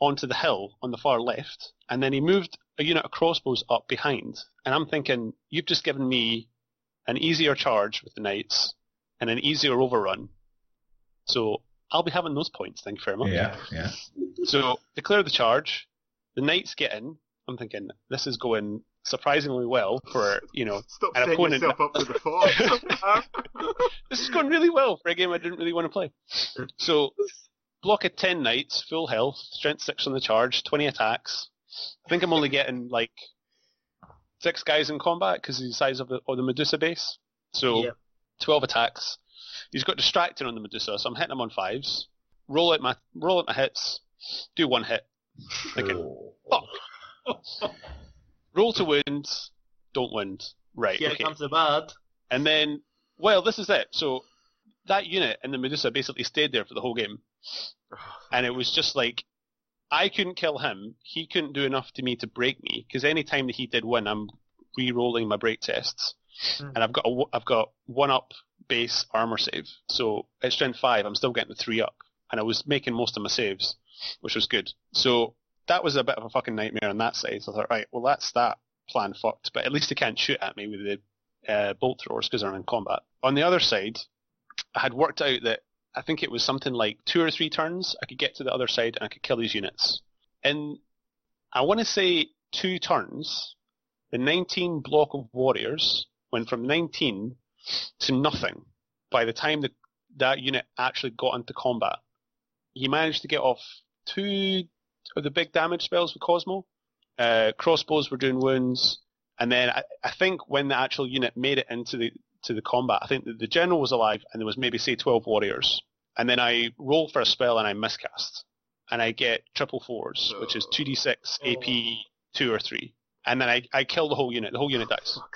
Speaker 4: onto the hill on the far left, and then he moved a unit of crossbows up behind. And I'm thinking, you've just given me an easier charge with the knights and an easier overrun. So I'll be having those points, thank you very much.
Speaker 2: Yeah, yeah.
Speaker 4: So declare the charge. The knights get in. I'm thinking this is going surprisingly well for you know
Speaker 1: Stop
Speaker 4: an
Speaker 1: setting
Speaker 4: opponent.
Speaker 1: yourself up for the fall.
Speaker 4: this is going really well for a game I didn't really want to play. So block of ten knights, full health, strength six on the charge, twenty attacks. I think I'm only getting like six guys in combat because of the size of the, of the Medusa base. So
Speaker 3: Yeah.
Speaker 4: twelve attacks. He's got distracting on the Medusa, so I'm hitting him on fives. Roll out my roll out my hits. Do one hit. Thinking,
Speaker 2: Oh.
Speaker 4: fuck. Roll to wound. Don't wound. Right.
Speaker 3: Here
Speaker 4: okay.
Speaker 3: comes the bad.
Speaker 4: And then, well, this is it. So that unit and the Medusa basically stayed there for the whole game, and it was just like I couldn't kill him. He couldn't do enough to me to break me because any time that he did win, I'm re-rolling my break tests,
Speaker 3: Mm.
Speaker 4: and I've got a, I've got one up base armor save. So at strength five, I'm still getting the three up, and I was making most of my saves, which was good. So that was a bit of a fucking nightmare on that side. So I thought, right, well that's that plan fucked, but at least he can't shoot at me with the uh, bolt throwers because they're in combat. On the other side, I had worked out that I think it was something like two or three turns. I could get to the other side and I could kill these units. In I want to say two turns, the 19 block of warriors went from 19 to nothing by the time that that unit actually got into combat. He managed to get off two of the big damage spells with Cosmo. Uh, crossbows were doing wounds, and then I, I think when the actual unit made it into the to the combat, I think that the general was alive, and there was maybe say 12 warriors. And then I roll for a spell and I miscast, and I get triple fours, which is 2d6 AP two or three, and then I I kill the whole unit. The whole unit dies.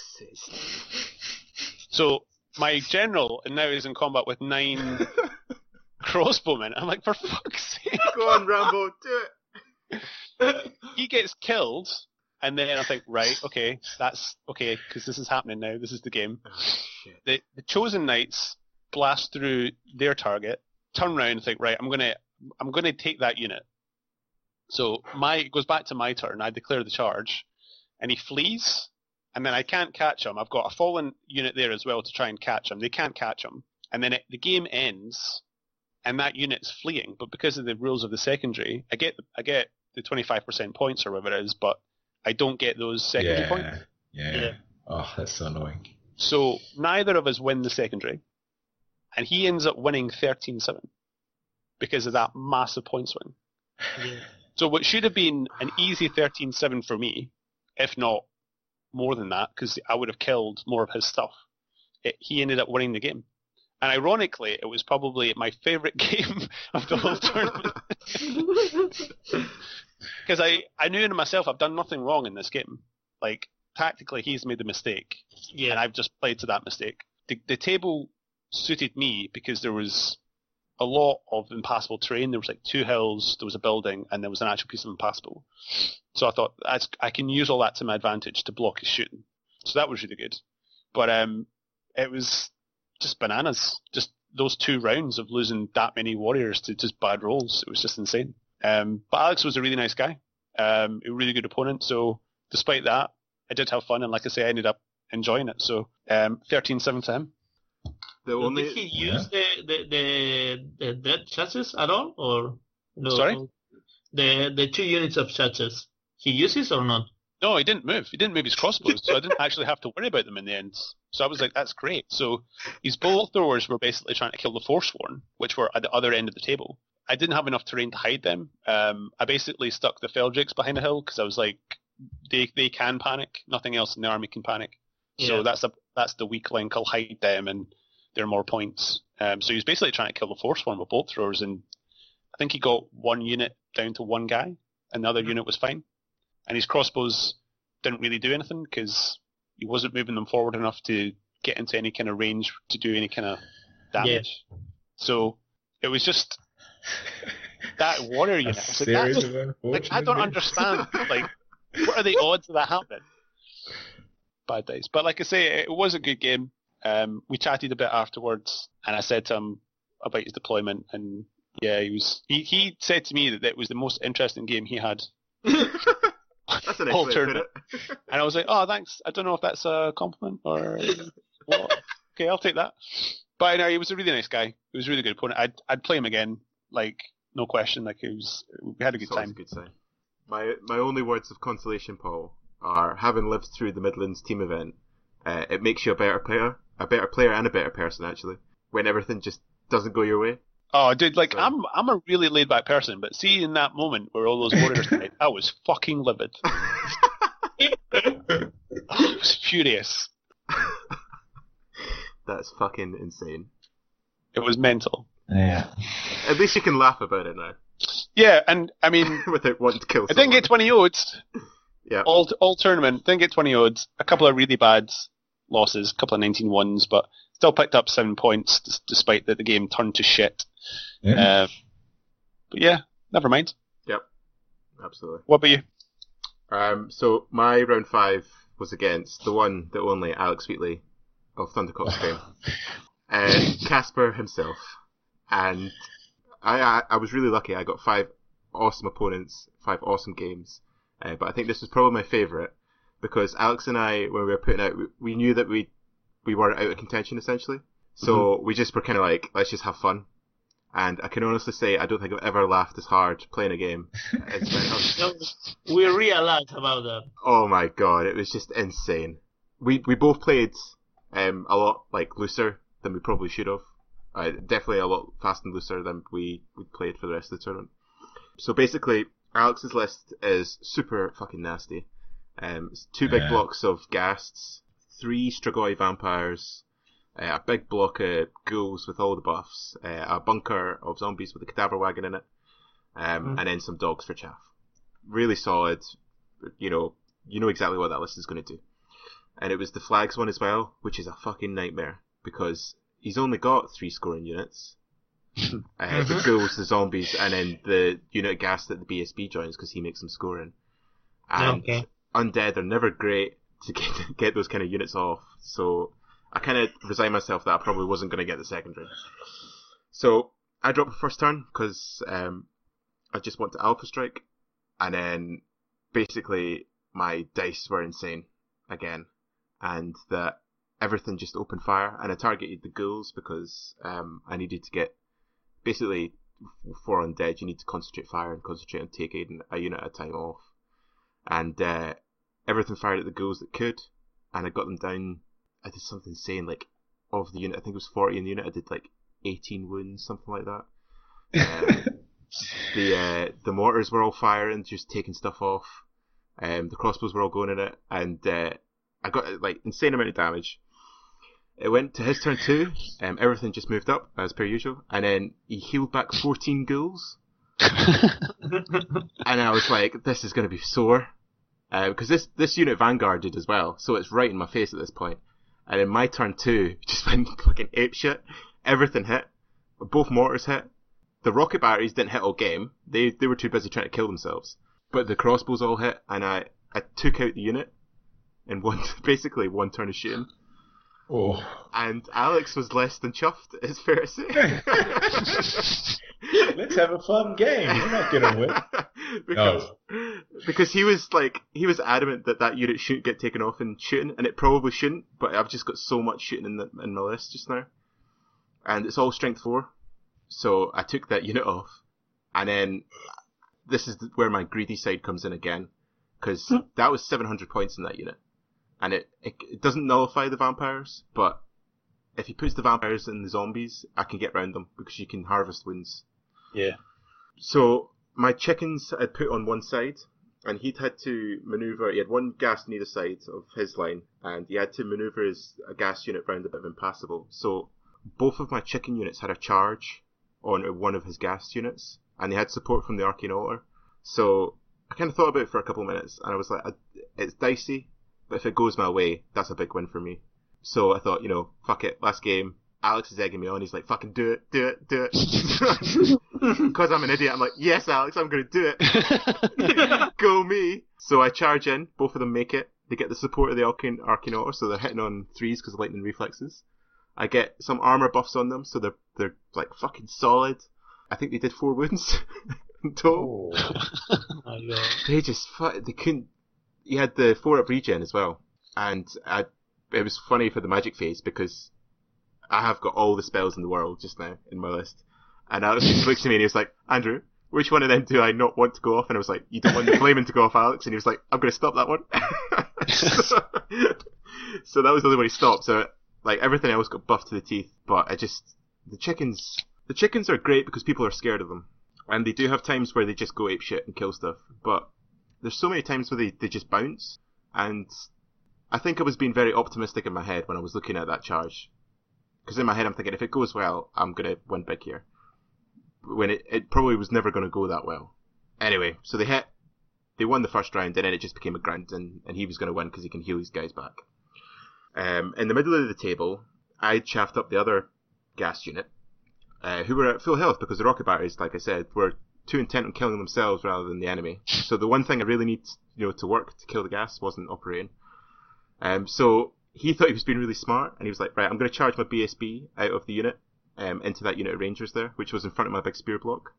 Speaker 4: So my general and now is in combat with nine crossbowmen. I'm like, for fuck's sake.
Speaker 1: Go on, Rambo, do it.
Speaker 4: He gets killed, and then I think, right, okay, that's okay, because this is happening now. This is the game.
Speaker 1: Oh.
Speaker 4: The, the chosen knights blast through their target, turn around and think, right, I'm gonna, I'm gonna take that unit. So my it goes back to my turn. I declare the charge, and he flees, and then I can't catch him. I've got a fallen unit there as well to try and catch him. They can't catch him, and then it, the game ends, and that unit's fleeing. But because of the rules of the secondary, I get, I get the 25% points or whatever it is, but I don't get those secondary
Speaker 2: yeah,
Speaker 4: points.
Speaker 2: yeah.
Speaker 3: Yeah.
Speaker 2: Oh, that's so annoying.
Speaker 4: So neither of us win the secondary, and he ends up winning 13-7 because of that massive point swing.
Speaker 3: Yeah.
Speaker 4: So what should have been an easy 13-7 for me, if not more than that, because I would have killed more of his stuff, it, he ended up winning the game. And ironically, it was probably my favourite game of the whole tournament. Because I, I knew in myself I've done nothing wrong in this game. Like, tactically, he's made a mistake and
Speaker 3: yeah.
Speaker 4: I've just played to that mistake. The, the table suited me because there was a lot of impassable terrain. There was like two hills, there was a building, and there was an actual piece of impassable. So I thought that's, I can use all that to my advantage to block his shooting. So that was really good. But um, it was just bananas. Just those two rounds of losing that many warriors to just bad rolls. It was just insane. Um, but Alex was a really nice guy. Um, a really good opponent. So despite that, I did have fun, and like I say, I ended up enjoying it. So um, 13-7 to him.
Speaker 1: The
Speaker 3: Did he use the, the, the, the dead chassis at all, or no?
Speaker 4: Sorry?
Speaker 3: The the two units of chassis. He uses or not?
Speaker 4: No, he didn't move. He didn't move his crossbows, so I didn't actually have to worry about them in the end. So I was like, that's great. So his bolt throwers were basically trying to kill the Forsworn, which were at the other end of the table. I didn't have enough terrain to hide them. Um, I basically stuck the Feldrakes behind a hill because I was like, they they can panic. Nothing else in the army can panic. So
Speaker 3: Yeah.
Speaker 4: that's the that's the weak link. I'll hide them, and there are more points. Um, so he was basically trying to kill the Forsworn with bolt throwers, and I think he got one unit down to one guy, and the other unit was fine. And his crossbows didn't really do anything because he wasn't moving them forward enough to get into any kind of range to do any kind of damage. So it was just that warrior unit. I was like,
Speaker 2: series
Speaker 4: that's,
Speaker 2: of
Speaker 4: like, I don't understand. Like, what are the odds of that happening? Bad days. But like I say, it was a good game. Um, we chatted a bit afterwards, and I said to him about his deployment, and yeah, he was. He, he said to me that it was the most interesting game he had,
Speaker 1: That's a nice
Speaker 4: Whole
Speaker 1: way to put
Speaker 4: tournament.
Speaker 1: it.
Speaker 4: and I was like, oh, thanks. I don't know if that's a compliment or what. Okay, I'll take that. But no, he was a really nice guy. He was a really good opponent. I'd I'd play him again, like no question. Like it was, we had a good time.
Speaker 1: a good sign. My my only words of consolation, Paul, are having lived through the Midlands team event. Uh, it makes you a better player, a better player, and a better person actually. When everything just doesn't go your way.
Speaker 4: Oh, dude, like
Speaker 1: So-
Speaker 4: I'm I'm a really laid back person, but see in that moment where all those warriors died, I was fucking livid. I was furious.
Speaker 1: That's fucking insane.
Speaker 4: It was mental.
Speaker 2: Yeah.
Speaker 1: At least you can laugh about it now,
Speaker 4: Yeah, and I mean,
Speaker 1: without wanting to kill.
Speaker 4: I didn't get 20 odds
Speaker 1: Yeah.
Speaker 4: all all tournament. Didn't get 20 odds. A couple of really bad losses, a couple of 19 ones, but still picked up seven points d- despite that the game turned to shit.
Speaker 2: Yeah.
Speaker 4: Uh, but yeah, never mind.
Speaker 1: Yep, absolutely.
Speaker 4: What about you?
Speaker 1: Um, so my round five was against the one, the only Alex Wheatley of Thundercock Stream, and Casper himself. And I, I, I was really lucky. I got five awesome opponents, five awesome games. Uh, but I think this was probably my favourite because Alex and I, when we were putting out, we, we knew that we we were out of contention essentially. So we just were kind of like, let's just have fun. And I can honestly say, I don't think I've ever laughed as hard playing a game. as when I
Speaker 3: No, we realized about that.
Speaker 1: Oh my god, it was just insane. We we both played um, a lot like looser than we probably should have. Uh, definitely a lot faster and looser than we, we played for the rest of the tournament. So basically, Alex's list is super fucking nasty. Um, it's two big
Speaker 2: Yeah.
Speaker 1: blocks of ghasts, three Strigoi vampires, uh, a big block of ghouls with all the buffs, uh, a bunker of zombies with a cadaver wagon in it, um,
Speaker 3: Mhm.
Speaker 1: and then some dogs for chaff. Really solid. You know, you know exactly what that list is going to do. And it was the flags one as well, which is a fucking nightmare because he's only got three scoring units. uh, The
Speaker 3: Mhm.
Speaker 1: ghouls, the zombies, and then the unit of ghast that the BSB joins because he makes them scoring. And
Speaker 3: Okay.
Speaker 1: undead are never great to get get those kind of units off. So I kind of resigned myself that I probably wasn't going to get the secondary. So I dropped the first turn because um, I just want to alpha strike, and then basically my dice were insane again, and that everything just opened fire, and I targeted the ghouls because um, I needed to get basically for undead you need to concentrate fire and concentrate on taking a unit at a time off, and uh, everything fired at the ghouls that could, and I got them down. I did something insane like of the unit. I think it was forty in the unit. I did like eighteen wounds, something like that. Um, the uh, the mortars were all firing, just taking stuff off. Um, the crossbows were all going in it, and uh, I got like insane amount of damage. It went to his turn two. Um, everything just moved up as per usual, and then he healed back fourteen ghouls, and I was like, "This is going to be sore," because this this unit Vanguard did as well, so it's right in my face at this point. And in my turn two, just went fucking ape shit. Everything hit. Both mortars hit. The rocket batteries didn't hit all game. They they were too busy trying to kill themselves. But the crossbows all hit, and I I took out the unit in one basically one turn of shooting.
Speaker 2: Oh.
Speaker 1: And Alex was less than chuffed. It's fair to say.
Speaker 2: Let's have a fun game. We're not gonna win.
Speaker 1: because, because he was like he was adamant that that unit shouldn't get taken off in shooting, and it probably shouldn't. But I've just got so much shooting in the in my list just now, and it's all strength four. So I took that unit off, and then this is where my greedy side comes in again, because hmm. that was 700 points in that unit, and it, it it doesn't nullify the vampires, but if he puts the vampires and the zombies, I can get round them because you can harvest wounds.
Speaker 4: yeah.
Speaker 1: So my chickens I'd put on one side, and he'd had to maneuver. He had one ghast on either side of his line, and he had to maneuver his a ghast unit round a bit of impassable. So both of my chicken units had a charge on one of his ghast units, and they had support from the arcane altar. So I kind of thought about it for a couple of minutes, and I was like, I, it's dicey, but if it goes my way, that's a big win for me. So I thought, you know, fuck it, last game. Alex is egging me on. He's like, fucking do it, do it, do it. because I'm an idiot, I'm like, yes, Alex, I'm going to do it. Go me. So I charge in. Both of them make it. They get the support of the Arcane, Arcanautor, so they're hitting on threes because of lightning reflexes. I get some armor buffs on them, so they're they're like fucking solid. I think they did four wounds total.
Speaker 2: Oh.
Speaker 1: They just fu- they couldn't. You had the four up regen as well, and I, it was funny for the magic phase because I have got all the spells in the world just now in my list, and Alex just looked at me and he was like, Andrew. Which one of them do I not want to go off? And I was like, you don't want the flaming to go off, Alex? And he was like, I'm going to stop that one. so, so that was the only one he stopped. So like everything else got buffed to the teeth, but I just the chickens the chickens are great because people are scared of them. And they do have times where they just go ape shit and kill stuff. But there's so many times where they, they just bounce. And I think I was being very optimistic in my head when I was looking at that charge. Because in my head I'm thinking if it goes well, I'm gonna win big here. When it, it probably was never gonna go that well. Anyway, so they hit, they won the first round and then it just became a grind and, and he was gonna win because he can heal his guys back. Um, in the middle of the table, I chaffed up the other ghast unit, uh, who were at full health because the rocket batteries, like I said, were too intent on killing themselves rather than the enemy. So the one thing I really need, you know, to work to kill the ghast wasn't operating. Um, so he thought he was being really smart, and he was like, right, I'm going to charge my BSB out of the unit um, into that unit of rangers there, which was in front of my big spear block.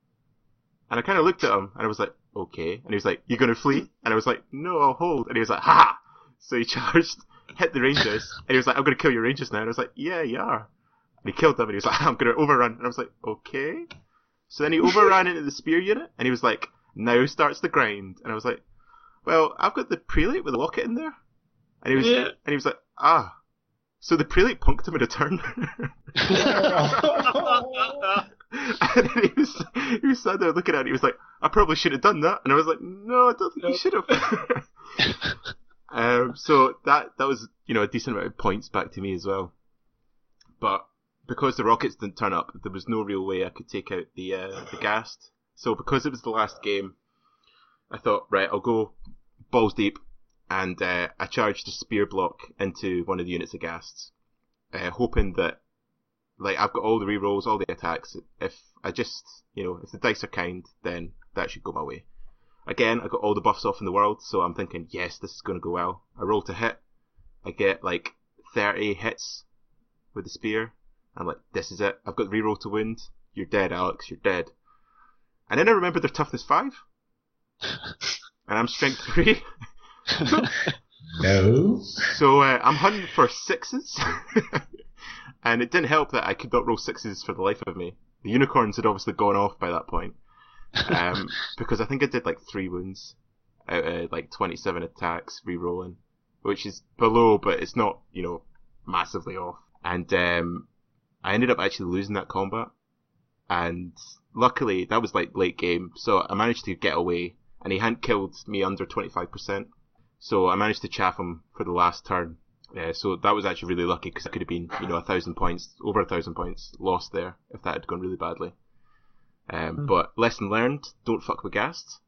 Speaker 1: And I kind of looked at him, and I was like, okay. And he was like, you're going to flee? And I was like, no, I'll hold. And he was like, ha! So he charged, hit the rangers, and he was like, I'm going to kill your rangers now. And I was like, yeah, you are. And he killed them, and he was like, I'm going to overrun. And I was like, okay. So then he overran into the spear unit, and he was like, now starts the grind. And I was like, well, I've got the prelate with a locket in there. And he was,
Speaker 3: Yeah.
Speaker 1: and he was like, ah. So the prelate punked him in a turn. and then he was, he was sat there looking at it. He was like, I probably should have done that. And I was like, no, I don't think you should have. um, so that, that was, you know, a decent amount of points back to me as well. But because the rockets didn't turn up, there was no real way I could take out the, uh, the ghast. So because it was the last game, I thought, right, I'll go balls deep. And, uh, I charged a spear block into one of the units of ghasts, uh, hoping that like I've got all the rerolls, all the attacks. If I just, you know, if the dice are kind, then that should go my way. Again, I got all the buffs off in the world, so I'm thinking, yes, this is going to go well. I roll to hit. I get like 30 hits with the spear. I'm like, this is it. I've got reroll to wound. You're dead, Alex. You're dead. And then I remember their toughness five, and I'm strength three.
Speaker 2: No.
Speaker 1: So uh, I'm hunting for sixes, and it didn't help that I could not roll sixes for the life of me. The unicorns had obviously gone off by that point, um, because I think I did like three wounds out of like 27 attacks re-rolling, which is below, but it's not you know massively off. And um, I ended up actually losing that combat, and luckily that was like late game, so I managed to get away, and he hadn't killed me under 25%. So I managed to chaff him for the last turn. Uh, so that was actually really lucky because it could have been, you know, a thousand points, over a thousand points lost there if that had gone really badly. Um, But lesson learned: don't fuck with ghasts.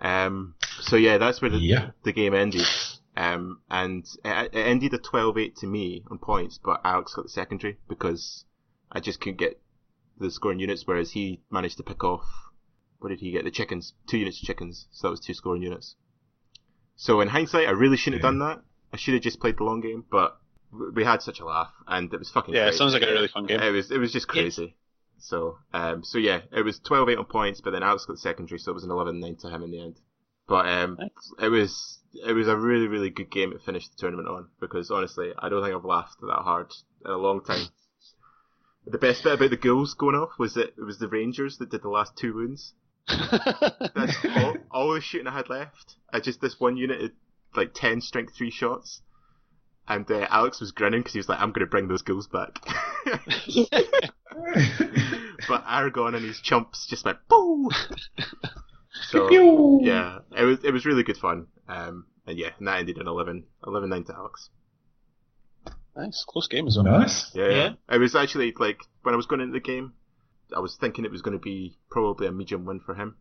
Speaker 1: Um, so yeah, that's where the,
Speaker 2: Yeah.
Speaker 1: the game ended. Um, and it, it ended a 12-8 to me on points, but Alex got the secondary because I just couldn't get the scoring units, whereas he managed to pick off. What did he get? The chickens, two units of chickens. So that was two scoring units. So in hindsight, I really shouldn't have done that. I should have just played the long game, but we had such a laugh, and it was fucking.
Speaker 4: Yeah, it sounds like a really fun game.
Speaker 1: It was it was just crazy. So um so yeah, it was 12-8 on points, but then Alex got the secondary, so it was an 11-9 to him in the end. But um
Speaker 4: Nice.
Speaker 1: it was it was a really really good game to finish the tournament on because honestly, I don't think I've laughed that hard in a long time. The best bit about the ghouls going off was that it was the Rangers that did the last two wounds. That's all, all the shooting I had left. I just this one unit had like ten strength three shots, and uh, Alex was grinning because he was like, "I'm going to bring those ghouls back." but Aragorn and his chumps just went boo. So yeah, it was it was really good fun. Um, and yeah, and that ended in 11, 11-9 to Alex.
Speaker 4: Nice, close game as well.
Speaker 2: Nice.
Speaker 1: Yeah,
Speaker 3: Yeah.
Speaker 1: It was actually like when I was going into the game, I was thinking it was going to be probably a medium win for him,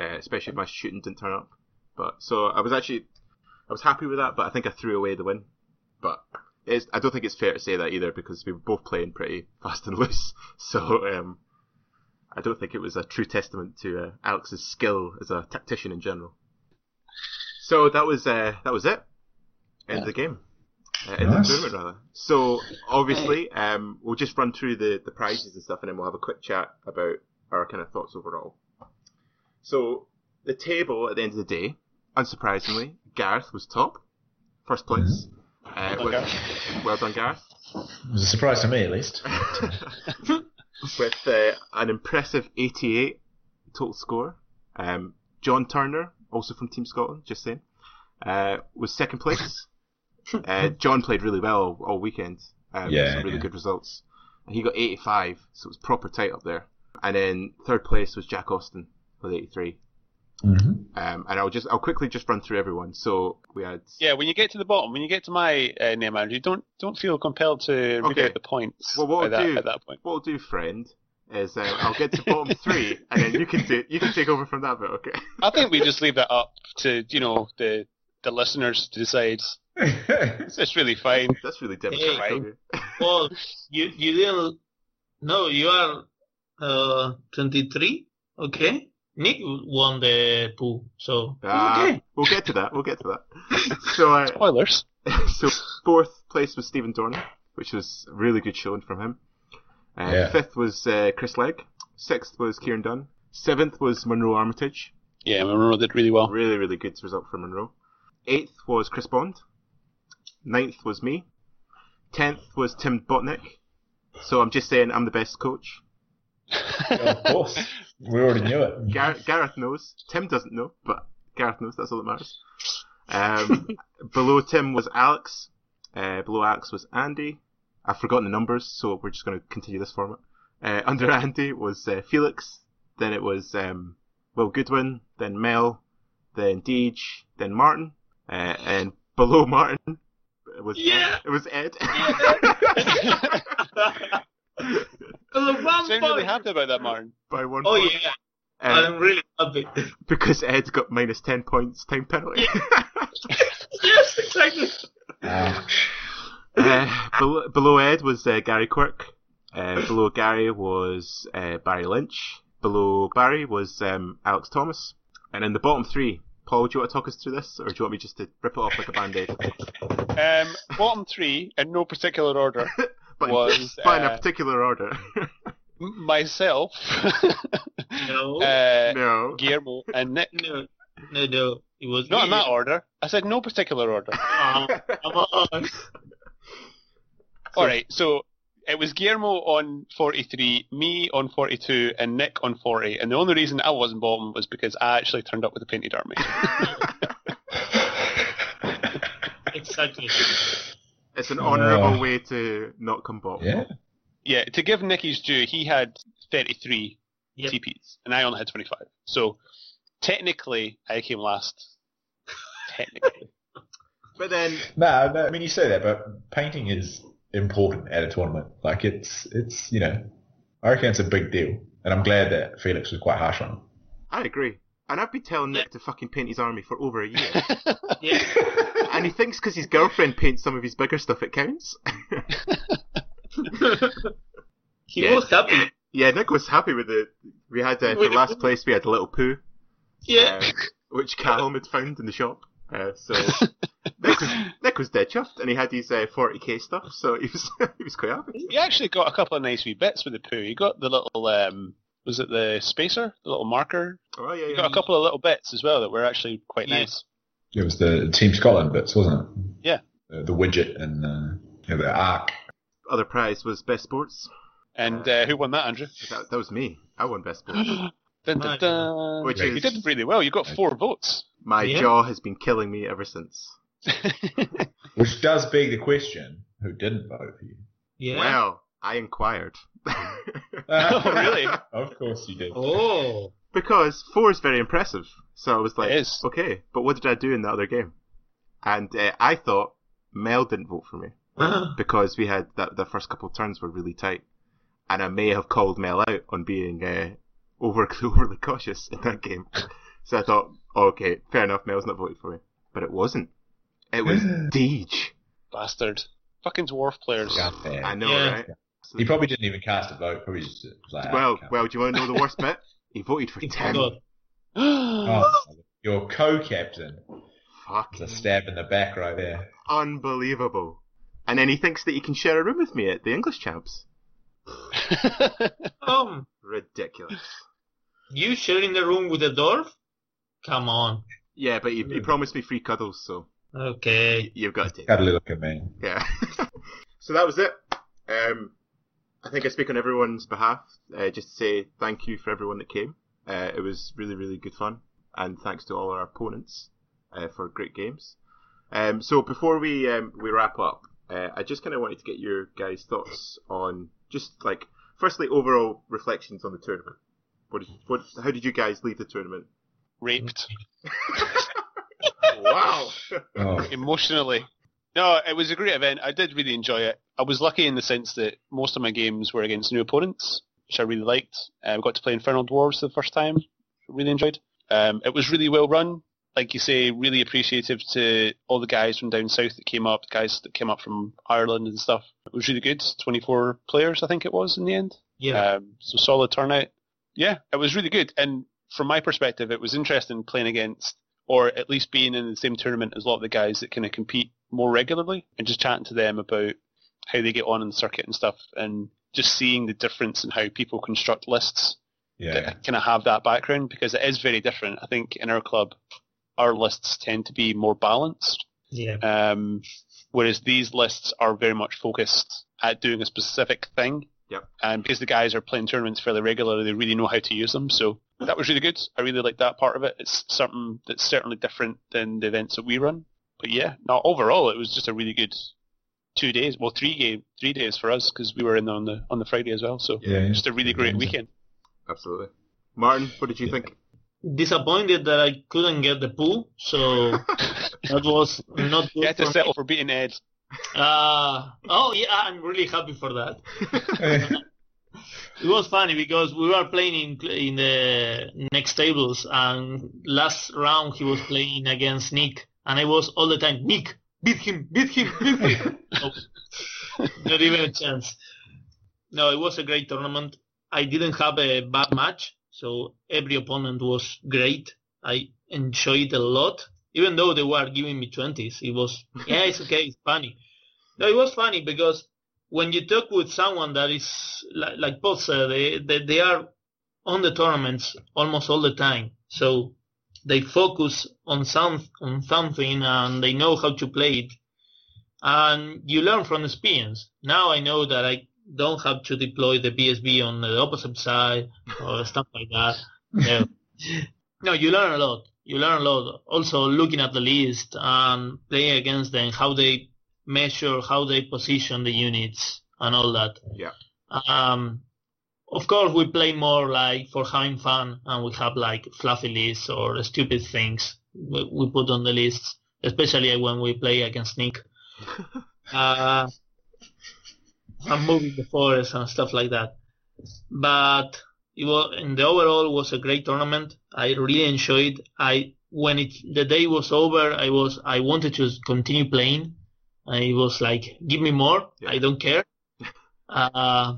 Speaker 1: uh, especially if my shooting didn't turn up. But so I was actually, I was happy with that. But I think I threw away the win. But it's, I don't think it's fair to say that either because we were both playing pretty fast and loose. So um, I don't think it was a true testament to uh, Alex's skill as a tactician in general. So that was uh, that was it. End of the game. Uh, end of
Speaker 2: Nice.
Speaker 1: the tournament rather. So obviously, um, we'll just run through the, the prizes and stuff, and then we'll have a quick chat about our kind of thoughts overall. So the table at the end of the day, unsurprisingly, Gareth was top, first place. Uh,
Speaker 4: Well done,
Speaker 1: with- well done, Gareth.
Speaker 2: It was a surprise to me, at least.
Speaker 1: with uh, an impressive 88 total score. Um, John Turner, also from Team Scotland, just saying, uh, was second place. uh, John played really well all, all weekend. Um,
Speaker 2: Yeah,
Speaker 1: some really
Speaker 2: yeah.
Speaker 1: good results. He got 85, so it was proper tight up there. And then third place was Jack Austin with 83.
Speaker 2: hmm
Speaker 1: Um, and I'll just I'll quickly just run through everyone. So we had
Speaker 4: Yeah, when you get to the bottom, when you get to my uh, name, Andrew, don't don't feel compelled to read
Speaker 1: Okay.
Speaker 4: out the points
Speaker 1: Well, what
Speaker 4: at,
Speaker 1: I'll
Speaker 4: that,
Speaker 1: do-
Speaker 4: at that point.
Speaker 1: what we'll do, friend, is uh, I'll get to bottom three, and then you can do you can take over from that bit, okay?
Speaker 4: I think we just leave that up to you know the the listeners to decide. It's, it's really fine.
Speaker 1: That's really democratic.
Speaker 3: Hey.
Speaker 1: of.
Speaker 3: Well, you you didn't. No, you are uh 23. Okay. Nick won the pool, so
Speaker 1: Ah,
Speaker 3: okay.
Speaker 1: We'll get to that. We'll get to that. so, uh,
Speaker 4: Spoilers.
Speaker 1: so fourth place was Stephen Dornan, which was a really good showing from him. Uh,
Speaker 2: Yeah.
Speaker 1: Fifth was uh, Chris Legg. Sixth was Kieran Dunn. Seventh was Monroe Armitage.
Speaker 4: Yeah, Monroe did really well.
Speaker 1: Really, really good result for Monroe. Eighth was Chris Bond. Ninth was me. Tenth was Tim Botnick. So I'm just saying I'm the best coach.
Speaker 2: of course. We already knew it.
Speaker 1: Gar- Gareth knows. Tim doesn't know, but Gareth knows. That's all that matters. Um, below Tim was Alex. Uh, below Alex was Andy. I've forgotten the numbers, so we're just going to continue this format. Uh, under Andy was uh, Felix. Then it was um, Will Goodwin. Then Mel. Then Deej. Then Martin. Uh, and below Martin was
Speaker 3: Yeah.
Speaker 1: it was Ed.
Speaker 3: The one
Speaker 4: Sound really happy about that, Martin.
Speaker 1: By one
Speaker 3: Oh
Speaker 1: point.
Speaker 3: yeah,
Speaker 1: Um,
Speaker 3: I'm really happy.
Speaker 1: because Ed got minus ten points time penalty.
Speaker 3: yes, exactly.
Speaker 2: Ouch.
Speaker 1: Uh, below, below Ed was uh, Gary Quirk. Uh, below Gary was uh, Barry Lynch. Below Barry was um, Alex Thomas. And in the bottom three, Paul, do you want to talk us through this, or do you want me just to rip it off like a band-aid?
Speaker 4: Um, bottom three, in no particular order,
Speaker 1: But,
Speaker 4: Was,
Speaker 1: but in a
Speaker 4: uh,
Speaker 1: particular order.
Speaker 4: Myself,
Speaker 3: No,
Speaker 4: uh,
Speaker 1: no.
Speaker 4: Guillermo, and Nick.
Speaker 3: no, no, no. It was
Speaker 4: Not in that order. I said no particular order.
Speaker 3: Oh, come on.
Speaker 4: All right, so it was Guillermo on 43, me on 42, and Nick on 40. And the only reason I wasn't bottom was because I actually turned up with a painted army.
Speaker 3: Exactly.
Speaker 1: It's an honourable
Speaker 2: Uh,
Speaker 1: way to not come bottom.
Speaker 2: Yeah.
Speaker 4: yeah, to give Nicky's due, he had 33
Speaker 3: Yep.
Speaker 4: TPs, and I only had 25. So technically, I came last. Technically.
Speaker 1: But then,
Speaker 2: No, no, I mean you say that, but painting is important at a tournament. Like it's, it's you know, I reckon it's a big deal, and I'm glad that Felix was quite harsh on him.
Speaker 1: I agree. And I've been telling Nick to fucking paint his army for over a year.
Speaker 3: Yeah.
Speaker 1: and he thinks because his girlfriend paints some of his bigger stuff, it counts.
Speaker 3: he
Speaker 1: Yeah.
Speaker 3: was happy.
Speaker 1: Yeah, Nick was happy with it. We had uh, for last place we had a little poo,
Speaker 3: Yeah.
Speaker 1: um, which Callum had found in the shop. Uh, so Nick was Nick was dead chuffed, and he had his uh, 40k stuff, so he was he was quite happy.
Speaker 4: he actually got a couple of nice wee bits with the poo. He got the little, um, was it the spacer? The little marker?
Speaker 1: Oh yeah,
Speaker 4: He
Speaker 1: yeah.
Speaker 4: got a couple of little bits as well that were actually quite
Speaker 3: Yeah.
Speaker 4: nice.
Speaker 2: It was the Team Scotland bits, wasn't it?
Speaker 4: Yeah.
Speaker 2: The, the widget and uh, you know, the arc.
Speaker 1: Other prize was best sports.
Speaker 4: And uh, who won that, Andrew?
Speaker 1: That, that was me. I won best sports.
Speaker 4: dun, dun, dun.
Speaker 1: Which
Speaker 4: you
Speaker 1: is-
Speaker 4: did really well. You got four votes.
Speaker 1: My
Speaker 3: Yeah.
Speaker 1: jaw has been killing me ever since.
Speaker 2: Which does beg the question: Who didn't vote for you?
Speaker 3: Yeah.
Speaker 1: Well, I inquired.
Speaker 4: Oh, really?
Speaker 2: Of course you did.
Speaker 3: Oh.
Speaker 1: because four is very impressive. So I was like,
Speaker 4: It is.
Speaker 1: okay, but what did I do in the other game? And uh, I thought Mel didn't vote for me because we had that the first couple of turns were really tight, and I may have called Mel out on being uh, over overly cautious in that game. So I thought, oh, okay, fair enough, Mel's not voted for me, but it wasn't. It was Deej.
Speaker 4: Bastard. Fucking dwarf players.
Speaker 2: God.
Speaker 1: I know,
Speaker 3: Yeah.
Speaker 1: right?
Speaker 2: He probably didn't even cast a vote. Probably just was like,
Speaker 1: Well,
Speaker 2: "Ah,
Speaker 1: well, do you want to know the worst bit? He voted for
Speaker 3: It's
Speaker 1: Tim.
Speaker 3: God.
Speaker 2: oh, your co-captain.
Speaker 1: Fuck.
Speaker 2: It's a stab in the back right there.
Speaker 1: Unbelievable. And then he thinks that he can share a room with me at the English champs.
Speaker 3: Um,
Speaker 1: Ridiculous.
Speaker 3: you sharing the room with the dwarf? Come on.
Speaker 1: Yeah, but you, he promised me free cuddles, so
Speaker 3: Okay.
Speaker 1: you've got to take it.
Speaker 2: Cuddly looking man.
Speaker 1: Yeah. so that was it. Um, I think I speak on everyone's behalf. Uh, just to say thank you for everyone that came. Uh, it was really, really good fun, and thanks to all our opponents uh, for great games. Um, so before we um, we wrap up, uh, I just kind of wanted to get your guys' thoughts on just like firstly overall reflections on the tournament. What did, what how did you guys leave the tournament?
Speaker 4: Raped
Speaker 1: wow.
Speaker 2: Oh,
Speaker 4: emotionally. No, it was a great event. I did really enjoy it. I was lucky in the sense that most of my games were against new opponents, which I really liked. I uh, got to play Infernal Dwarves for the first time. Really enjoyed. Um, it was really well run. Like you say, really appreciative to all the guys from down south that came up, guys that came up from Ireland and stuff. It was really good. 24 players, I think it was in the end.
Speaker 3: Yeah.
Speaker 4: Um, so solid turnout. Yeah, it was really good. And from my perspective, it was interesting playing against, or at least being in the same tournament as a lot of the guys that kind of compete more regularly and just chatting to them about how they get on in the circuit and stuff and just seeing the difference in how people construct lists
Speaker 2: yeah.
Speaker 4: that kind of have that background because it is very different. I think in our club, our lists tend to be more balanced.
Speaker 3: yeah.
Speaker 4: Um, whereas these lists are very much focused at doing a specific thing.
Speaker 1: Yep.
Speaker 4: And because the guys are playing tournaments fairly regularly, they really know how to use them. So that was really good. I really like that part of it. It's something that's certainly different than the events that we run. But yeah, no, overall it was just a really good two days. Well, three game, three days for us because we were in on the on the Friday as well. So
Speaker 2: Yeah.
Speaker 4: just a really great weekend.
Speaker 1: Absolutely. Martin, what did you think?
Speaker 3: Disappointed that I couldn't get the pool, so that was not good
Speaker 4: You had to
Speaker 3: for
Speaker 4: settle
Speaker 3: me.
Speaker 4: for beating Ed.
Speaker 3: Uh, oh yeah, I'm really happy for that. It was funny because we were playing in, in the next tables, and last round he was playing against Nick, and I was all the time Nick, beat him, beat him, beat him. No, not even a chance. No, it was a great tournament. I didn't have a bad match, so every opponent was great. I enjoyed a lot, even though they were giving me twenties. It was yeah, it's okay, it's funny. No, it was funny because when you talk with someone that is like, like Paul said, they, they they are on the tournaments almost all the time, so they focus on some on something and they know how to play it, and you learn from experience. Now I know that I don't have to deploy the BSB on the opposite side or stuff like that. No, no, you learn a lot. You learn a lot. Also looking at the list and playing against them, how they measure, how they position the units and all that.
Speaker 1: Yeah.
Speaker 3: Um, of course, we play more like for having fun, and we have like fluffy lists or stupid things we, we put on the lists, especially when we play against Nick. uh, and moving the forest and stuff like that. But it was, in the overall, was a great tournament. I really enjoyed. I when it the day was over, I was I wanted to continue playing. I he was like, give me more.
Speaker 1: Yeah.
Speaker 3: I don't care. Uh,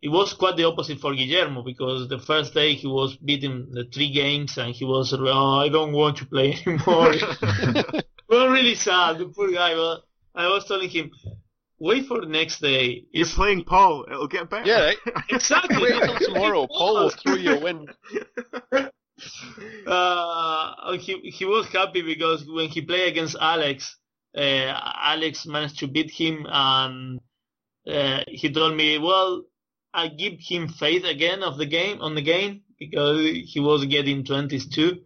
Speaker 3: it was quite the opposite for Guillermo because the first day he was beating the three games and he was, oh, I don't want to play anymore. well, really sad, the poor guy. But I was telling him, wait for the next day.
Speaker 1: You're
Speaker 3: It's
Speaker 1: playing Paul. It'll get better.
Speaker 4: Yeah, right.
Speaker 3: exactly.
Speaker 4: Wait until tomorrow. Paul will throw you a win.
Speaker 3: uh, he he was happy because when he played against Alex, Alex managed to beat him, and uh, he told me, "Well, I give him faith again of the game on the game because he was getting twenties too."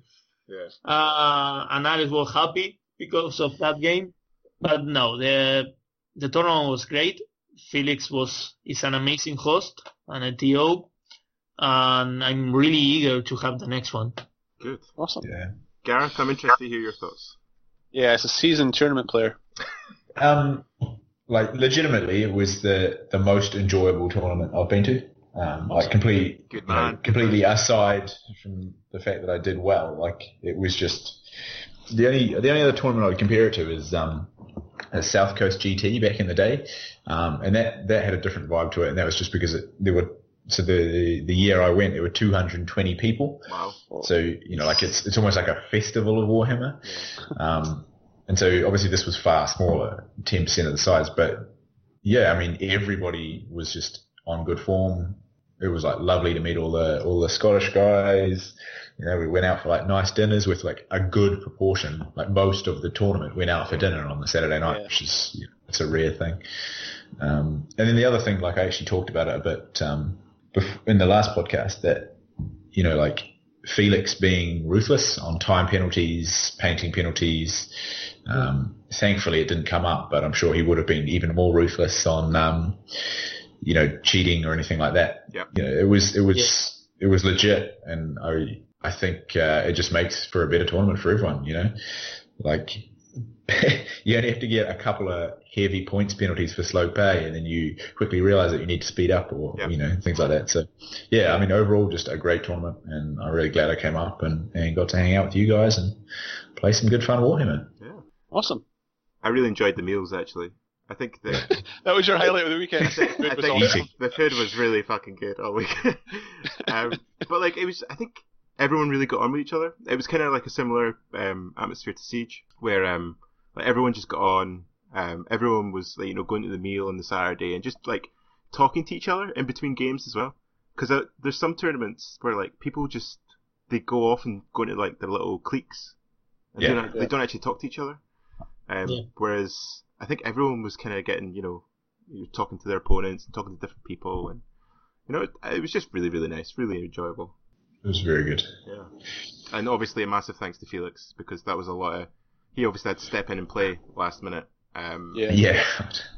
Speaker 1: yeah.
Speaker 3: uh, and Alex was happy because of that game. But no, the the tournament was great. Felix was is an amazing host and a TO, and I'm really eager to have the next one.
Speaker 1: Good.
Speaker 4: Awesome.
Speaker 2: yeah.
Speaker 1: Gareth, I'm interested to hear your thoughts.
Speaker 4: Yeah, it's a seasoned tournament player.
Speaker 2: Um, like legitimately, it was the the most enjoyable tournament I've been to. Um, like complete,
Speaker 1: Good
Speaker 2: you know, completely aside from the fact that I did well. Like it was just the only the only other tournament I would compare it to is um a South Coast GT back in the day, um, and that that had a different vibe to it, and that was just because it, there were so the the year I went, there were 220 people.
Speaker 1: Wow.
Speaker 2: So you know, like it's it's almost like a festival of Warhammer. Um, and so obviously this was far smaller, 10% of the size, but yeah, I mean everybody was just on good form. It was like lovely to meet all the all the Scottish guys. You know, we went out for like nice dinners with like a good proportion. Like most of the tournament went out for dinner on the Saturday night,
Speaker 4: Yeah.
Speaker 2: which is you know, it's a rare thing. Um, and then the other thing, like I actually talked about it a bit um, in the last podcast, that you know, like Felix being ruthless on time penalties, painting penalties. Um, thankfully, it didn't come up, but I'm sure he would have been even more ruthless on, um, you know, cheating or anything like that.
Speaker 1: Yep.
Speaker 2: You know, it was it was it was legit, and I I think uh, it just makes for a better tournament for everyone. You know, like you only have to get a couple of heavy points penalties for slow pay, and then you quickly realize that you need to speed up or
Speaker 1: Yep.
Speaker 2: you know things like that. So yeah, I mean overall just a great tournament, and I'm really glad I came up and, and got to hang out with you guys and play some good fun Warhammer.
Speaker 1: Yeah.
Speaker 4: Awesome.
Speaker 1: I really enjoyed the meals actually. I think the
Speaker 4: That was your highlight of the weekend.
Speaker 1: I think,
Speaker 4: Food
Speaker 1: I
Speaker 4: was awesome.
Speaker 1: the food was really fucking good all week. um, but like it was, I think everyone really got on with each other. It was kind of like a similar um, atmosphere to Siege, where um, like everyone just got on. Um, everyone was like you know going to the meal on the Saturday and just like talking to each other in between games as well. Because uh, there's some tournaments where like people just they go off and go into like their little cliques. And
Speaker 2: Yeah.
Speaker 1: they, don't, they don't actually talk to each other. Um,
Speaker 3: Yeah.
Speaker 1: Whereas I think everyone was kind of getting, you know, you're talking to their opponents and talking to different people, and you know, it, it was just really, really nice, really enjoyable.
Speaker 2: It was very good.
Speaker 1: Yeah. And obviously, a massive thanks to Felix because that was a lot of. He obviously had to step in and play last minute. Um,
Speaker 4: Yeah.
Speaker 2: Yeah,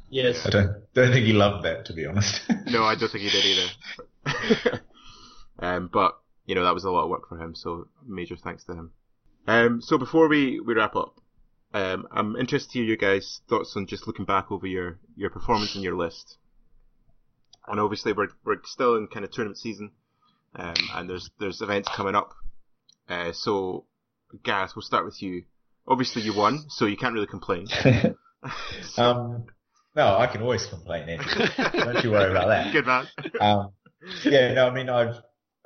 Speaker 3: Yes.
Speaker 2: I don't don't think he loved that to be honest.
Speaker 1: No, I don't think he did either. um, but you know that was a lot of work for him, so major thanks to him. Um, so before we, we wrap up, um, I'm interested to hear you guys' thoughts on just looking back over your, your performance and your list. And obviously we're we're still in kind of tournament season, um, and there's there's events coming up. Uh, so Gareth, we'll start with you. Obviously you won, so you can't really complain.
Speaker 2: um, no, I can always complain. Andy. Don't you worry about that.
Speaker 1: Good man.
Speaker 2: Um, yeah, no, I mean, I've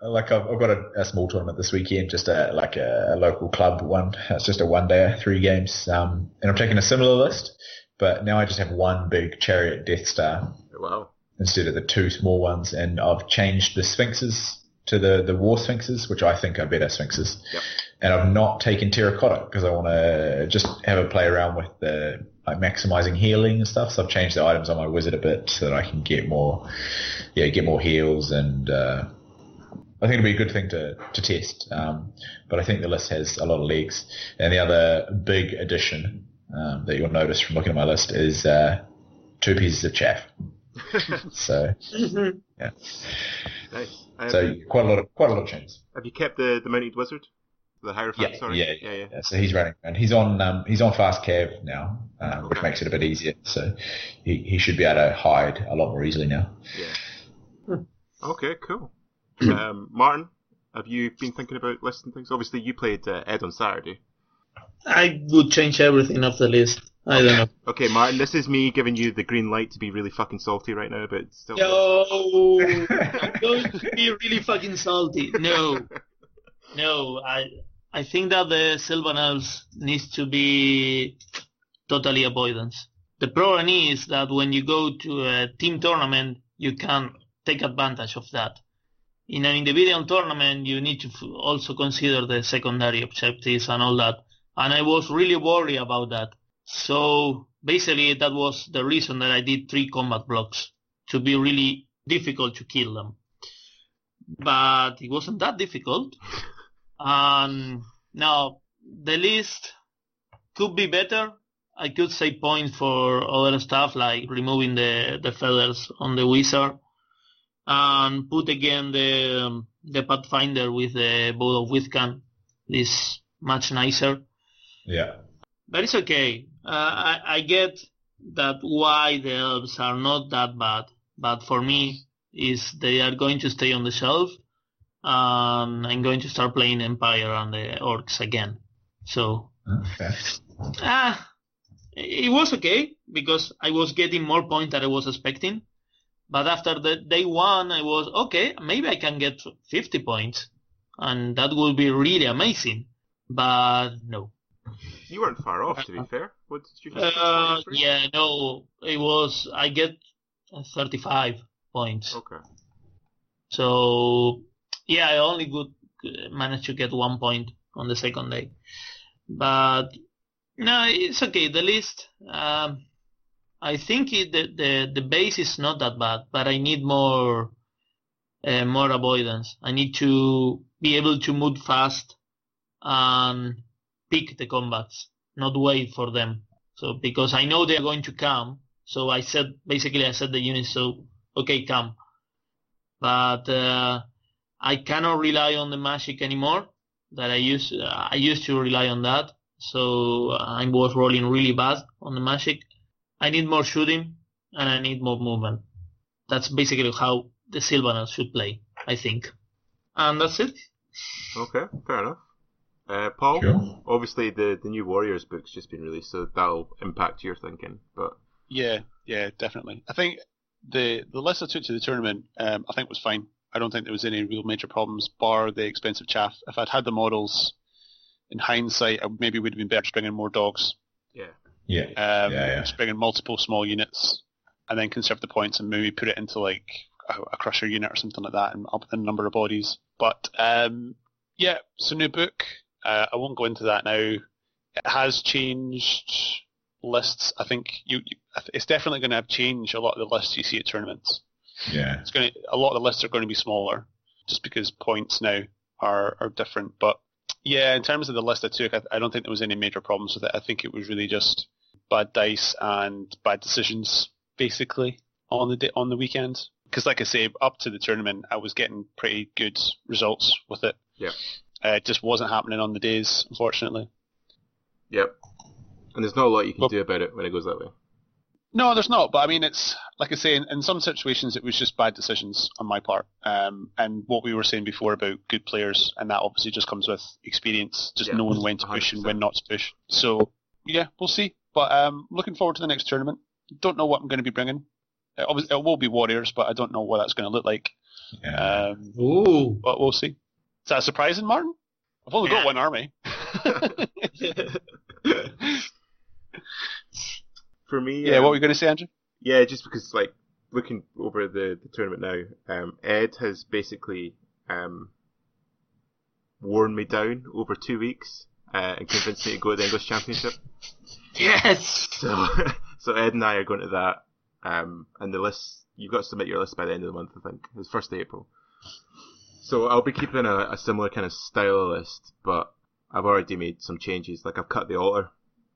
Speaker 2: like I've, I've got a, a small tournament this weekend, just a like a, a local club one. It's just a one day, three games, um, and I'm taking a similar list, but now I just have one big chariot Death Star
Speaker 1: Wow.
Speaker 2: instead of the two small ones, and I've changed the sphinxes to the the war sphinxes, which I think are better sphinxes.
Speaker 1: Yep.
Speaker 2: And I've not taken terracotta because I want to just have a play around with the like maximizing healing and stuff. So I've changed the items on my wizard a bit so that I can get more, yeah, get more heals and. Uh, I think it'll be a good thing to, to test, um, but I think the list has a lot of legs. And the other big addition um, that you'll notice from looking at my list is uh, two pieces of chaff. So,
Speaker 1: Nice. Um,
Speaker 2: so quite a lot of quite a lot of changes.
Speaker 1: have you kept the the mounted wizard, the hierophant?
Speaker 2: Yeah,
Speaker 1: sorry.
Speaker 2: yeah,
Speaker 1: yeah, yeah.
Speaker 2: Yeah, so he's running, and he's on um, he's on fast cav now, um, which makes it a bit easier. So he, he should be able to hide a lot more easily now.
Speaker 1: Yeah. Okay, cool. um, Martin, have you been thinking about lists and things? Obviously, you played uh, Ed on Saturday.
Speaker 3: I would change everything off the list. I don't know.
Speaker 1: Okay, Martin, this is me giving you the green light to be really fucking salty right now, but still.
Speaker 3: No, I'm going to be really fucking salty. No, no. I I think that the Sylvan Elves needs to be totally avoidance. The problem is that when you go to a team tournament, you can take advantage of that. In an individual tournament, you need to f- also consider the secondary objectives and all that. And I was really worried about that. So basically, that was the reason that I did three combat blocks to be really difficult to kill them. But it wasn't that difficult. And now the list could be better. I could save points for other stuff like removing the, the feathers on the wizard and put again the um, the Pathfinder with the bow of Withcan is much nicer
Speaker 2: Yeah,
Speaker 3: but it's okay. Uh, I, I get that why the elves are not that bad, but for me, is they are going to stay on the shelf, and I'm going to start playing Empire and the orcs again. So,
Speaker 2: okay.
Speaker 3: ah, it was okay because I was getting more points than I was expecting. But after the day one, I was okay. Maybe I can get 50 points, and that would be really amazing. But no.
Speaker 1: You weren't far off, to be fair. What did you?
Speaker 3: Uh, yeah, no. It was I get 35 points.
Speaker 1: Okay.
Speaker 3: So yeah, I only could managed to get one point on the second day, but no, it's okay. The list, um, I think it, the the the base is not that bad, but I need more uh, more avoidance. I need to be able to move fast and pick the combats, not wait for them. So because I know they're going to come, so I said basically I said the unit so okay come, but uh, I cannot rely on the magic anymore that I used I used to rely on that. So I was rolling really bad on the magic. I need more shooting and I need more movement. That's basically how the Sylvaners should play, I think. And that's it.
Speaker 1: Okay, fair enough. Uh, Paul,
Speaker 2: Sure.
Speaker 1: obviously the, the new Warriors book's just been released, so that'll impact your thinking. But
Speaker 4: Yeah, yeah, definitely. I think the the list I took to the tournament, um, I think was fine. I don't think there was any real major problems, bar the expensive chaff. If I'd had the models, in hindsight, I maybe would have been better bringing more dogs,
Speaker 1: yeah,
Speaker 2: Yeah.
Speaker 4: um,
Speaker 2: Yeah, yeah.
Speaker 4: bringing multiple small units, and then conserve the points and maybe put it into like a, a crusher unit or something like that, and up the number of bodies. But um, yeah, it's a new book. Uh, I won't go into that now. It has changed lists. I think you, you it's definitely going to have changed a lot of the lists you see at tournaments.
Speaker 2: Yeah.
Speaker 4: It's going to a lot of the lists are going to be smaller, just because points now are are different. But yeah, in terms of the list I took, I, I don't think there was any major problems with it. I think it was really just bad dice and bad decisions, basically on the day, on the weekend. Because like I say, up to the tournament, I was getting pretty good results with it.
Speaker 1: Yeah.
Speaker 4: Uh, it just wasn't happening on the days, unfortunately.
Speaker 1: yep. And there's not a lot you can
Speaker 4: Well-
Speaker 1: do about it when it goes that way.
Speaker 4: No, there's not. But I mean, it's like I say, in, in some situations, it was just bad decisions on my part. Um, and what we were saying before about good players, and that obviously just comes with experience, just
Speaker 1: Yeah,
Speaker 4: knowing when to push and
Speaker 1: 100%.
Speaker 4: when not to push. So yeah, we'll see. But um, looking forward to the next tournament. Don't know what I'm going to be bringing. Uh, obviously, it will be Warriors, but I don't know what that's going to look like.
Speaker 2: Yeah.
Speaker 4: Um,
Speaker 3: Ooh.
Speaker 4: but we'll see. Is that surprising, Martin? I've only
Speaker 3: Yeah.
Speaker 4: got one army.
Speaker 1: For me,
Speaker 4: yeah,
Speaker 1: um,
Speaker 4: what were you going to say, Andrew?
Speaker 1: Yeah, just because like looking over the, the tournament now, um, Ed has basically um, worn me down over two weeks uh, and convinced me to go to the English Championship.
Speaker 3: Yes.
Speaker 1: So, so Ed and I are going to that, um, and the list you've got to submit your list by the end of the month. I think it's first of April. So I'll be keeping a, a similar kind of style list, but I've already made some changes. Like I've cut the altar,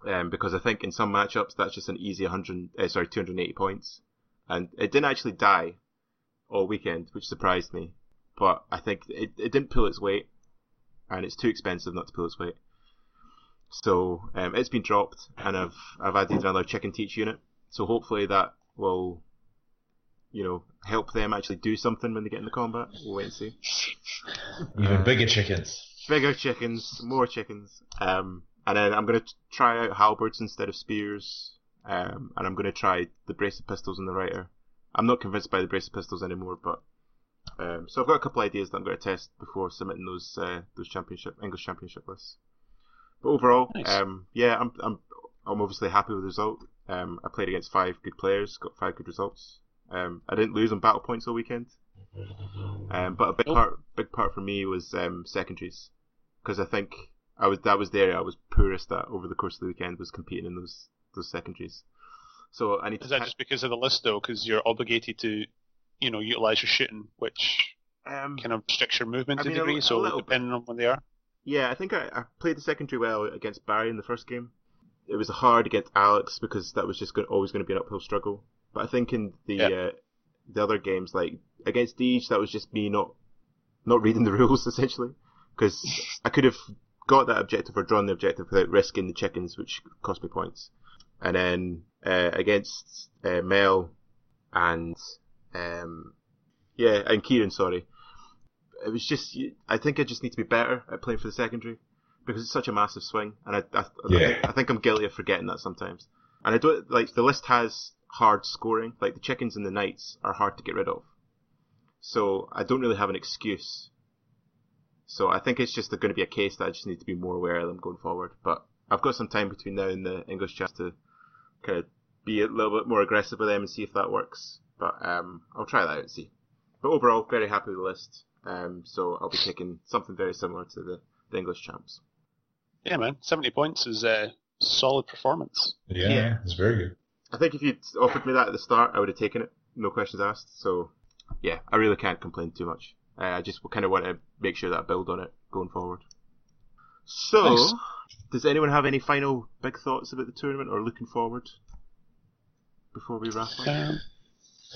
Speaker 1: um, because I think in some matchups that's just an easy 100, uh, sorry, 280 points, and it didn't actually die all weekend, which surprised me. But I think it, it didn't pull its weight, and it's too expensive not to pull its weight. So um, it's been dropped, and I've I've added another chicken teach unit. So hopefully that will, you know, help them actually do something when they get in the combat. We'll wait and see.
Speaker 2: Even bigger chickens.
Speaker 1: Bigger chickens, more chickens. Um, and then I'm going to try out halberds instead of spears. Um, and I'm going to try the brace of pistols and the rider. I'm not convinced by the brace of pistols anymore, but um, so I've got a couple ideas that I'm going to test before submitting those uh, those championship English championship lists. But overall,
Speaker 4: Nice.
Speaker 1: um, yeah, I'm I'm I'm obviously happy with the result. Um, I played against five good players, got five good results. Um, I didn't lose on battle points all weekend. Um, but a big
Speaker 4: Nope.
Speaker 1: part, big part for me was um, secondaries, because I think I was that was the area I was poorest at over the course of the weekend was competing in those those secondaries. So I need
Speaker 4: Is
Speaker 1: to.
Speaker 4: that just because of the list though? Because you're obligated to, you know, utilize your shooting, which
Speaker 1: um,
Speaker 4: kind of restricts your movement
Speaker 1: I
Speaker 4: to
Speaker 1: mean,
Speaker 4: a
Speaker 1: a
Speaker 4: degree.
Speaker 1: li- a
Speaker 4: so
Speaker 1: little bit.
Speaker 4: depending on when they are.
Speaker 1: Yeah, I think I, I played the secondary well against Barry in the first game. It was hard against Alex because that was just go- always going to be an uphill struggle. But I think in the
Speaker 4: Yeah.
Speaker 1: uh, the other games, like against Deej, that was just me not not reading the rules essentially, because I could have got that objective or drawn the objective without risking the chickens, which cost me points. And then uh, against uh, Mel and um, yeah, and Kieran, sorry, it was just I think I just need to be better at playing for the secondary because it's such a massive swing, and I I, I,
Speaker 2: Yeah.
Speaker 1: think, I think I'm guilty of forgetting that sometimes. and I don't like the list has hard scoring. Like the chickens and the knights are hard to get rid of, so I don't really have an excuse. So I think it's just going to be a case that I just need to be more aware of them going forward. But I've got some time between now and the English chance to kind of be a little bit more aggressive with them and see if that works. But um, I'll try that out and see. But overall, very happy with the list. Um, so I'll be taking something very similar to the, the English champs.
Speaker 4: Yeah, man, seventy points is a solid performance.
Speaker 2: Yeah,
Speaker 1: Yeah.
Speaker 2: it's very good.
Speaker 1: I think if you'd offered me that at the start, I would have taken it, no questions asked. So, yeah, I really can't complain too much. Uh, I just kind of want to make sure that I build on it going forward. So,
Speaker 4: Nice.
Speaker 1: does anyone have any final big thoughts about the tournament or looking forward before we wrap up
Speaker 4: Um,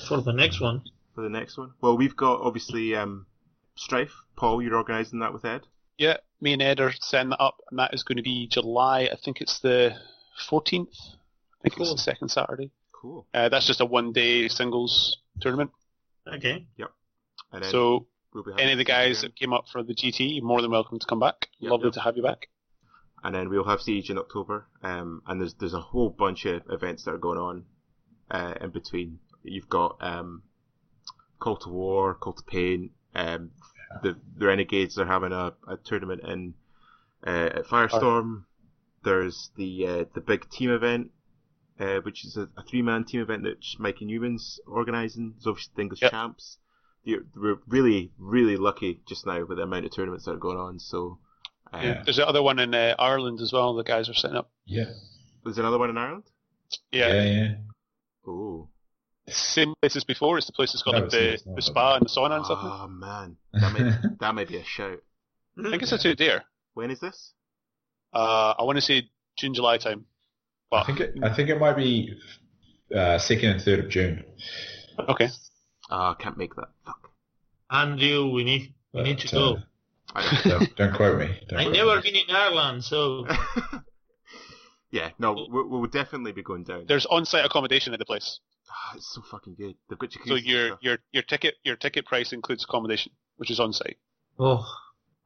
Speaker 3: For the next one.
Speaker 1: for the next one? Well, we've got obviously um, Strife. Paul, you're organising that with Ed.
Speaker 4: yeah, me and Ed are setting that up, and that is going to be July. I think it's the fourteenth. I think it's the second Saturday.
Speaker 1: Cool.
Speaker 4: Uh, that's just a one-day singles tournament.
Speaker 3: Okay.
Speaker 1: And
Speaker 4: So
Speaker 1: we'll
Speaker 4: any of the guys
Speaker 1: again.
Speaker 4: that came up for the GT, more than welcome to come back.
Speaker 1: Yep,
Speaker 4: Lovely
Speaker 1: yep.
Speaker 4: to have you back.
Speaker 1: and then we'll have Siege in October. Um, and there's there's a whole bunch of events that are going on uh, in between. You've got um, Call to War, Call to Pain. Um, the the Renegades are having a, a tournament in uh, at Firestorm. There's the uh, the big team event, uh, which is a, a three man team event that Mikey Newman's organising. There's obviously the English
Speaker 4: Yep.
Speaker 1: champs. You're, we're really really lucky just now with the amount of tournaments that are going on. So. Uh,
Speaker 2: Yeah.
Speaker 4: There's the other one in uh, Ireland as well. The guys are setting up.
Speaker 2: Yeah.
Speaker 1: There's another one in Ireland.
Speaker 4: Yeah,
Speaker 2: Yeah, yeah.
Speaker 1: Oh.
Speaker 4: same place as before. It's the place that's got
Speaker 2: No,
Speaker 4: like the,
Speaker 2: it's
Speaker 4: the spa and the sauna and stuff.
Speaker 1: Oh man, that might that might be a shout.
Speaker 4: I think it's a two there.
Speaker 1: When is this?
Speaker 4: Uh, I want to say June, July time.
Speaker 2: I think it, I think it might be uh, second and third of June.
Speaker 4: okay,
Speaker 1: Ah, I can't make that. Fuck.
Speaker 3: Andrew, we need we need to
Speaker 2: uh,
Speaker 3: go.
Speaker 2: Don't, don't quote me. Don't I've
Speaker 3: never
Speaker 2: me.
Speaker 3: been in Ireland, so
Speaker 1: yeah, no, we, we'll definitely be going down.
Speaker 4: there's on-site accommodation at the place,
Speaker 1: Ah, it's so fucking good. They've got jacuzzi.
Speaker 4: so your your your ticket your ticket price includes accommodation, which is on-site.
Speaker 3: oh.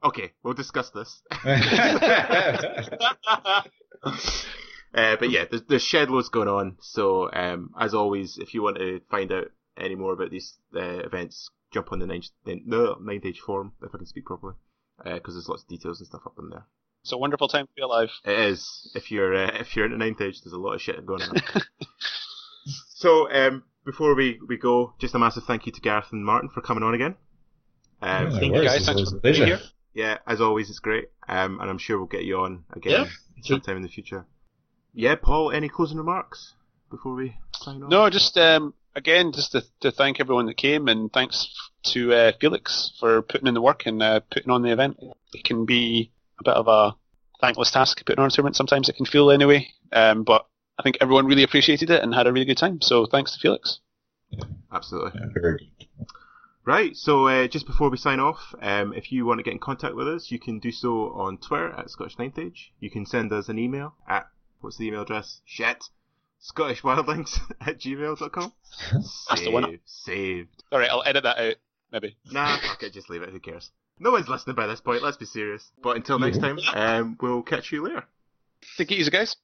Speaker 1: Okay, we'll discuss this. Uh, but yeah, there's, there's shed loads going on. So um, as always, if you want to find out any more about these uh, events, jump on the ninth, no, ninth age forum if I can speak properly, because there's lots of details and stuff up in there.
Speaker 4: It's a wonderful time to be alive.
Speaker 1: It is. If you're uh, if you're in the ninth age, there's a lot of shit going on. so um, before we, we go, just a massive thank you to Gareth and Martin for coming on again. Um,
Speaker 2: No
Speaker 3: Thank you,
Speaker 2: worries,
Speaker 4: guys. Thanks for
Speaker 2: a
Speaker 4: being
Speaker 2: pleasure.
Speaker 4: here.
Speaker 1: yeah, as always, it's great. Um, and I'm sure we'll get you on again
Speaker 3: Yeah.
Speaker 1: sometime in the future. Yeah, Paul, any closing remarks before we sign off?
Speaker 4: No, just um, again, just to, to thank everyone that came, and thanks to uh, Felix for putting in the work and uh, putting on the event. It can be a bit of a thankless task putting on a tournament. Sometimes it can feel anyway, um, but I think everyone really appreciated it and had a really good time. So thanks to Felix.
Speaker 1: Absolutely.
Speaker 2: Yeah, very good.
Speaker 1: Right, so uh, just before we sign off, um, if you want to get in contact with us, you can do so on Twitter at Scottish Ninth Age. You can send us an email at, what's the email address? Shit. ScottishWildlings at gmail.com.
Speaker 4: That's the one.
Speaker 1: Saved.
Speaker 4: All right, I'll edit that out. Maybe.
Speaker 1: Nah, fuck it, just leave it, who cares? No one's listening by this point, let's be serious. But until next time, um, we'll catch you later.
Speaker 4: Take it easy, guys.